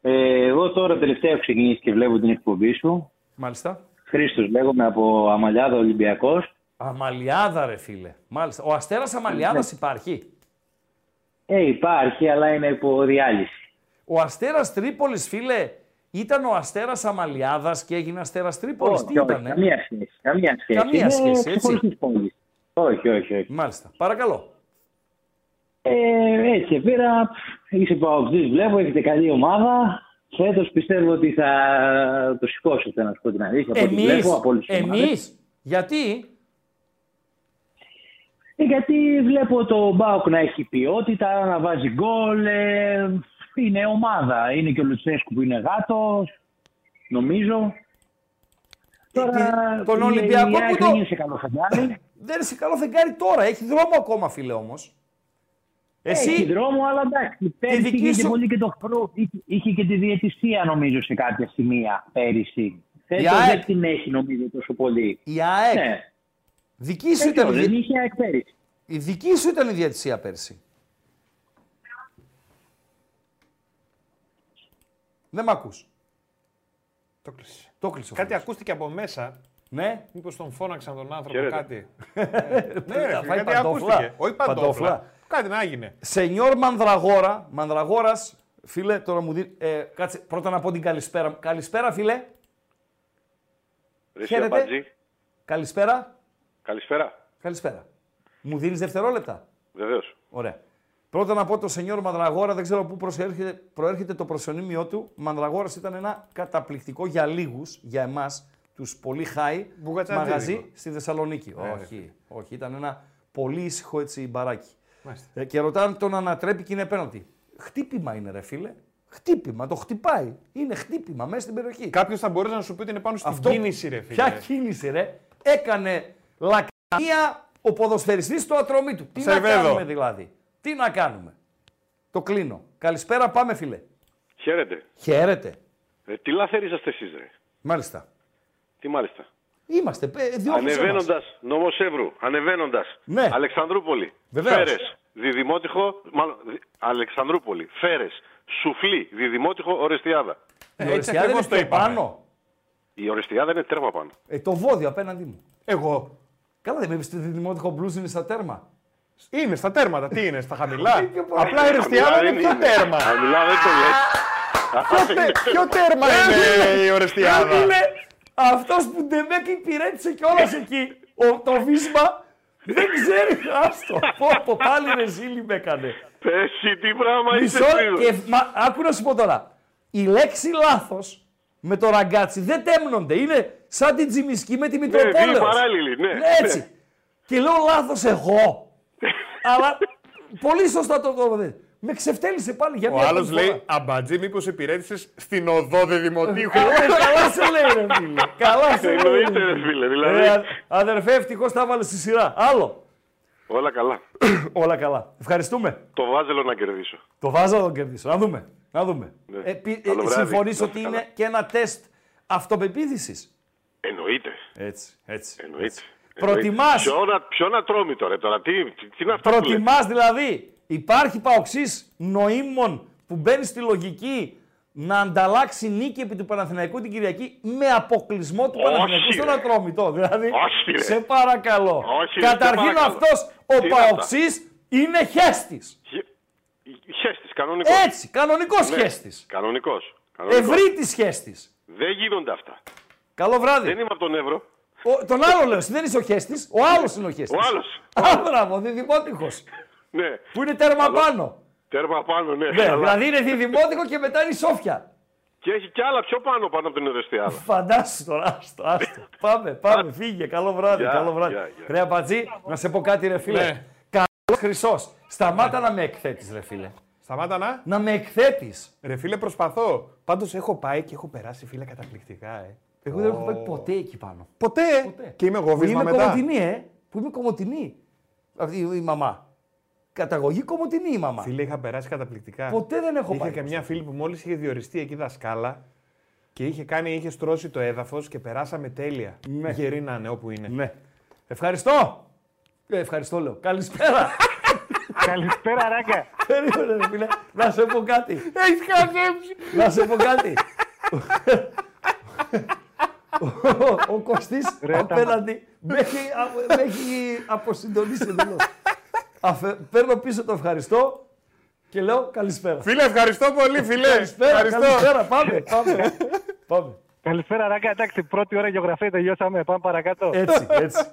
Ε, εγώ τώρα τελευταία έχω ξεκινήσει και βλέπω την εκπομπή σου. Μάλιστα. Χρήστος λέγομαι από Αμαλιάδα Ολυμπιακός. Αμαλιάδα ρε φίλε. Μάλιστα. Ο Αστέρας Αμαλιάδας υπάρχει; Ε, υπάρχει, αλλά είναι υπό διάλυση. Ο Αστέρας Τρίπολης φίλε ήταν ο Αστέρας Αμαλιάδας και έγινε Αστέρας Τρίπολης. Τι όχι, όχι, ήταν, καμία σχέση. Καμία σχέση. Καμία Είναι σχέση, έτσι. ξεχωριστής πόλης. Όχι, όχι, όχι. Μάλιστα. Παρακαλώ. Ε, έτσι, πήρα, είσαι παοξής, βλέπω, έχετε καλή ομάδα. Φέτος πιστεύω ότι θα το σηκώσετε, να σου πω την αλήθεια. Από ό,τι Εμείς, βλέπω από όλες τις ομάδες. εμείς, Γιατί, Ε, γιατί βλέπω το Μπάουκ να έχει ποιότητα, να βάζει γκολ. ε, είναι ομάδα. Είναι και ο Λουτσέσκου που είναι γάτος, νομίζω. Τώρα Ε, τον η- Ολυμπιακό η ΑΕΚ που το- δεν είναι σε καλό φεγγάρι. δεν είναι σε καλό φεγγάρι τώρα. Έχει δρόμο ακόμα, φίλε όμως. Εσύ, Έχει δρόμο, αλλά εντάξει. Πέρυσι δική είχε και σου- πολύ και το χρόνο. Είχε, είχε και τη διαιτησία, νομίζω, σε κάποια σημεία πέρυσι. Φέτος ΑΕΚ. δεν την έχει, νομίζω, τόσο πολύ. η ΑΕΚ. Ναι. Δική σου Ε, ήταν η δεν δι- είχε ΑΕΚ πέρυσι. Η δική σου ήταν η διατησία πέρσι. Δεν μ' ακούς. Το κλείσε. Το κλείσε. ο Κάτι φίλος. ακούστηκε από μέσα. Ναι. Μήπως τον φώναξαν τον άνθρωπο Χαίρετε. κάτι. Θα ναι, ρε, φάει κάτι παντόφλα. ακούστηκε. Όχι Παντόφλα. Παντόφλα. Κάτι να έγινε. Σενιόρ Μανδραγόρα. Μανδραγόρας, φίλε, τώρα μου δει. Ε, κάτσε, πρώτα να πω την καλησπέρα. Καλησπέρα, φίλε. Ρε εσύ, Χαίρετε. Αμπατζή. Καλησπέρα. Καλησπέρα. Καλησπέρα. Μου δίνεις δευτερόλεπτα; Βεβαίως. Ωραία. Πρώτα να πω το Σενιόρ Μανδραγόρα, δεν ξέρω πού προέρχεται, προέρχεται το προσωνύμιό του. Μανδραγόρας ήταν ένα καταπληκτικό για λίγους, για εμάς, τους πολύ high, Μπουγατσαντζίδικο. μαγαζί στη Θεσσαλονίκη. Ε, όχι, όχι, ήταν ένα πολύ ήσυχο έτσι μπαράκι. Μάλιστα. Ε, και ρωτάνε αν τον ανατρέπει και είναι πέναλτι. Χτύπημα είναι, ρε φίλε. Χτύπημα, το χτυπάει. Είναι χτύπημα μέσα στην περιοχή. Κάποιος θα μπορούσε να σου πει ότι είναι πάνω στην Αυτό- κίνηση, ρε φίλε. Ποια κίνηση, ρε. Έκανε λακκανία ο ποδοσφαιριστής στο ατρωμί του. Τι να Σερβέδο. κάνουμε δηλαδή; Τι να κάνουμε; Το κλείνω. Καλησπέρα, πάμε φίλε. Χαίρετε. Χαίρετε. Ε, τι λαθέρι είσαστε εσείς, ρε. Μάλιστα. Τι μάλιστα. Είμαστε. ε, διώξε μας. Ανεβαίνοντας, νομό Εύρου, ανεβαίνοντας. Ναι. Αλεξανδρούπολη. Βεβαίως. Φέρες. Διδημότυχο. Μάλλον. δι- Αλεξανδρούπολη. Φέρες. Σουφλί. Διδημότυχο. Ορεστιάδα. Η Ορεστιάδα είναι πιο πάνω. Η Ορεστιάδα είναι τέρμα πάνω. Ε, το βόδιο απέναντί μου. Εγώ. Καλά, δεν με είπες ότι το δημότυχο μπλουζ είναι στα τέρμα. Είναι στα τέρματα. Τι είναι, στα χαμηλά; Είναι πιο πάνω. Απλά η Ρεστιάδα Χαμηλά είναι δεν πιο τέρμα. Χαμηλά δεν το λες. Ποιο τε- Ποιο τέρμα είναι η Ορεστιάδα. Είναι αυτός που ντεμέκ υπηρέτησε κιόλας εκεί. Ο, το βίσμα δεν ξέρει. Άστο. Πω, πω, πάλι ρε ζήλι με έκανε. Πέσει, τι πράγμα είσαι Μισό φίλος. και μα, άκου να σου πω τώρα. Η λέξη λάθος με το ραγκάτσι δεν τέμνονται. Είναι σαν την τζιμισκή με τη Ναι, Μητροπόλεως. δύο παράλληλοι, ναι. Έτσι. Και λέω λάθος εγώ. Αλλά πολύ σωστά το το Με ξεφτέλησε πάλι για Ο μια άλλος ακόμη φορά. λέει Αμπατζή, μήπως υπηρέτησες στην οδό Δημοτήχου. Ε, Καλά σε λέει ρε φίλε. Καλά σε λέει. Εννοείται, ρε φίλε, δηλαδή. Ε, α- αδερφέ, ευτυχώς τα έβαλε στη σειρά. Άλλο. Όλα καλά. Όλα καλά. Ευχαριστούμε. Το βάζελο να κερδίσω. Το βάζα να τον κερδίσω. Να δούμε. Να δούμε. Ναι. Ε, πι- Καλό ε, βράδυ. συμφωνείς Να ότι είστε είναι καλά. και ένα τεστ αυτοπεποίθησης; Εννοείται. Έτσι, έτσι. Εννοείται. Προτιμάς- Ποιο να, ποιο να τρώμη τώρα, τώρα τι, τι, τι είναι αυτά που λέτε; Προτιμάς δηλαδή, υπάρχει παοξής νοήμων που μπαίνει στη λογική να ανταλλάξει νίκη επί του Παναθηναϊκού την Κυριακή με αποκλεισμό του Όχι, Παναθηναϊκού στον ρε. Ατρόμητο. Δηλαδή, Όχι, ρε. σε παρακαλώ. Όχι, ρε, Καταρχήν σε παρακαλώ. αυτός ο Τι είναι αυτά. παοξής είναι χέστης. Χέστης, κανονικός. Έτσι, κανονικός Ναι, χέστης. Κανονικός. κανονικός. Ευρύτης χέστης. Δεν γίνονται αυτά. Καλό βράδυ. Δεν είμαι από τον Εύρο. Ο, τον άλλο λέω, εσύ δεν είσαι ο χέστης, ο άλλος είναι ο χέστης. Ο άλλος. Α, μπράβο, διδημότυχος. Ναι. Που είναι τέρμα πάνω. Τέρμα πάνω, ναι. Ναι, καλά. δηλαδή είναι διδημότυχο και μετά είναι η Σόφια. Και έχει κι άλλα πιο πάνω πάνω από την Ορεστιάδα. Φαντάσου τώρα, άστο, άστο. πάμε, πάμε, φύγε, καλό βράδυ, Γεια, καλό βράδυ. γεια, γεια. Ρε Αμπατζή, να σε πω κάτι ρε φίλε. Ναι. Καλός Χρυσός, σταμάτα να με εκθέτεις ρε φίλε. Σταμάτα να. Να με εκθέτεις. Ρε φίλε, προσπαθώ. Πάντως έχω πάει και έχω περάσει φίλε καταπληκτικά, ε. Εγώ δεν έχω πάει ποτέ εκεί πάνω. Ποτέ; Και είμαι εγώ Που βίσμα είμαι μετά. κομμωτινή, ε. Που είμαι κομμωτινή. Αυτή η η μαμά. Καταγωγή κομμωτινή η μαμά. Φίλε, είχα περάσει καταπληκτικά. Ποτέ δεν έχω Είχα πάει. και μια φίλη που μόλις είχε διοριστεί εκεί δασκάλα και είχε, κάνει, είχε στρώσει το έδαφος και περάσαμε τέλεια. Ναι. Γερή να είναι όπου είναι. Ναι. Ευχαριστώ. Ε, ευχαριστώ λέω. Καλησπέρα. Καλησπέρα, Ράγκα. Περίμενε, ρε φίλε. Να σε πω κάτι. Έχεις χαζέψει. Να σε πω κάτι. Ο- Ο Κωστής Ρε, τα- απέναντι με έχει, α- με έχει αποσυντονίσει εντελώς. Αφε- Παίρνω πίσω το ευχαριστώ και λέω καλησπέρα. Φίλε, ευχαριστώ πολύ, φίλε. Καλησπέρα, Ευχαριστώ. καλησπέρα. Πάμε, πάμε. πάμε. Καλησπέρα, Ράγκα. Εντάξει, πρώτη ώρα γεωγραφία τελειώσαμε. Πάμε παρακάτω. Έτσι, έτσι.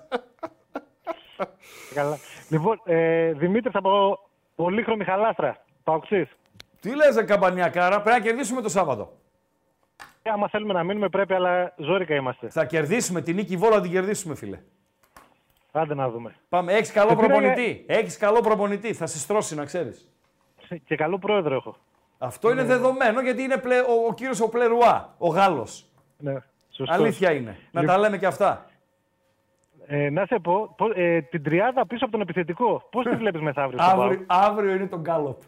Καλά. Λοιπόν, ε, Δημήτρης από Πολύχρωμη Χαλάστρα. Παοξής. Τι λες, ρε καμπανιακάρα, πρέπει να κερδίσουμε το Σάββατο. άμα θέλουμε να μείνουμε πρέπει, αλλά ζόρικα είμαστε. Θα κερδίσουμε την νίκη Βόλα, θα την κερδίσουμε, φίλε. Άντε να δούμε. Πάμε. Έχεις καλό Ε, πήρα προπονητή. Έχεις καλό προπονητή. Θα σε στρώσει, να ξέρεις. Και καλό πρόεδρο έχω. Αυτό είναι Ναι. δεδομένο γιατί είναι πλε, ο, ο κύριος ο Πλερουά, ο Γάλλος. Ναι, σωστός. Αλήθεια είναι. Να Λοιπόν, τα λέμε και αυτά. Ε, να σε πω, πω, ε, την τριάδα πίσω από τον επιθετικό, πώς τη βλέπεις μεθαύριο στο Αύριο, ΠΑΟΚ; αύριο είναι τον Γκάλοπ.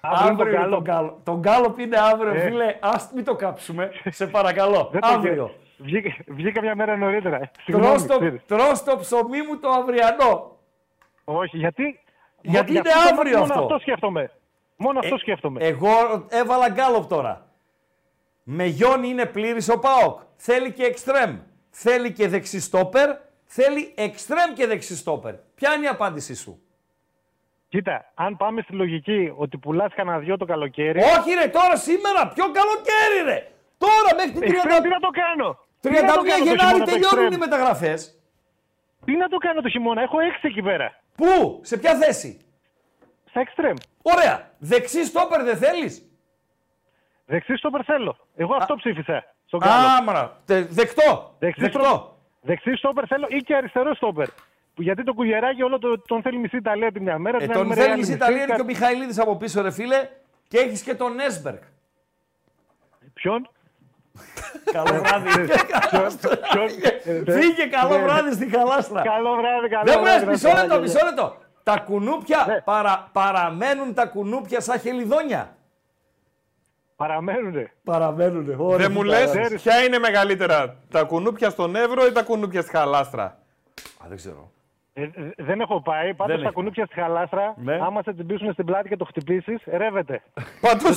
Αύριο είναι τον είναι Γκάλοπ. τον Γκάλοπ. Τον Γκάλοπ είναι αύριο, Ε. φίλε. Ας μην το κάψουμε. Σε παρακαλώ. Δεν το αύριο. Κε- Βγήκα, βγήκα μια μέρα νωρίτερα. Συγγνώμη, Τρως το, ξέρεις. τρως το ψωμί μου το αυριανό. Όχι, γιατί; Γιατί Γι' είναι αυτό- αύριο μόνο αυτό; αυτό σκέφτομαι. Μόνο αυτό Ε, σκέφτομαι. Εγώ έβαλα γκάλοπ τώρα. Με Γιόνι είναι πλήρης ο ΠΑΟΚ. Θέλει και εξτρέμ. Θέλει και δεξιστόπερ. Θέλει εξτρέμ και δεξιστόπερ. Ποια είναι η απάντησή σου; Κοίτα, αν πάμε στη λογική ότι πουλάς κανένα δυο το καλοκαίρι. Όχι ρε, τώρα σήμερα, πιο καλοκαίρι ρε. Τώρα μέχρι την 30... Εξτρέμ, τι να το κάνω. 31 Τι να το κάνω το Γενάρη χειμώνα το τελειώνουν εξτρέμ; οι μεταγραφές. Τι να το κάνω το χειμώνα, έχω έξι εκεί πέρα. Πού, σε ποια θέση; Στα εξτρέμ. Ωραία. Δεξί στόπερ δεν θέλεις; Δεξί στόπερ θέλω. Εγώ αυτό ψήφισα. Στον Γκάλοπ. Άμαρα. Τε- Δεκτό. Δεξί Δεκτό. στρο- Δεξί στόπερ θέλω ή και αριστερό στόπερ. Που Γιατί το κουγεράκι όλο το, τον θέλει μισή Ιταλία τη μια μέρα. Ε, την άλλη τον μέρα η θέλει άλλη η μισή. Ιταλία είναι Κα- και ο Μιχαηλίδης από πίσω ρε φίλε. Και έχεις και τον Έσμπεργκ. Ποιον; Καλό βράδυ. Ποιον? Φύγε καλό Ναι. βράδυ στη χαλάστρα. Καλό βράδυ, καλό Δεν μου λες βράδυ, μισό να λεπτό, φάγε. μισό λεπτό. Τα κουνούπια Ναι. παρα, παραμένουν τα κουνούπια σαν χελιδόνια. Παραμένουνε. Παραμένουνε. Δεν μου λε ποια είναι μεγαλύτερα, τα κουνούπια στον Εύρο ή τα κουνούπια στη Χαλάστρα. Α, δεν ξέρω. Ε, ε, δεν έχω πάει. Πάντω Δεν τα έχει. κουνούπια στη χαλάστρα, Ναι. άμα σε τσιμπήσουν στην πλάτη και το χτυπήσει, ρεύεται. Πάντω.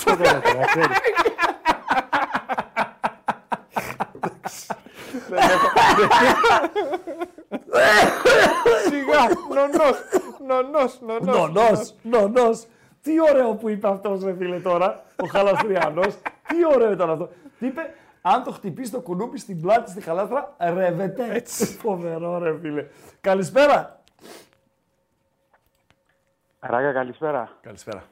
Σιγά, νονός, νονός, νονός. Νονός, νονός. Τι ωραίο που είπε αυτός ρε φίλε τώρα, ο Χαλαστριανός. Τι ωραίο ήταν αυτό. Τι είπε, αν το χτυπήσει το κουνούπι στην πλάτη στη χαλάστρα, ρεύεται. Έτσι. Φοβερό ρε φίλε. Καλησπέρα. Ράγκα, καλησπέρα. Καλησπέρα.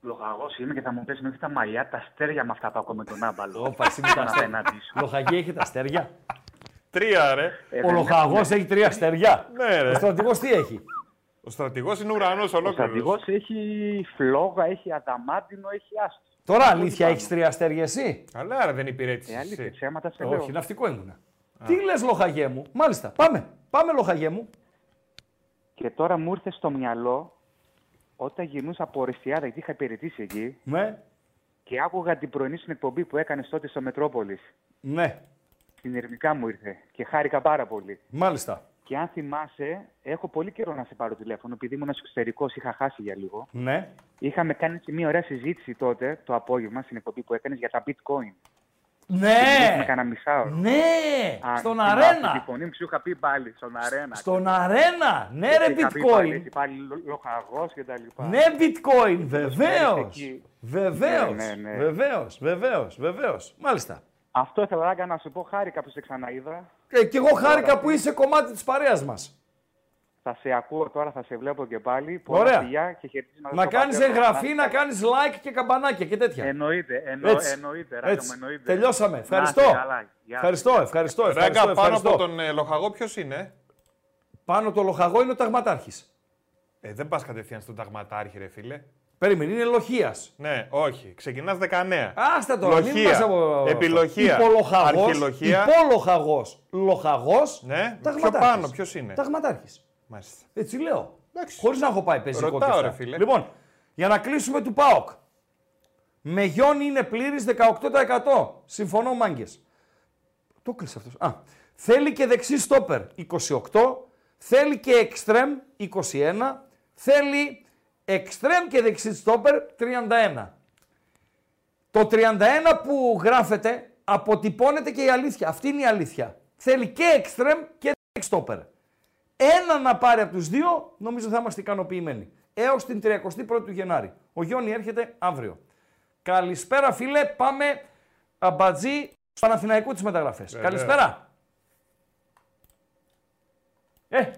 Λογαγός είμαι και θα μου πέσει μέχρι τα μαλλιά, τα αστέρια με αυτά που ακούω με τον άμπαλο. Όπα, εσύ με τα Τον αστέρια. απέναντι σου. Λοχαγή έχει τα αστέρια. Τρία, ρε. Ε, Ο δεν λοχαγός έχουμε. έχει τρία αστέρια. Ναι, ρε. Ο στρατηγός τι έχει; Ο στρατηγός είναι ουρανός Ο ολόκληρος. στρατηγός έχει φλόγα, έχει αδαμάντινο, έχει άστο. Τώρα αλήθεια έχεις τρία αστέρια εσύ; Αλλά ρε, δεν υπηρέτησες. Ε, αλήθεια, ψέματα σε λέω. Όχι, ναυτικό ήμουνα. Τι λες λοχαγέ μου; Μάλιστα, πάμε. Πάμε λοχαγέ μου. Και τώρα μου ήρθε στο μυαλό όταν γυρνούσα από Ορεστιάδα, γιατί είχα υπηρετήσει εκεί Ναι, και άκουγα την πρωινή στην εκπομπή που έκανες τότε στο Μετρόπολης. ναι, Στην Ερμικά μου ήρθε και χάρηκα πάρα πολύ. μάλιστα. Και αν θυμάσαι, έχω πολύ καιρό να σε πάρω τηλέφωνο, επειδή ήμουν στο εξωτερικός, είχα χάσει για λίγο. Ναι. Είχαμε κάνει έτσι μια ωραία συζήτηση τότε, το απόγευμα, στην εκπομπή που έκανες για τα bitcoin. Ναι! Με κανένα μισάωρο. Ναι! Α, Στον θυμάσαι αρένα! Τη φωνή μου σου είχα πει πάλι, στον αρένα. Στον αρένα! Ναι, ρε Είχα πει πάλι, bitcoin! έτσι, πάλι λοχαγός και τα λοιπά. Ναι, bitcoin! Βεβαίω! εκεί. Βεβαίως! Ναι, ναι, ναι. Βεβαίως! Βεβαίως! Βεβαίως! Μάλιστα. Αυτό ήθελα Ράγκα, να σου πω, χάρηκα που σε ξαναείδα. Ε, και εγώ χάρηκα που είσαι κομμάτι της παρέας μας. Θα σε ακούω τώρα, θα σε βλέπω και πάλι. Πολλά Ωραία. φιλιά και χαιρετίσματα Να στον κάνεις πατέρα. εγγραφή, να κάνεις like και καμπανάκια και τέτοια. Εννοείται, εννο, Έτσι. εννοείται, Ράγκα Έτσι. μου, εννοείται. Τελειώσαμε. Να Ευχαριστώ. είστε καλά. Γεια Ευχαριστώ, ευχαριστώ, ευχαριστώ. Ράγκα, πάνω ευχαριστώ. από τον ε, λοχαγό ποιος είναι; Πάνω το λοχαγό είναι ο ταγματάρχης. Ε, δεν πας κατευθείαν στον ταγματάρχη, ρε φίλε. Περίμενε, είναι λοχεία. Ναι, όχι. Ξεκινάς 19. Άστα τώρα, μην Λοχεία. μας από... Επιλοχεία. Υπολοχαγός, Αρχιλοχεία. υπόλοχαγός, λοχαγός, Ναι, πιο ταγματάρχης. πάνω, ποιος είναι; Ταγματάρχης. Μάλιστα. Έτσι λέω. Χωρίς να έχω πάει πεζικό Ρωτάω, και αυτά. ρε φίλε. Λοιπόν, για να κλείσουμε του ΠΑΟΚ. Με Γιόνι είναι πλήρης 18%. Συμφωνώ, μάγκες. Το κλείσες αυτός. Α, θέλει και δεξί στόπερ 28. Θέλει και εξτρέμ 21. Θέλει εξτρέμ και δεξί στόπερ 31. Το 31 που γράφεται αποτυπώνεται και η αλήθεια. Αυτή είναι η αλήθεια. Θέλει και εξτρέμ και στόπερ. Ένα να πάρει από τους δύο, νομίζω θα είμαστε ικανοποιημένοι. Έως την 31η του Γενάρη. Ο Γιόνι έρχεται αύριο. Καλησπέρα φίλε, πάμε αμπατζή στο Παναθηναϊκού τις μεταγραφές. Βέβαια. Καλησπέρα. Ε,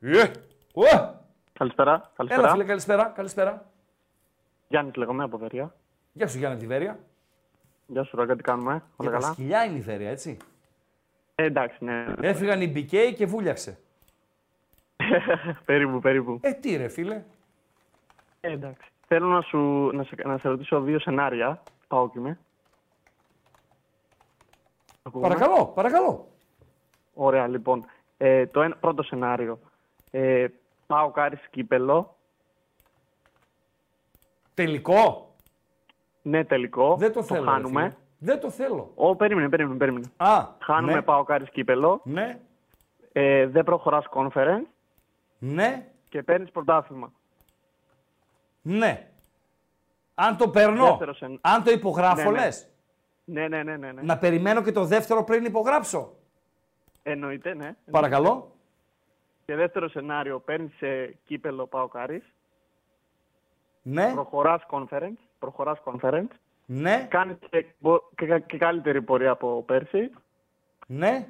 Ε, ουα. Καλησπέρα. Έλα Καλησπέρα. φίλε, καλησπέρα, καλησπέρα. Γιάννη λέγομαι από Βερία. Γεια σου Γιάννη Τιβέρια. Γεια σου, Ράγκα, τι κάνουμε, όλα Για τα καλά; σκυλιά είναι η Βέρεια, έτσι. Ε, εντάξει, ναι. Έφυγαν οι BK και βούλιαξε. περίπου, περίπου. Ε, τι ρε φίλε. Ε, εντάξει. Θέλω να, σου, να, σε, να σε ρωτήσω δύο σενάρια. Πάω και με. Ακούγομαι; Παρακαλώ, παρακαλώ. Ωραία, λοιπόν. Ε, το ένα, πρώτο σενάριο. Ε, πάω κάρι κύπελο. Τελικό; Ναι, τελικό. Δεν το θέλω. ρε χάνουμε. φίλε. Δεν το θέλω. Ω, περίμενε, περίμενε, περίμενε. Α, Χάνουμε, ναι. πάω κάρι κύπελο. Ναι. Ε, δεν προχωράς conference. Ναι. Και παίρνεις πρωτάθλημα. Ναι. Αν το παίρνω, Δεύτερος σεν- αν το υπογράφω, Ναι, ναι. λες. Ναι, ναι, ναι, ναι. ναι. Να περιμένω και το δεύτερο πριν υπογράψω. Εννοείται, ναι. Παρακαλώ. Και δεύτερο σενάριο, παίρνεις σε κύπελο πάω κάρι. Ναι. Προχωράς conference. Προχωράς conference. Ναι. Κάνεις και, μπο- και, και καλύτερη πορεία από πέρσι. Ναι.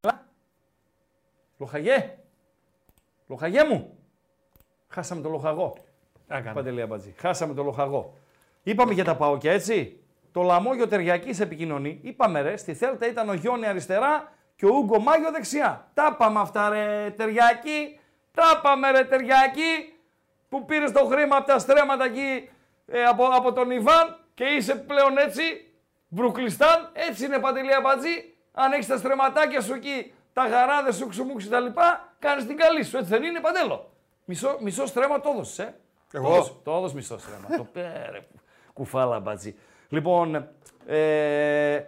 Έλα. Λοχαγέ. Λοχαγέ μου. Χάσαμε το λοχαγό. Παντελή Αμπατζή. Χάσαμε το λοχαγό. Είπαμε για τα παόκια, έτσι. Το λαμόγιο Τεριακής επικοινωνεί. Είπαμε ρε, στη Θέλτα ήταν ο Γιόνι αριστερά και ο Ούγκο Μάγιο δεξιά. Τα πάμε αυτά ρε Τεριακή. Τα πάμε ρε Τεριακή. Που πήρες το χρήμα από τα στρέμματα εκεί ε, από, από τον Ιβάν και είσαι πλέον έτσι. Μπρουκλιστάν, έτσι είναι Παντελή Αμπατζή. Αν έχεις τα στρεματάκια σου εκεί, τα γαράδες σου, ξουμούξι τα λοιπά, κάνεις την καλή σου. Έτσι δεν είναι παντέλο; Μισό, μισό στρέμμα το έδωσες, ε; Εγώ; Το έδωσε- Το έδωσες μισό στρέμμα. το πέρε. Κουφάλα μπατζή. Λοιπόν, ε,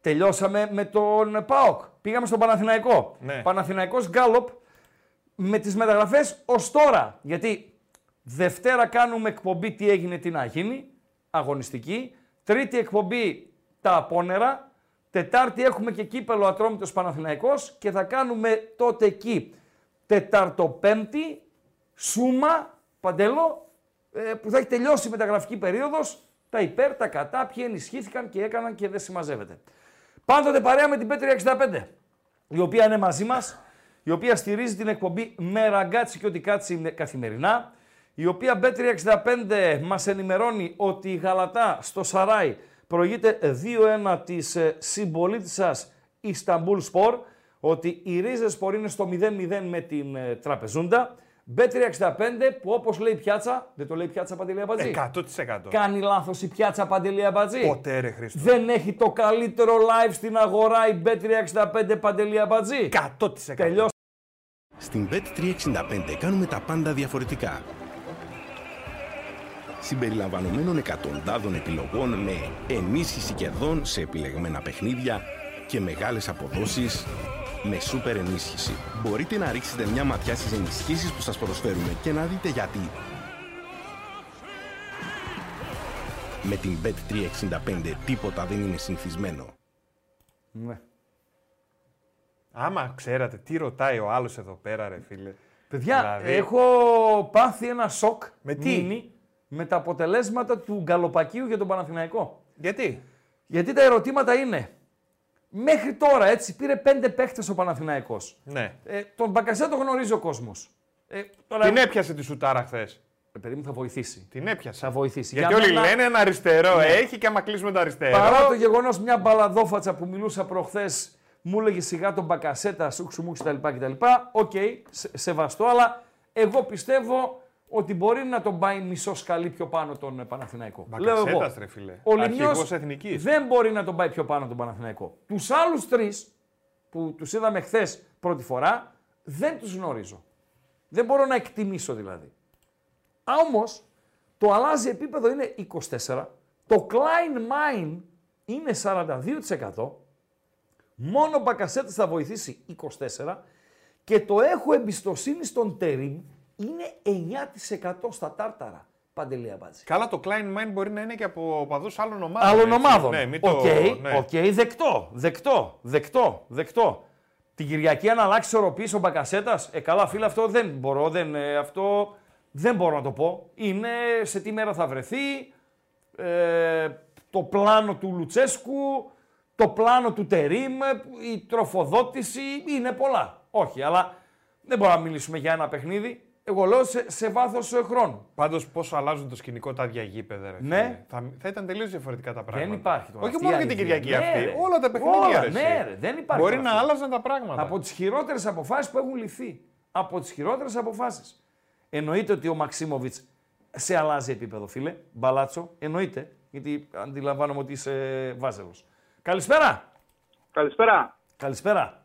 τελειώσαμε με τον ΠΑΟΚ. Πήγαμε στον Παναθηναϊκό. Ναι. Παναθηναϊκός Γκάλοπ με τις μεταγραφές ως τώρα. Γιατί Δευτέρα κάνουμε εκπομπή τι έγινε, τι να γίνει, αγωνιστική. Τρίτη εκπομπή τα απόνερα. Τετάρτη έχουμε και κύπελο Ατρόμητος Παναθηναϊκός και θα κάνουμε τότε εκεί Τεταρτοπέμπτη Σούμα, Παντέλο, ε, που θα έχει τελειώσει η μεταγραφική περίοδος, τα υπέρ, τα κατά, ποιοι ενισχύθηκαν και έκαναν και δεν συμμαζεύεται. Πάντοτε παρέα με την Πέτρια 65, η οποία είναι μαζί μας, η οποία στηρίζει την εκπομπή με Ραγκάτση και ό,τι κάτσει είναι καθημερινά, η οποία Bet365 μας ενημερώνει ότι η Γαλατασαράι προηγείται 2-1 της ε, συμπολίτη σας Ισταμπούλ Σπορ, ότι η Ρίζεσπορ είναι στο 0-0 με την ε, Τραπεζούντα. Bet365 που όπως λέει η πιάτσα, δεν το λέει η πιάτσα Παντελή Αμπατζή. 100%. Κάνει λάθος η πιάτσα Παντελή Αμπατζή. Ποτέ ρε Χρήστο. Δεν έχει το καλύτερο live στην αγορά η Bet365 Παντελή Αμπατζή. 100%. Τελειώσαμε. Στην Bet365 κάνουμε τα πάντα διαφορετικά. Συμπεριλαμβανομένων εκατοντάδων επιλογών με ενίσχυση κερδών σε επιλεγμένα παιχνίδια και μεγάλες αποδόσεις με σούπερ ενίσχυση. Μπορείτε να ρίξετε μια ματιά στις ενισχύσεις που σας προσφέρουμε και να δείτε γιατί. Με την Bet365 τίποτα δεν είναι συνηθισμένο. Ναι. Άμα ξέρατε τι ρωτάει ο άλλος εδώ πέρα ρε φίλε. Παιδιά, Δηλαδή, έχω πάθει ένα σοκ Με τι; μίνι με τα αποτελέσματα του Γκαλοπακίου για τον Παναθηναϊκό. Γιατί; Γιατί τα ερωτήματα είναι, μέχρι τώρα έτσι πήρε πέντε παίχτες ο Παναθηναϊκός. Ναι. Ε, τον Μπακασέ το γνωρίζει ο κόσμος. Ε, τώρα... Την έπιασε τη σουτάρα χθες. Ε, παιδί μου θα βοηθήσει. Την έπιασε. Θα βοηθήσει. Γιατί Για όλοι μένα- λένε ένα αριστερό Ναι. έχει και άμα κλείσουμε το αριστερό. Παρά το γεγονός μια μπαλαδόφατσα που μιλούσα προχθές, μου έλεγε σιγά τον Μπακασέτα, σούξου μουξου κτλ. κτλ. Οκ, σε, σεβαστό, αλλά εγώ πιστεύω ότι μπορεί να τον πάει μισό σκαλί πιο πάνω τον ε, Παναθηναϊκό. Λέω εγώ. Μπακασέτας, ρε φίλε. Ο Λιμιός Αρχηγός εθνικής. δεν μπορεί να τον πάει πιο πάνω τον Παναθηναϊκό. Τους άλλους τρεις που τους είδαμε χθες πρώτη φορά, δεν τους γνωρίζω. Δεν μπορώ να εκτιμήσω δηλαδή. Όμως, το αλλάζει επίπεδο είναι 24. Το Klein Mein είναι 42%. Μόνο ο Μπακασέτης θα βοηθήσει 24. Και το έχω εμπιστοσύνη στον Τερίμ είναι 9% στα τάρταρα. Παντελή Αμπάτζη. Καλά, το Klein Mein μπορεί να είναι και από οπαδούς άλλων ομάδων. Άλλων έτσι. ομάδων. Ναι, μην Οκ, το... ναι. οκ, δεκτό, δεκτό, δεκτό, δεκτό. Την Κυριακή αν αλλάξει ισορροπής ο Μπακασέτας, ε καλά φίλε αυτό δεν μπορώ, δεν, ε, αυτό δεν μπορώ να το πω. Είναι σε τι μέρα θα βρεθεί, ε, το πλάνο του Λουτσέσκου, το πλάνο του Τερίμ, η τροφοδότηση, είναι πολλά. Όχι, αλλά δεν μπορούμε να μιλήσουμε για ένα παιχνίδι. Εγώ λέω σε, σε βάθος χρόνου. Πάντως, πόσο αλλάζουν το σκηνικό τα ίδια γήπεδα. Ρε, Ναι. φίλε. Θα, θα ήταν τελείως διαφορετικά τα πράγματα. Δεν υπάρχει τώρα. Όχι αυτή μόνο η για την αλήθεια. Κυριακή Ναι, αυτή. ρε. Όλα τα παιχνίδια. Όλα, ρε, εσύ. ναι, ρε, δεν υπάρχει Μπορεί τώρα να αυτό. άλλαζαν τα πράγματα. Από τις χειρότερες αποφάσεις που έχουν ληφθεί. Από τις χειρότερες αποφάσεις. Εννοείται ότι ο Μαξίμοβιτς σε αλλάζει επίπεδο, φίλε. Μπαλάτσο. Εννοείται. Γιατί αντιλαμβάνομαι ότι είσαι βάζελος. Καλησπέρα. Καλησπέρα. Καλησπέρα.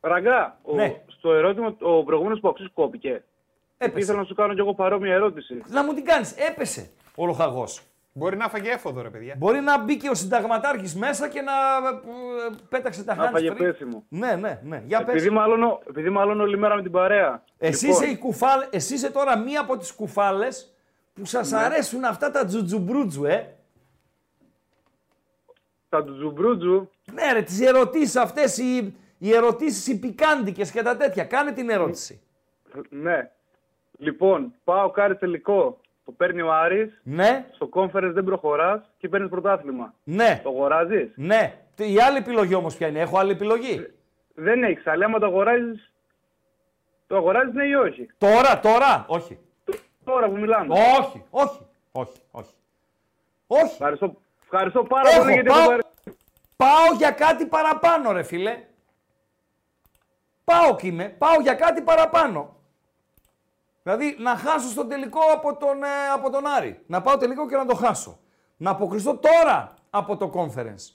Ραγκά, ο, Ναι. Στο ερώτημα, ο προηγούμενος που αξίζει κόπηκε. Έπεσε. Ήθελα να σου κάνω κι εγώ παρόμοια ερώτηση. Να μου την κάνεις. Έπεσε ο λοχαγός. Μπορεί να φάγε έφοδο, ρε παιδιά. Μπορεί να μπει και ο συνταγματάρχης μέσα και να ε, πέταξε τα Να hands φάγε free. πέσιμο. Ναι, ναι, ναι. Για πες. Επειδή μάλλον, επειδή μάλλον όλη μέρα με την παρέα. Εσύ, Λοιπόν, είσαι η κουφάλ... Εσύ είσαι τώρα μία από τις κουφάλες που σας Ναι. αρέσουν αυτά τα τζουτζουμπρούτζου, ε. Τα τζουμπρούτζου. Ναι ρε, τις ερωτήσεις αυτές, οι, οι ερωτήσεις οι πικάντικες και τα τέτοια. Κάνε την ερώτηση. Ναι. Λοιπόν, πάω κάρι τελικό. Το παίρνει ο Άρης. Ναι. Στο conference δεν προχωράς και παίρνεις πρωτάθλημα. Ναι. Το αγοράζεις; Ναι. Τι- Η άλλη επιλογή όμως ποια είναι; Έχω άλλη επιλογή; Δεν έχεις. Αλλά άμα το αγοράζεις. Το αγοράζεις ναι ή όχι; Τώρα, τώρα. Όχι. Τώρα που μιλάμε. Όχι, όχι, όχι, όχι. Όχι. Ευχαριστώ, ευχαριστώ πάρα Έχω, πολύ γιατί πάω, έχω πάρει- πάω για κάτι παραπάνω ρε φίλε. Πάω κι είμαι, πάω για κάτι παραπάνω. Δηλαδή να χάσω στο τελικό από τον, ε, από τον Άρη. Να πάω τελικό και να το χάσω. Να αποκλειστώ τώρα από το conference.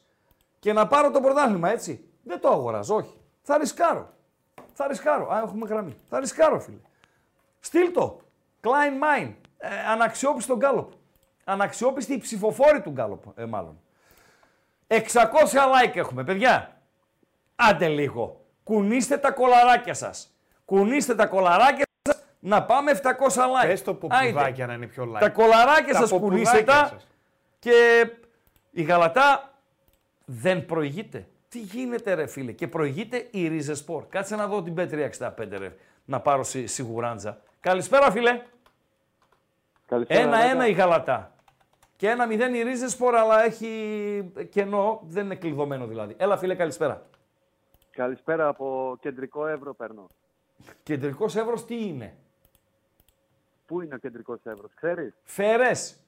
Και να πάρω το πρωτάθλημα, έτσι. Δεν το αγοράζω, όχι. Θα ρισκάρω. Θα ρισκάρω. Α, έχουμε γραμμή. Θα ρισκάρω, φίλε. Στείλ το. Klein Mine. Ε, αναξιόπιστο γκάλοπ. Αναξιόπιστη η ψηφοφόρη του γκάλοπ, ε, μάλλον. 600 like έχουμε, παιδιά. Άντε λίγο. Κουνήστε τα κολαράκια σας. Κουνήστε τα κολαράκια σας να πάμε 700 like. Πες το Άιντε. ποπουδάκια να είναι πιο light. Τα κολαράκια Τα σας ποπουδάκια κουνήστε τα σας. και η Γαλατά δεν προηγείται. Τι γίνεται ρε φίλε και προηγείται η Ρίζε Σπορ. Κάτσε να δω την B365 ρε, να πάρω σι, σιγουράντζα. Καλησπέρα φίλε. Καλησπέρα, Ένα-ένα Ράκα. η Γαλατά. Και ένα μηδέν η Ρίζε Σπορ, αλλά έχει κενό, δεν είναι κλειδωμένο δηλαδή. Έλα φίλε καλησπέρα. Καλησπέρα από κεντρικό Εύρο παίρνω. Κεντρικός Εύρος τι είναι; Πού είναι ο κεντρικός Εύρος, ξέρεις; Φέρες.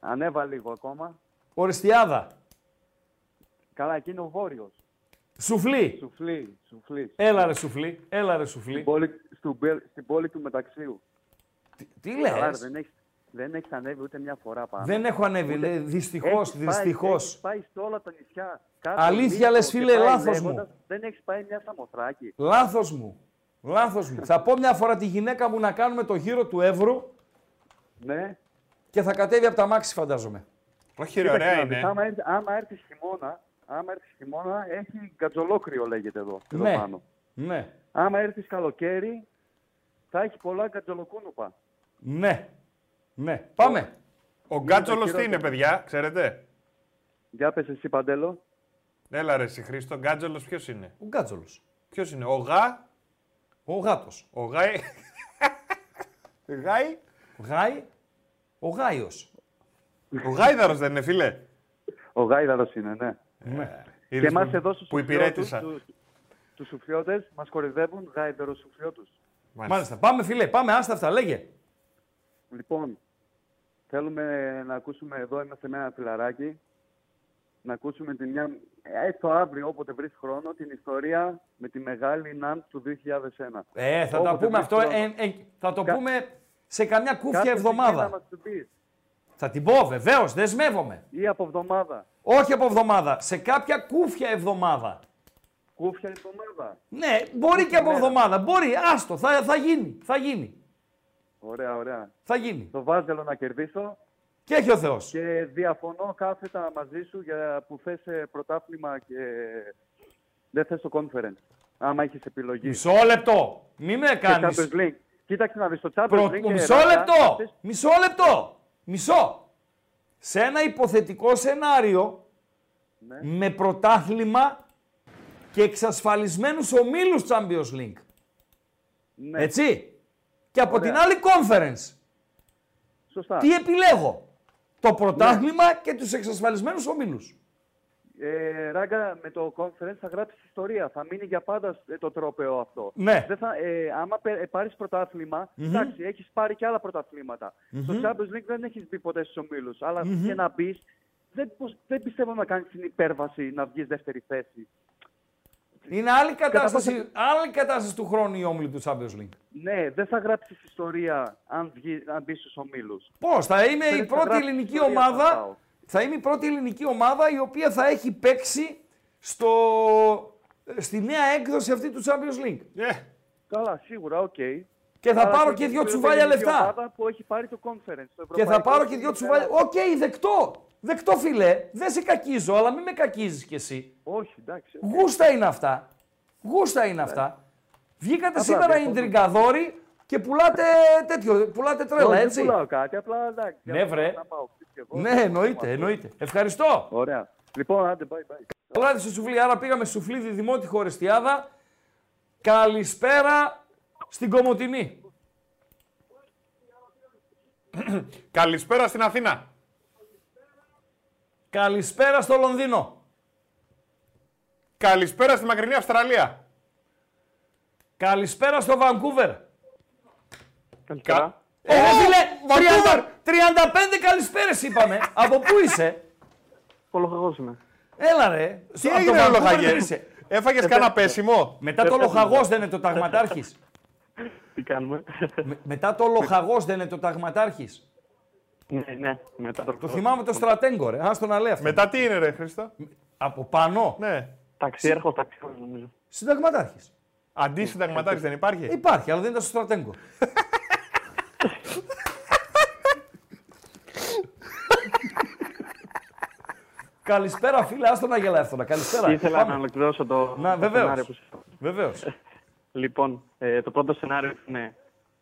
Ανέβα λίγο ακόμα. Οριστιάδα. Καλά, εκεί είναι ο Βόρειο. Σουφλί. Σουφλί, σουφλί. Έλα ρε σουφλί. Έλα ρε σουφλί. Στην πόλη, στην, πέλ- στην πόλη του Μεταξίου. Τι Καλά, ρε, λες. δεν έχεις, δεν έχεις ανέβει ούτε μια φορά πάνω. Δεν έχω ανέβει, Ούτε- λέει, δυστυχώς, Έχεις πάει- δυστυχώς. έχεις πάει σε όλα τα νησιά. Κάθε Αλήθεια νήσο λες, και φίλε, πάει λάθος μου. λέγοντας, Δεν έχεις πάει μια σαμοθράκη. Λάθος μου. Λάθος μου. θα πω μια φορά τη γυναίκα μου να κάνουμε το γύρο του Εύρου Ναι. και θα κατέβει από τα μάξι φαντάζομαι. Όχι Κοίταξε να δεις, Άμα, έρθει- άμα έρθει χειμώνα, άμα έρθει χειμώνα, έχει κατζολόκριο λέγεται εδώ, εδώ Ναι. πάνω. Ναι. Άμα έρθει καλοκαίρι, θα έχει πολλά κατζολοκούνουπα. Ναι. Ναι. Πάμε. Ο Γκάτζολος τι είναι, παιδιά, ξέρετε; Για πες εσύ, Παντέλο. Έλα ρε εσύ Χρήστο, ο Γκάτζολος ποιος είναι; Ο Γκάτζολος. Ποιος είναι, ο Γα... Ο γάτος. Ο Γάι... Γάι... Γάι. Ο Γάιος. Ο Γάιδαρος δεν είναι, φίλε; Ο Γάιδαρος είναι, ναι. Ναι. Και Είδες εμάς που- εδώ στους που σουφλιώτους, υπηρέτησα. τους, τους σουφλιώτες, μας κορυδεύουν γάιδαρος σουφλιώτους. Μάλιστα. Πάμε φίλε, πάμε, άστα αυτά, λέγε. Λοιπόν, θέλουμε να ακούσουμε εδώ, είμαστε με ένα φιλαράκι, να ακούσουμε την μια, έστω αύριο όποτε βρεις χρόνο, την ιστορία με τη μεγάλη ΝΑΝ του 2001. Ε, θα Όποτε τα πούμε βρεις αυτό, χρόνο. ε, ε, θα το Κα- πούμε σε καμιά κούφια Κάθε στιγμή Να εβδομάδα. μας το πεις. Θα την πω, βεβαίως, δεσμεύομαι. Ή από εβδομάδα. Όχι από εβδομάδα, σε κάποια κούφια εβδομάδα. Κούφια εβδομάδα. Ναι, μπορεί και από μέρα. εβδομάδα. Μπορεί, άστο, θα, θα γίνει. Θα γίνει. Ωραία, ωραία. Θα γίνει. Το βάζελο να κερδίσω. Και έχει ο Θεός. Και διαφωνώ κάθετα μαζί σου για που θες ε, πρωτάθλημα και δεν θες το conference. Άμα έχεις επιλογή. Μισό λεπτό. Μη με Και κάνεις. Champions League. Κοίταξε να δεις το Champions Προ... League. και Μισό Ράκα, λεπτό. αυτές- Μισό λεπτό. Μισό. Σε ένα υποθετικό σενάριο Ναι. με πρωτάθλημα και εξασφαλισμένους ομίλους Champions League. Ναι. Έτσι. Και από Ωραία. την άλλη conference. Σωστά. Τι επιλέγω; Το πρωτάθλημα και τους εξασφαλισμένους ομίλους. Ε, Ράγκα, με το conference θα γράψεις ιστορία. Θα μείνει για πάντα ε, το τρόπεο αυτό. Ναι. Δεν θα, ε, άμα πάρεις πρωτάθλημα, Μμμ. εντάξει, έχεις πάρει και άλλα πρωταθλήματα. Μμμ. Στο Champions League δεν έχεις μπει ποτέ στους ομίλους. Αλλά Μμμ. και να μπεις, δεν, πως- δεν πιστεύω να κάνεις την υπέρβαση να βγεις δεύτερη θέση. Είναι άλλη κατάσταση, πόσο- άλλη κατάσταση του χρόνου η όμιλη του Champions League. Ναι, δεν θα γράψει ιστορία αν, βγει, αν μπει στους ομίλους. Πώς, θα είμαι η Δεν θα πρώτη γράψει ελληνική ιστορία στον ομάδα. ΠΑΟΚ. Θα είμαι η πρώτη ελληνική ομάδα η οποία θα έχει παίξει στο, στη νέα έκδοση αυτή του Champions League. Καλά, σίγουρα, οκ. Και θα Αλλά πάρω και και η δυο πιο τσουβάλια ελληνική λεφτά. ομάδα που έχει πάρει το conference. Το Και θα ευρωπαϊκό πάρω και και δυο η τσουβάλια. Ελλάδα. Οκ, δεκτό. Δεκτό, φίλε. Δεν σε κακίζω, αλλά μην με κακίζεις κι εσύ. Όχι, εντάξει. Γούστα είναι αυτά. Γούστα είναι αυτά. Βγήκατε Απλά σήμερα οι διαφωνώ. ντριγκαδόροι και πουλάτε τέτοιο, πουλάτε τρέλα, Όχι, έτσι. Δεν πουλάω κάτι, απλά εντάξει. Ναι, βρε. Να πάω και εγώ. Ναι, εννοείται, εννοείται. Ευχαριστώ. Ωραία. Λοιπόν, άντε, bye bye. Καλά στο σουφλί, άρα πήγαμε σουφλίδι δημότυχο Ορεστιάδα. Καλησπέρα στην Κομωτινή. Καλησπέρα στην Αθήνα. Καλησπέρα στο Λονδίνο. Καλησπέρα στη μακρινή Αυστραλία. Καλησπέρα στο Βανκούβερ. Καλησπέρα. Ε, ρε φίλε, Βανκούβερ. 30 35 καλησπέρες είπαμε. Από πού είσαι; Κολοχαγός είμαι. Έλα ρε. Τι Στο- από έγινε, το ρε, Βανκούβερ λοχαγέ; δεν είσαι. Έφαγες Ε, κανένα πες- πέσιμο; Μετά το λοχαγός δεν είναι το ταγματάρχης. Τι κάνουμε; Με- μετά το λοχαγός δεν είναι το ταγματάρχης. Ναι, ναι, μετά το Το θυμάμαι το στρατέγκο ρε. Άστο να λέει αυτό. Μετά τι είναι, ρε Χρήστο; Από πάνω. Ναι. Ταξιέρχο, ταξιέρχο νομίζω. Συνταγματάρχης. Αντί συνταγματάρχη δεν υπάρχει; Υπάρχει, αλλά δεν ήταν στο στρατέγκο. Καλησπέρα φίλε, άστο να γελάει αυτό. Καλησπέρα. Ήθελα Πάμε. να ολοκληρώσω το, Να, το βεβαίως. σενάριο που σας είπα. Βεβαίως. Λοιπόν, ε, το πρώτο σενάριο είναι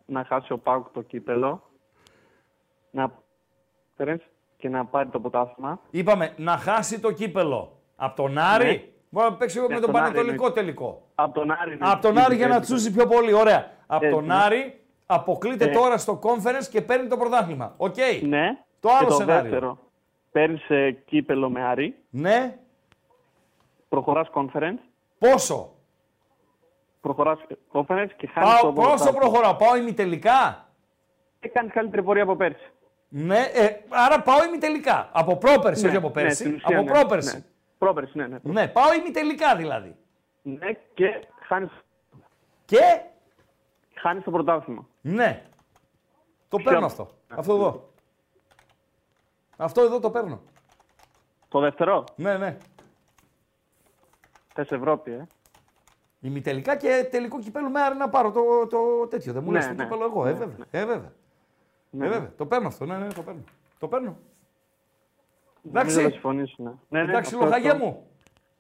να χάσει ο ΠΑΟΚ το κύπελο, να και να πάρει το πρωτάθλημα. Είπαμε να χάσει το κύπελο. Από τον Άρη. Ναι. Μπορεί να παίξει Ναι, με από τον τον Άρη Πανετολικό εννοείται. τελικό. Από τον Άρη. είναι Από τον η Άρη για να θέση. τσούζει πιο πολύ. Ωραία. Από Έτσι, τον ναι. Άρη αποκλείται Ναι. τώρα στο conference και παίρνει το πρωτάθλημα. Οκ. Ναι. Το και άλλο το σενάριο. δεύτερο. Παίρνει ε, κύπελο με Άρη, Ναι. προχωράς conference, Πόσο; προχωράς conference και χάνεις Πάω, το πόσο πρωτάθλημα. προχωράω. Πάω ημιτελικά; Και κάνεις καλύτερη πορεία από πέρσι. Ναι, ε, άρα πάω ημιτελικά. Από πρόπερση, Ναι, όχι από ναι, πέρσι. στην ουσία, από ναι, πρόπερση. ναι. Πρόπερση, ναι, ναι. Ναι, πάω ημιτελικά δηλαδή. Ναι, και χάνεις, Και; Χάνεις το πρωτάθλημα. ναι. Το Ποιο; παίρνω αυτό. Αυτό εδώ. Αυτό εδώ το παίρνω. Το δεύτερο, Ναι, ναι. θες Ευρώπη, ε. Ημιτελικά και τελικό κυπέλο με άρη να πάρω το, το τέτοιο. Δεν μου Ναι, λες το ναι. κύπελο εγώ. Ε, Ναι, βέβαια. Ε, βέβαια. Ναι, Ε, ναι. βέβαια. Το παίρνω αυτό. Ναι, ναι, το παίρνω. Το παίρνω. Νομίζω θα Εντάξει. συμφωνήσουμε. Ναι, ναι, Εντάξει, αυτό, λοχαγέ αυτό. μου.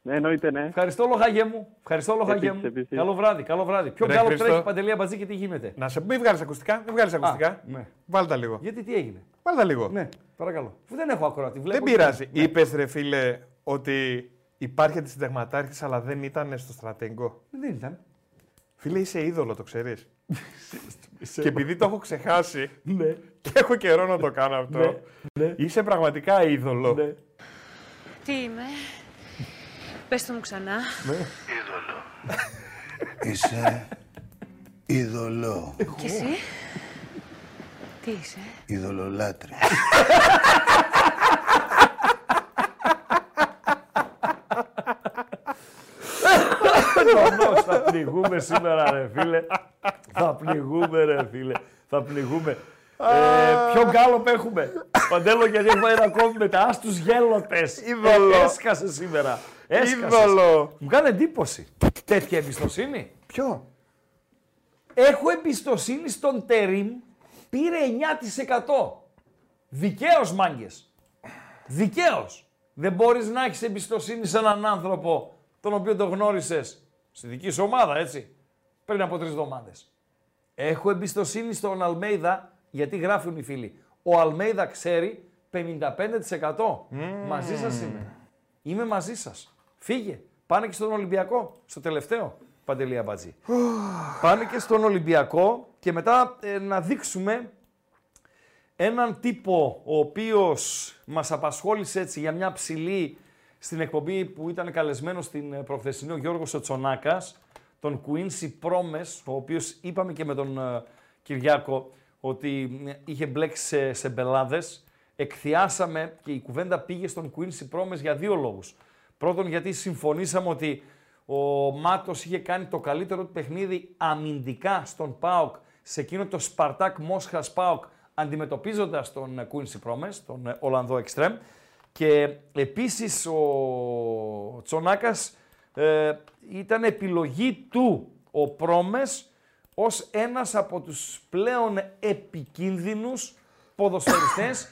Ναι, εννοείται, ναι. Ευχαριστώ, λοχαγέ μου. Ευχαριστώ, λοχαγέ Επίσης, μου. επίσης. Καλό βράδυ, καλό βράδυ. Ποιο Ρε, καλό Χριστό. τρέχει παντελή αμπατζή και τι γίνεται. Να σε μην βγάλεις ακουστικά. Δεν βγάλεις ακουστικά. ναι. Βάλτε τα λίγο. Γιατί τι έγινε; Βάλτε τα λίγο. Ναι, παρακαλώ. Αφού δεν έχω ακροατή. Δεν Βλέπω πειράζει. Ναι. Είπες ρε φίλε ότι υπάρχει τη συνταγματάρχη, αλλά δεν ήταν στο στρατέγκο. Δεν ήταν. Φίλε, είσαι είδωλο, το ξέρεις. και επειδή το έχω ξεχάσει Ναι. και έχω καιρό να το κάνω αυτό, Ναι, ναι. είσαι πραγματικά είδωλο. Ναι. Τι είμαι; Πες το μου ξανά. Είσαι ειδωλό, Και εσύ; Τι είσαι; ειδωλολάτρη. Νονός, θα πνιγούμε σήμερα, ρε φίλε. θα πνιγούμε, ρε φίλε. Θα πνιγούμε. ε, ποιο γκάλωπ έχουμε; Παντέλο, γιατί έχουμε ένα ακόμη με τα άστους γέλοτες. Είδωλο. Ε, έσκασες σήμερα. Έσκασες. Είδωλο. Μου κάνει εντύπωση. Τέτοια εμπιστοσύνη. Ποιο; Έχω εμπιστοσύνη στον Τερίμ. Πήρε 9%. Δικαίως, μάγκες. Δικαίως. Δεν μπορείς να έχεις εμπιστοσύνη σε έναν άνθρωπο τον οποίο τον γνώρισες στη δική σου ομάδα, έτσι, πριν από τρεις εβδομάδες. Έχω εμπιστοσύνη στον Αλμέιδα, γιατί γράφουν οι φίλοι. Ο Αλμέιδα ξέρει 55%. Μαζί σας είμαι. Είμαι μαζί σας. Φύγε. Πάνε και στον Ολυμπιακό, στο τελευταίο. Παντελία Μπατζή. Πάνε και στον Ολυμπιακό και μετά ε, να δείξουμε έναν τύπο ο οποίος μας απασχόλησε έτσι για μια ψηλή στην εκπομπή που ήταν καλεσμένο στην ε, προχθεσινή ο Γιώργος Οτσονάκας, τον Quincy Promes, ο οποίος είπαμε και με τον ε, Κυριάκο ότι ε, είχε μπλέξει σε, σε μπελάδες. Εκθιάσαμε και η κουβέντα πήγε στον Quincy Promes για δύο λόγους. Πρώτον γιατί συμφωνήσαμε ότι ο Μάτος είχε κάνει το καλύτερο του παιχνίδι αμυντικά στον ΠΑΟΚ σε εκείνο το Σπαρτάκ Μόσχας ΠΑΟΚ αντιμετωπίζοντας τον ε, Quincy Promes, τον ε, Ολλανδό Εξτρέμ. Και επίσης ο Τσονάκας ε, ήταν επιλογή του ο Πρόμες ως ένας από τους πλέον επικίνδυνους ποδοσφαιριστές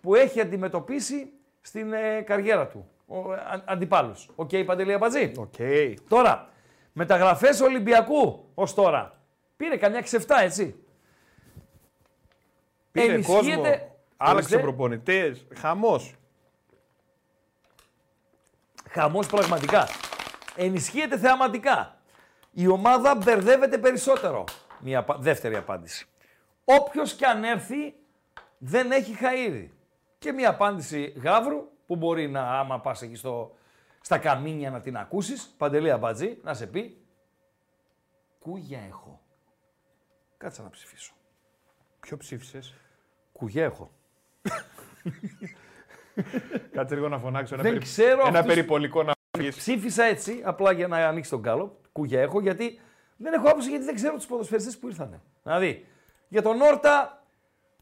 που έχει αντιμετωπίσει στην ε, καριέρα του. Ο, α, αντιπάλους. Οκ, Παντελή Αμπατζή. Οκ. Τώρα, μεταγραφές Ολυμπιακού ως τώρα. Πήρε καμιά ξεφτά, έτσι. Πήρε Ενισχύεται- κόσμο, άλλαξε Ορίστε. προπονητές, χαμός. Χαμός πραγματικά. Ενισχύεται θεαματικά. Η ομάδα μπερδεύεται περισσότερο. Μια απα- δεύτερη απάντηση. Όποιος και αν έρθει δεν έχει χαΐρι. Και μια απάντηση γάβρου που μπορεί να άμα πας εκεί στο, στα καμίνια να την ακούσεις, Παντελή Αμπατζή, να σε πει «Κούγια έχω». Κάτσε να ψηφίσω. Ποιο ψήφισες; Κουγιά έχω. Κάτσε λίγο να φωνάξω ένα, Δεν περι- ξέρω ένα αυτούς- περιπολικό να βγεις. Ψήφισα έτσι, απλά για να ανοίξει τον κάλο. Κούγια έχω, γιατί δεν έχω άποψη γιατί δεν ξέρω τους ποδοσφαιριστές που ήρθανε. Δηλαδή, για τον Όρτα,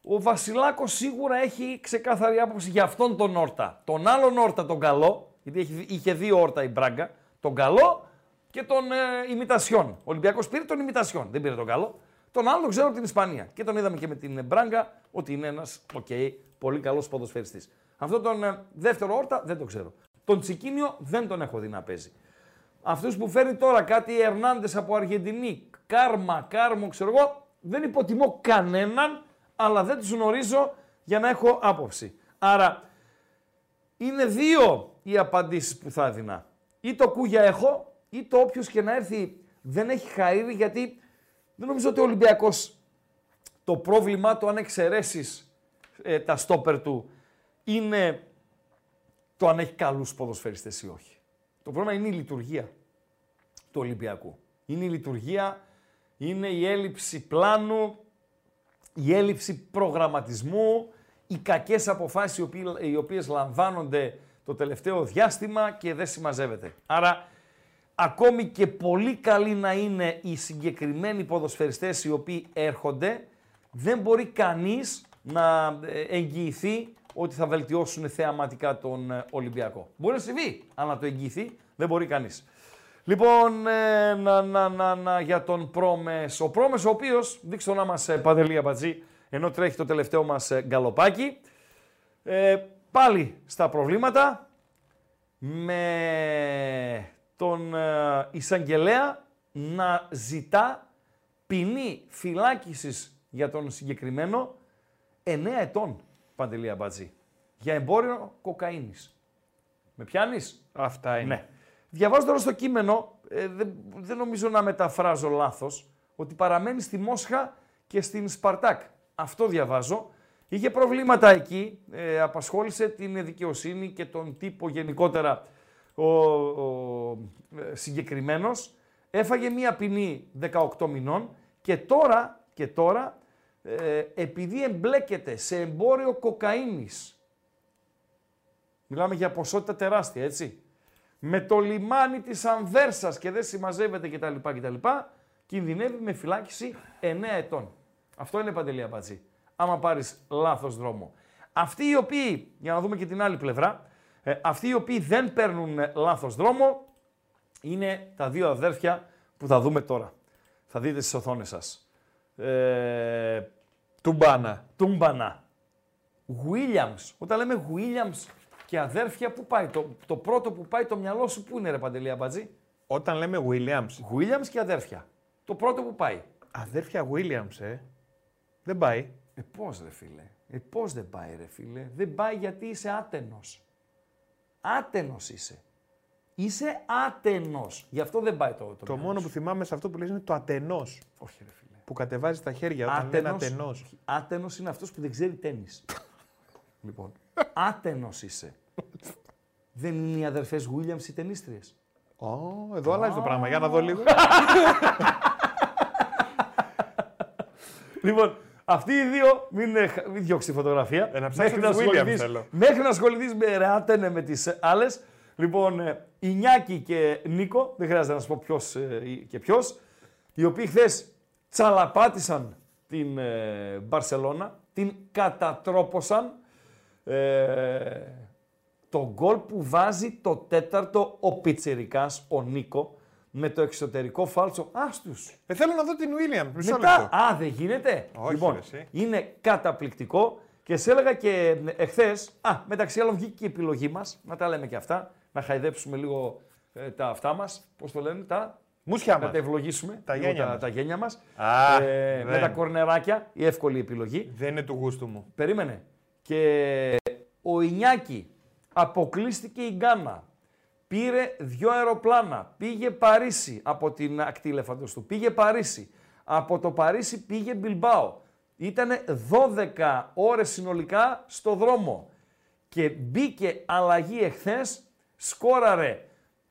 ο Βασιλάκος σίγουρα έχει ξεκάθαρη άποψη για αυτόν τον Όρτα. Τον άλλον Όρτα, τον καλό, γιατί έχει- είχε δύο Όρτα η Μπράγκα, τον καλό και τον ε, ιμιτασιόν. Ο Ολυμπιακός πήρε τον ιμιτασιόν, δεν πήρε τον καλό. Τον άλλο τον ξέρω από την Ισπανία. Και τον είδαμε και με την Μπράγκα ότι είναι ένας οκ, πολύ καλός ποδοσφαιριστής. Αυτό τον ε, δεύτερο Όρτα δεν το ξέρω. Τον Τσικίνιο δεν τον έχω δει να παίζει. Αυτούς που φέρνει τώρα κάτι Ερνάντε από Αργεντινή, Κάρμα, Κάρμο, ξέρω εγώ, δεν υποτιμώ κανέναν, αλλά δεν τους γνωρίζω για να έχω άποψη. Άρα είναι δύο οι απαντήσεις που θα έδινα. Ή το κούγια έχω, ή το όποιος και να έρθει δεν έχει χαΐρι, γιατί δεν νομίζω ότι ο Ολυμπιακός το πρόβλημά του, αν εξαιρέσεις ε, τα στόπερ του, είναι το αν έχει καλούς ποδοσφαιριστές ή όχι. Το πρόβλημα είναι η λειτουργία του Ολυμπιακού. Είναι η λειτουργία, είναι η έλλειψη πλάνου, η έλλειψη προγραμματισμού, οι κακές αποφάσεις οι οποίες, οι οποίες λαμβάνονται το τελευταίο διάστημα και δεν συμμαζεύεται. Άρα, ακόμη και πολύ καλοί να είναι οι συγκεκριμένοι ποδοσφαιριστές οι οποίοι έρχονται, δεν μπορεί κανείς να ε, εγγυηθεί ότι θα βελτιώσουν θεαματικά τον ε, Ολυμπιακό. Μπορεί να συμβεί, αλλά να το εγγυηθεί δεν μπορεί κανείς. Λοιπόν, ε, να, να, να, να, για τον Πρόμες. Ο Πρόμες ο οποίος, δείξτε το να μας ε, Παντελή Αμπατζή, ενώ τρέχει το τελευταίο μας ε, γκαλοπάκι, ε, πάλι στα προβλήματα, με τον ε, εισαγγελέα να ζητά ποινή φυλάκισης για τον συγκεκριμένο 9 ετών, Παντελή Αμπατζή, για εμπόριο κοκαίνης. Με πιάνεις; Αυτά είναι. Ναι. Διαβάζω τώρα στο κείμενο, ε, δεν, δεν νομίζω να μεταφράζω λάθος, ότι παραμένει στη Μόσχα και στην Σπαρτάκ. Αυτό διαβάζω. Είχε προβλήματα εκεί, ε, απασχόλησε την δικαιοσύνη και τον τύπο γενικότερα ο, ο ε, συγκεκριμένος. Έφαγε μία ποινή 18 μηνών και τώρα, και τώρα ε, επειδή εμπλέκεται σε εμπόριο κοκαίνης, μιλάμε για ποσότητα τεράστια, έτσι, με το λιμάνι της Ανβέρσας και δεν συμμαζεύεται κτλ. κτλ κινδυνεύει με φυλάκιση 9 ετών. Αυτό είναι παντελή απατζή. Άμα πάρεις λάθος δρόμο. Αυτοί οι οποίοι, για να δούμε και την άλλη πλευρά, ε, αυτοί οι οποίοι δεν παίρνουν ε, λάθος δρόμο, είναι τα δύο αδέρφια που θα δούμε τώρα. Θα δείτε στις οθόνες σας. Ε, Τουμπάνα. Τούμπανα. Williams. Όταν λέμε Williams και αδέρφια, πού πάει. Το, το πρώτο που πάει το μυαλό σου, πού είναι ρε Παντελή Αμπατζή; Όταν λέμε Williams. Williams και αδέρφια. Το πρώτο που πάει. Αδέρφια Williams, ε. Δεν πάει. Ε, πώς ρε φίλε. Ε, πώς δεν πάει ρε φίλε. Δεν πάει γιατί είσαι άτενος. Άτενος είσαι. Είσαι άτενος. Γι' αυτό δεν πάει το το, Το μυαλό μόνο σου. που θυμάμαι σε αυτό που λες είναι το ατενός. Όχι ρε φίλε. Που κατεβάζει τα χέρια όταν λένε ατενός. Άτενος είναι αυτός που δεν ξέρει τέννις. λοιπόν, άτενος είσαι. Δεν είναι οι αδερφές Williams οι ταινίστριες. Ω, εδώ αλλάζει το πράγμα. Για να δω λίγο. Λοιπόν, αυτοί οι δύο, μην, ε, χα- μην διώξει τη φωτογραφία. Ε, να ψάξω τις Williams ασχοληθείς- θέλω. μέχρι να ασχοληθείς με Ρεάτενε με τις άλλες. Λοιπόν, ε, η Νιάκη και Νίκο, δεν χρειάζεται να σου πω ποιος και ποιος, οι οποίοι χθες τσαλαπάτησαν την ε, Μπαρσελώνα, την κατατρόπωσαν. Ε, το γκολ που βάζει το τέταρτο ο Πιτσιρικάς, ο Νίκο, με το εξωτερικό φάλτσο. Άστους. Ε, θέλω να δω την William. Μισό Μετά, λεπτό. α, δεν γίνεται. Όχι, λοιπόν, ρε, εσύ. είναι καταπληκτικό και σε έλεγα και εχθές, α, μεταξύ άλλων βγήκε και η επιλογή μας, να τα λέμε και αυτά, να χαϊδέψουμε λίγο ε, τα αυτά μας, πώς το λένε, τα. Μουσιά να μας. τα ευλογήσουμε. Τα λίγο γένια τα, μας. τα γένια μας. Α, ε, με δεν. τα κορνεράκια, η εύκολη επιλογή. Δεν είναι του γούστου μου. Περίμενε. Και ο Ινιάκη αποκλείστηκε η Γκάνα. Πήρε δύο αεροπλάνα. Πήγε Παρίσι από την ακτή ελεφαντός του. Πήγε Παρίσι. Από το Παρίσι πήγε Μπιλμπάο. Ήτανε 12 ώρες συνολικά στο δρόμο. Και μπήκε αλλαγή εχθές, σκόραρε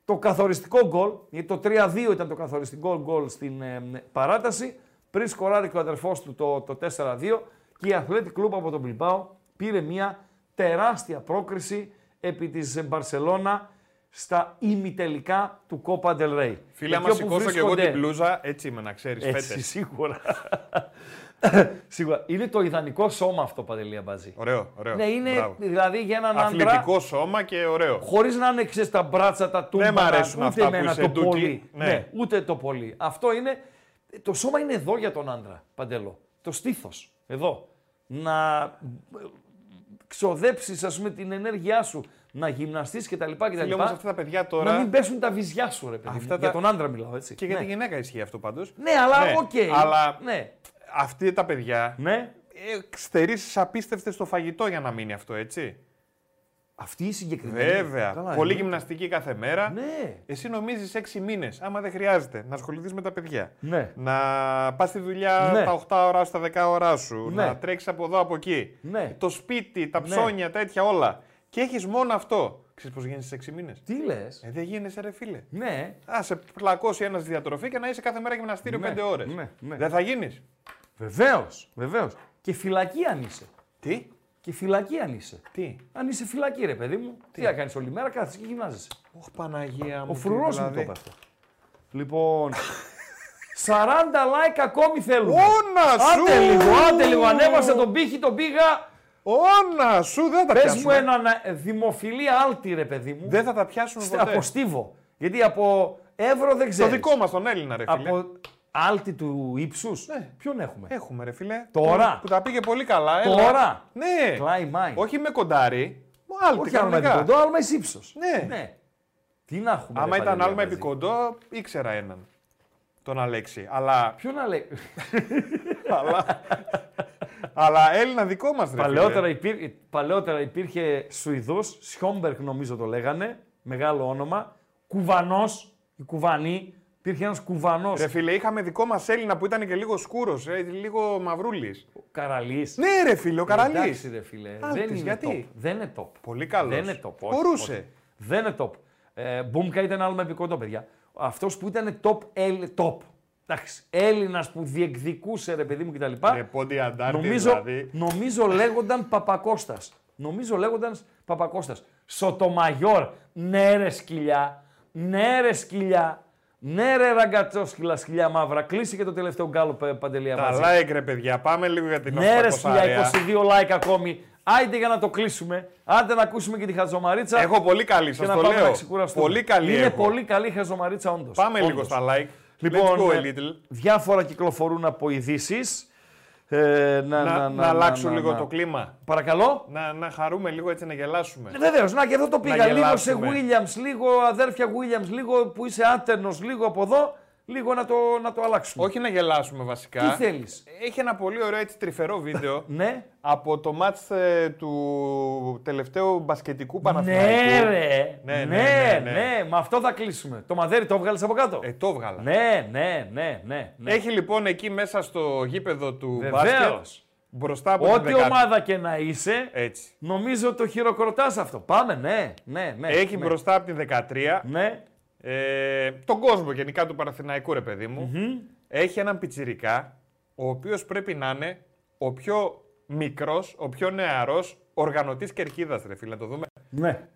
το καθοριστικό γκολ, γιατί το 3-2 ήταν το καθοριστικό γκολ στην ε, παράταση, πριν σκοράρει και ο αδερφός του το, το 4-2 και η Athletic Club από τον Μπιλμπάο πήρε μια τεράστια πρόκριση επί της Μπαρσελώνα στα ημιτελικά του Copa del Rey. Φίλε, άμα Εκεί όπου σηκώσω και εγώ βρίσκονται- την μπλούζα, έτσι είμαι να ξέρεις έτσι, φέτες. σίγουρα. σίγουρα. Είναι το ιδανικό σώμα αυτό, Παντελή Αμπατζή. Ωραίο, ωραίο. Ναι, είναι Μπράβο. δηλαδή για έναν άντρα. Αθλητικό σώμα και ωραίο. Χωρίς να είναι ξέρεις, τα μπράτσα, τα τούμπανα, μ' αρέσουν ούτε αυτά που εμένα είσαι το ντούκι. πολύ. Ναι. ούτε το πολύ. Αυτό είναι. Το σώμα είναι εδώ για τον άντρα, Παντέλο. Το στήθος. Εδώ. Να ξοδέψεις, ας πούμε, την ενέργειά σου, να γυμναστείς κτλ. Φίλε, όμως αυτά τα παιδιά τώρα- Να μην πέσουν τα βυζιά σου, ρε παιδί. Αυτά Για τα- τον άντρα μιλάω, έτσι. Και για Ναι. τη γυναίκα ισχύει αυτό πάντως. Ναι, αλλά οκ. Αλλά Ναι. Αυτοί τα παιδιά ναι. στερήσεις απίστευτες στο φαγητό για να μείνει αυτό, έτσι. Αυτή η συγκεκριμένη. Βέβαια. Καλά, Πολύ εννοείται. γυμναστική κάθε μέρα. Ναι. Εσύ νομίζεις 6 μήνες, άμα δεν χρειάζεται, να ασχοληθείς με τα παιδιά. Ναι. Να πας στη δουλειά Ναι. τα 8 ώρα στα 10 ώρα σου. Ναι. Να τρέξεις από εδώ από εκεί. Ναι. Το σπίτι, τα Ναι. ψώνια, τέτοια όλα. Και έχεις μόνο αυτό. Ξέρεις πώς γίνει σε 6 μήνες; Τι λες; Ε, δεν γίνεσαι, ρε φίλε. Ναι. Α σε πλακώσει ένας στη διατροφή και να είσαι κάθε μέρα γυμναστήριο Ναι, 5 ώρες. ναι, ναι. Δεν θα γίνεις. Βεβαίως, βεβαίως. Και φυλακή αν είσαι. Τι; Και φυλακή αν είσαι. Τι; Αν είσαι φυλακή, ρε παιδί μου. Τι, θα κάνεις όλη μέρα, κάθεσαι και γυμνάζεσαι. Ωχ, Παναγία μου. Ο τι φρουρός μου δηλαδή. το είπε αυτό. Λοιπόν. 40 like ακόμη θέλουμε. Όνα σου! Άντε λίγο, άντε λίγο. Ανέβασε τον πύχη, τον πήγα. Όνα σου, δεν θα τα Πες πιάσουμε. μου έναν ε, δημοφιλή άλτη, ρε παιδί μου. Δεν θα τα πιάσουμε Στε- ποτέ. Από Στίβο. Γιατί από Εύρο δεν Το ξέρεις. δικό μας τον Έλληνα, ρε φίλε. Από άλτη του ύψους; Ναι. Ποιον έχουμε; Έχουμε, ρε φίλε. Τώρα; Που, που τα πήγε πολύ καλά. Έλα. Τώρα; Ναι. Κλάι Μάιν. Όχι με κοντάρι. Μου άλτη, Όχι άλμα κανονικά. επί κοντό, άλμα εις ύψος. Ναι. ναι. Τι να έχουμε. Άμα ρε, ήταν Παντελή, άλμα Αμπατζή. επί κοντό, ήξερα έναν. Τον Αλέξη. Αλλά. Ποιο να λέει. αλλά... αλλά Έλληνα δικό μας, ρε Παλαιότερα, φίλε. υπήρ... Παλαιότερα υπήρχε Σουηδός, Σιόμπερκ νομίζω το λέγανε, μεγάλο όνομα. Κουβανός, οι Κουβανοί. Υπήρχε ένας Κουβανός. Ρε φίλε, είχαμε δικό μας Έλληνα που ήταν και λίγο σκούρος, λίγο μαυρούλης. Καραλής. Ναι, ρε φίλε, ο Καραλής. Εντάξει ρε φίλε, Άλτης, δεν είναι γιατί; top. Δεν είναι top. Πολύ καλός. Δεν είναι top. όχι, Μπορούσε. όχι. Δεν είναι top. Ε, Μπούμκα ήταν άλμα επί κοντό, παιδιά. Αυτός που ήταν top, Έλλη- top. Εντάξει, Έλληνας που διεκδικούσε ρε παιδί μου κτλ. Ρε πόντι αντάρτης, Νομίζω, δηλαδή. νομίζω λέγονταν Παπακώστας. Νομίζω λέγονταν Παπακώστας. Σωτομαγιόρ. Ναι ρε σκυλιά. Ναι ρε σκυλιά. Ναι ρε ραγκατσόσκυλα σκυλιά μαύρα. Κλείσει και το τελευταίο γκάλο πε- παντελή Τα Αμπατζή. like, ρε παιδιά, πάμε λίγο για την Ναι ρε 800 σκυλιά, αρέα. 22 like ακόμη. Άιντε για να το κλείσουμε. Άντε να ακούσουμε και τη χαζομαρίτσα. Έχω πολύ καλή, και σας να το πάμε λέω. να ξεκουραστούμε. Πολύ καλή Είναι έχω. πολύ καλή η χαζομαρίτσα όντως. Πάμε λίγο Όντως. στα like. Λοιπόν, Let's go a ε, little. διάφορα κυκλοφορούν από ειδήσεις. Ε, να, Να, να, αλλάξω λίγο το κλίμα. Παρακαλώ; Να, να χαρούμε λίγο έτσι να γελάσουμε. Βεβαίως, να και εδώ το Να πήγα. Λίγο σε γελάσουμε. Williams, λίγο αδέρφια Williams, λίγο που είσαι άτερνο, λίγο από εδώ, λίγο να το, να το αλλάξουμε. Όχι να γελάσουμε βασικά. Τι θέλεις; Έχει ένα πολύ ωραίο έτσι τρυφερό βίντεο ναι. από το μάτς ε, του τελευταίου μπασκετικού Παναθηναϊκού. Ναι, ρε. Ναι, Ναι, ναι, ναι, ναι, ναι. με αυτό θα κλείσουμε. Το μαδέρι το έβγαλες από κάτω; Ε, το έβγαλα. Ναι, ναι, ναι, ναι. ναι. Έχει λοιπόν εκεί μέσα στο γήπεδο του Βεβαίως. μπάσκετ μπροστά από την Ό,τι δεκάτη. ομάδα και να είσαι, Έτσι. νομίζω το χειροκροτάς αυτό. Πάμε, ναι, ναι, ναι. Έχει ναι. μπροστά από την 13 Ναι. Ε, τον κόσμο γενικά του Παναθηναϊκού, ρε παιδί μου. Έχει έναν πιτσιρικά, ο οποίος πρέπει να είναι ο πιο μικρός, ο πιο νεαρός οργανωτής κερκίδας, ρε φίλε, να το δούμε. Ναι.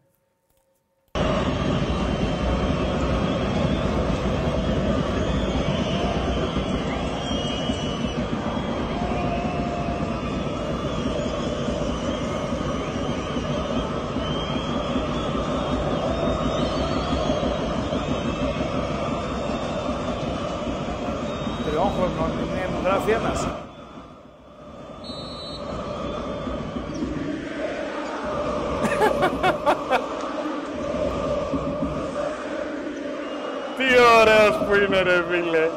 Τριών χρονών είναι, μου γράφει ένας. Τι ωραίος που είναι, ρε φίλε.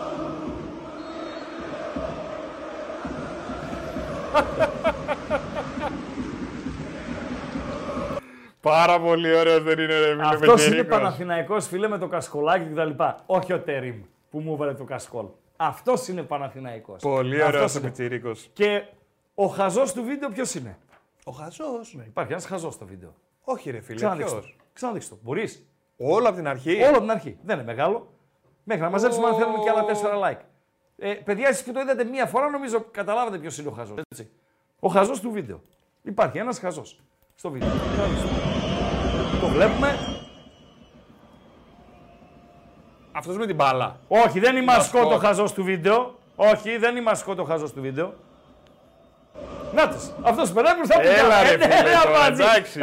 Πάρα πολύ ωραίος δεν είναι, ρε φίλε. Αυτός είναι Πετηρίκος. Παναθηναϊκός φίλε με το κασκολάκι κτλ. Όχι ο Τερίμ που μου έβαλε το κασκόλ. Αυτός είναι Παναθηναϊκός. Πολύ Αυτός ωραίος ο είναι. Πιτσιρίκος. Και ο χαζός του βίντεο ποιος είναι; Ο χαζός. Ναι, υπάρχει ένας χαζός στο βίντεο. Όχι ρε φίλε, Ξαναδείξτε ποιος; το. Ξαναδείξτε το. Μπορείς; Όλο από την αρχή. Όλο από την αρχή. Δεν είναι μεγάλο. Μέχρι να μαζέψουμε αν θέλουμε και άλλα τέσσερα like. Ε, παιδιά, εσείς και το είδατε μία φορά, νομίζω καταλάβατε ποιος είναι ο χαζός. Ο χαζός του βίντεο. Υπάρχει ένας χαζός στο βίντεο. Ξαναδείξτε το. Το βλέπουμε. Αυτός με την μπάλα. Όχι, δεν είναι μασκό το Μασκότ. χαζός του βίντεο. Όχι, δεν είναι μασκό το χαζός του βίντεο. Νάτος, αυτός περνάει μπροστά από την Έλα, κάμερα. ρε, Ε, ναι, φίλε, ρε, τώρα, αμπάτζη. εντάξει,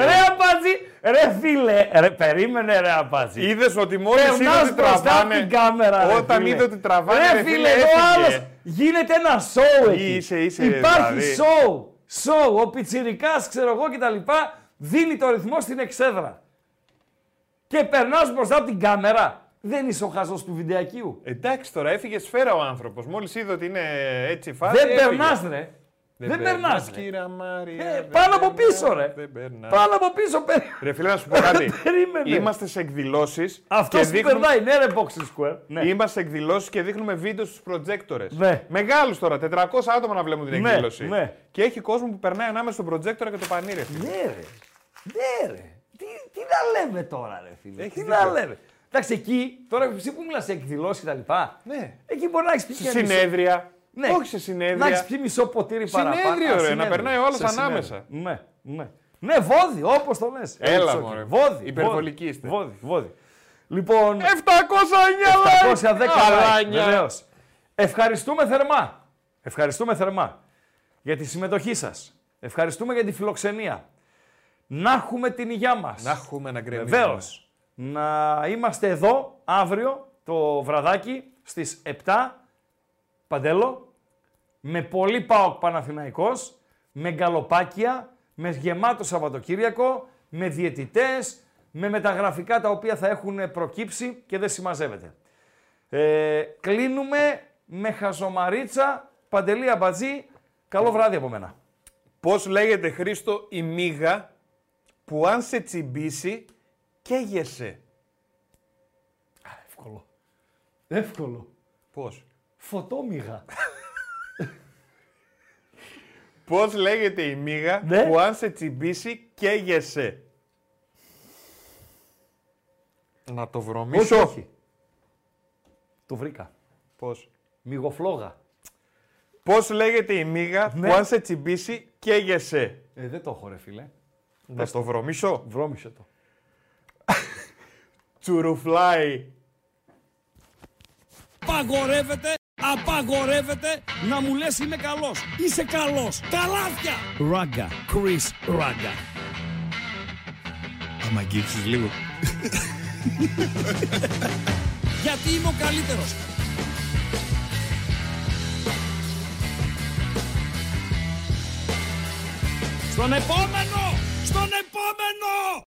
Ρε, ρε. αμπάτζη. Ρε, φίλε. Ρε, περίμενε, ρε, αμπάτζη. Είδες ότι μόλις είδε Περνάς ότι μπροστά από τραβάνε. την κάμερα, ρε, Όταν φίλε. είδε ότι τραβάνε, Ρε, ρε, φίλε, φίλε, εδώ έφυγε. άλλος γίνεται ένα σοου εκεί. Είσαι, είσαι, Υπάρχει δηλαδή. σοου. Σοου. Ο πιτσιρικάς, ξέρω εγώ κτλ. Δίνει το ρυθμό στην εξέδρα. Και περνάς μπροστά από την κάμερα. Δεν είσαι ο χαζός του βιντεακίου. Εντάξει τώρα, έφυγε σφαίρα ο άνθρωπος. Μόλις είδε ότι είναι έτσι η φάση. Δεν έφυγε. περνάς, ρε. Δεν περνάς, ρε. κύρα Μάρια. Ε, δεν πάνω από περνάς, πίσω, ρε. Δεν περνάς. Πάνω από πίσω, περί... Ρε φίλε, να σου πω κάτι. Περίμενε. Είμαστε σε εκδηλώσεις Αυτός και που δείχνουμε... περνάει, ναι ρε, Boxing Square. Ναι. Είμαστε σε εκδηλώσεις και δείχνουμε βίντεο στους προτζέκτορες. Ναι. Μεγάλους τώρα, 400 άτομα να βλέπουν την Ναι, εκδήλωση. ναι. Και έχει κόσμο που περνάει ανάμεσα στον προτζέκτορα και το πανίρε. φίλε. Ναι, ρε. Ναι, ρε. Τι, τι να λέμε τώρα, ρε φίλε. Έχεις τι δίκιο. να λέμε. Εντάξει, εκεί, τώρα εσύ που μιλάς σε εκδηλώσεις και τα λοιπά, Ναι. εκεί μπορεί να έχεις πει Σε και μισό- συνέδρια. Ναι. Όχι σε συνέδρια. Να έχει πει μισό ποτήρι Συνέδριο, παραπάνω. Α, ρε, να συνέδριο. περνάει ο άλλος Σε συνέδριο. ανάμεσα. Ναι, ναι. Ναι, βόδι, όπως το λες. Έλα, Έτσι, μωρέ. όχι. Βόδι. Υπερβολικοί βόδι, είστε. Βόδι, βόδι. Λοιπόν, 709 like! 710 like, Αλάνια. βεβαίως. Ευχαριστούμε θερμά. Ευχαριστούμε θερμά για τη συμμετοχή σας. Ευχαριστούμε για τη φιλοξενία. Να έχουμε την υγειά μας. Να έχουμε να γκρεμίσουμε. Βεβαίως. Να είμαστε εδώ αύριο το βραδάκι στις 7 Παντέλο με πολύ ΠΑΟΚ Παναθηναϊκός, με γκαλοπάκια, με γεμάτο Σαββατοκύριακο, με διαιτητές, με μεταγραφικά τα οποία θα έχουν προκύψει και δεν συμμαζεύεται. Ε, κλείνουμε με χαζομαρίτσα, Παντελή Αμπατζή. Καλό βράδυ από μένα. Πώς λέγεται Χρήστο η μύγα που αν σε τσιμπήσει καίγεσαι; Εύκολο. Εύκολο. Πώς; Φωτόμυγα. Πώς λέγεται η μύγα Ναι. που αν σε τσιμπήσει καίγεσαι; Να το όχι, βρωμίσω. όχι. Το βρήκα. Πώς; Μυγοφλόγα. Πώς λέγεται η μύγα Ναι. που αν σε τσιμπήσει καίγεσαι; Ε, δεν το έχω ρε φίλε. Να το βρωμίσω; Βρώμισε το. Τσουρουφλάι. Απαγορεύεται, απαγορεύεται να μου λες είμαι καλός. Είσαι καλός. Καλάθια. Ράγκα. Chris Ράγκα. Άμα αγγίξεις λίγο. Γιατί είμαι ο καλύτερος. Στον επόμενο! Στον επόμενο!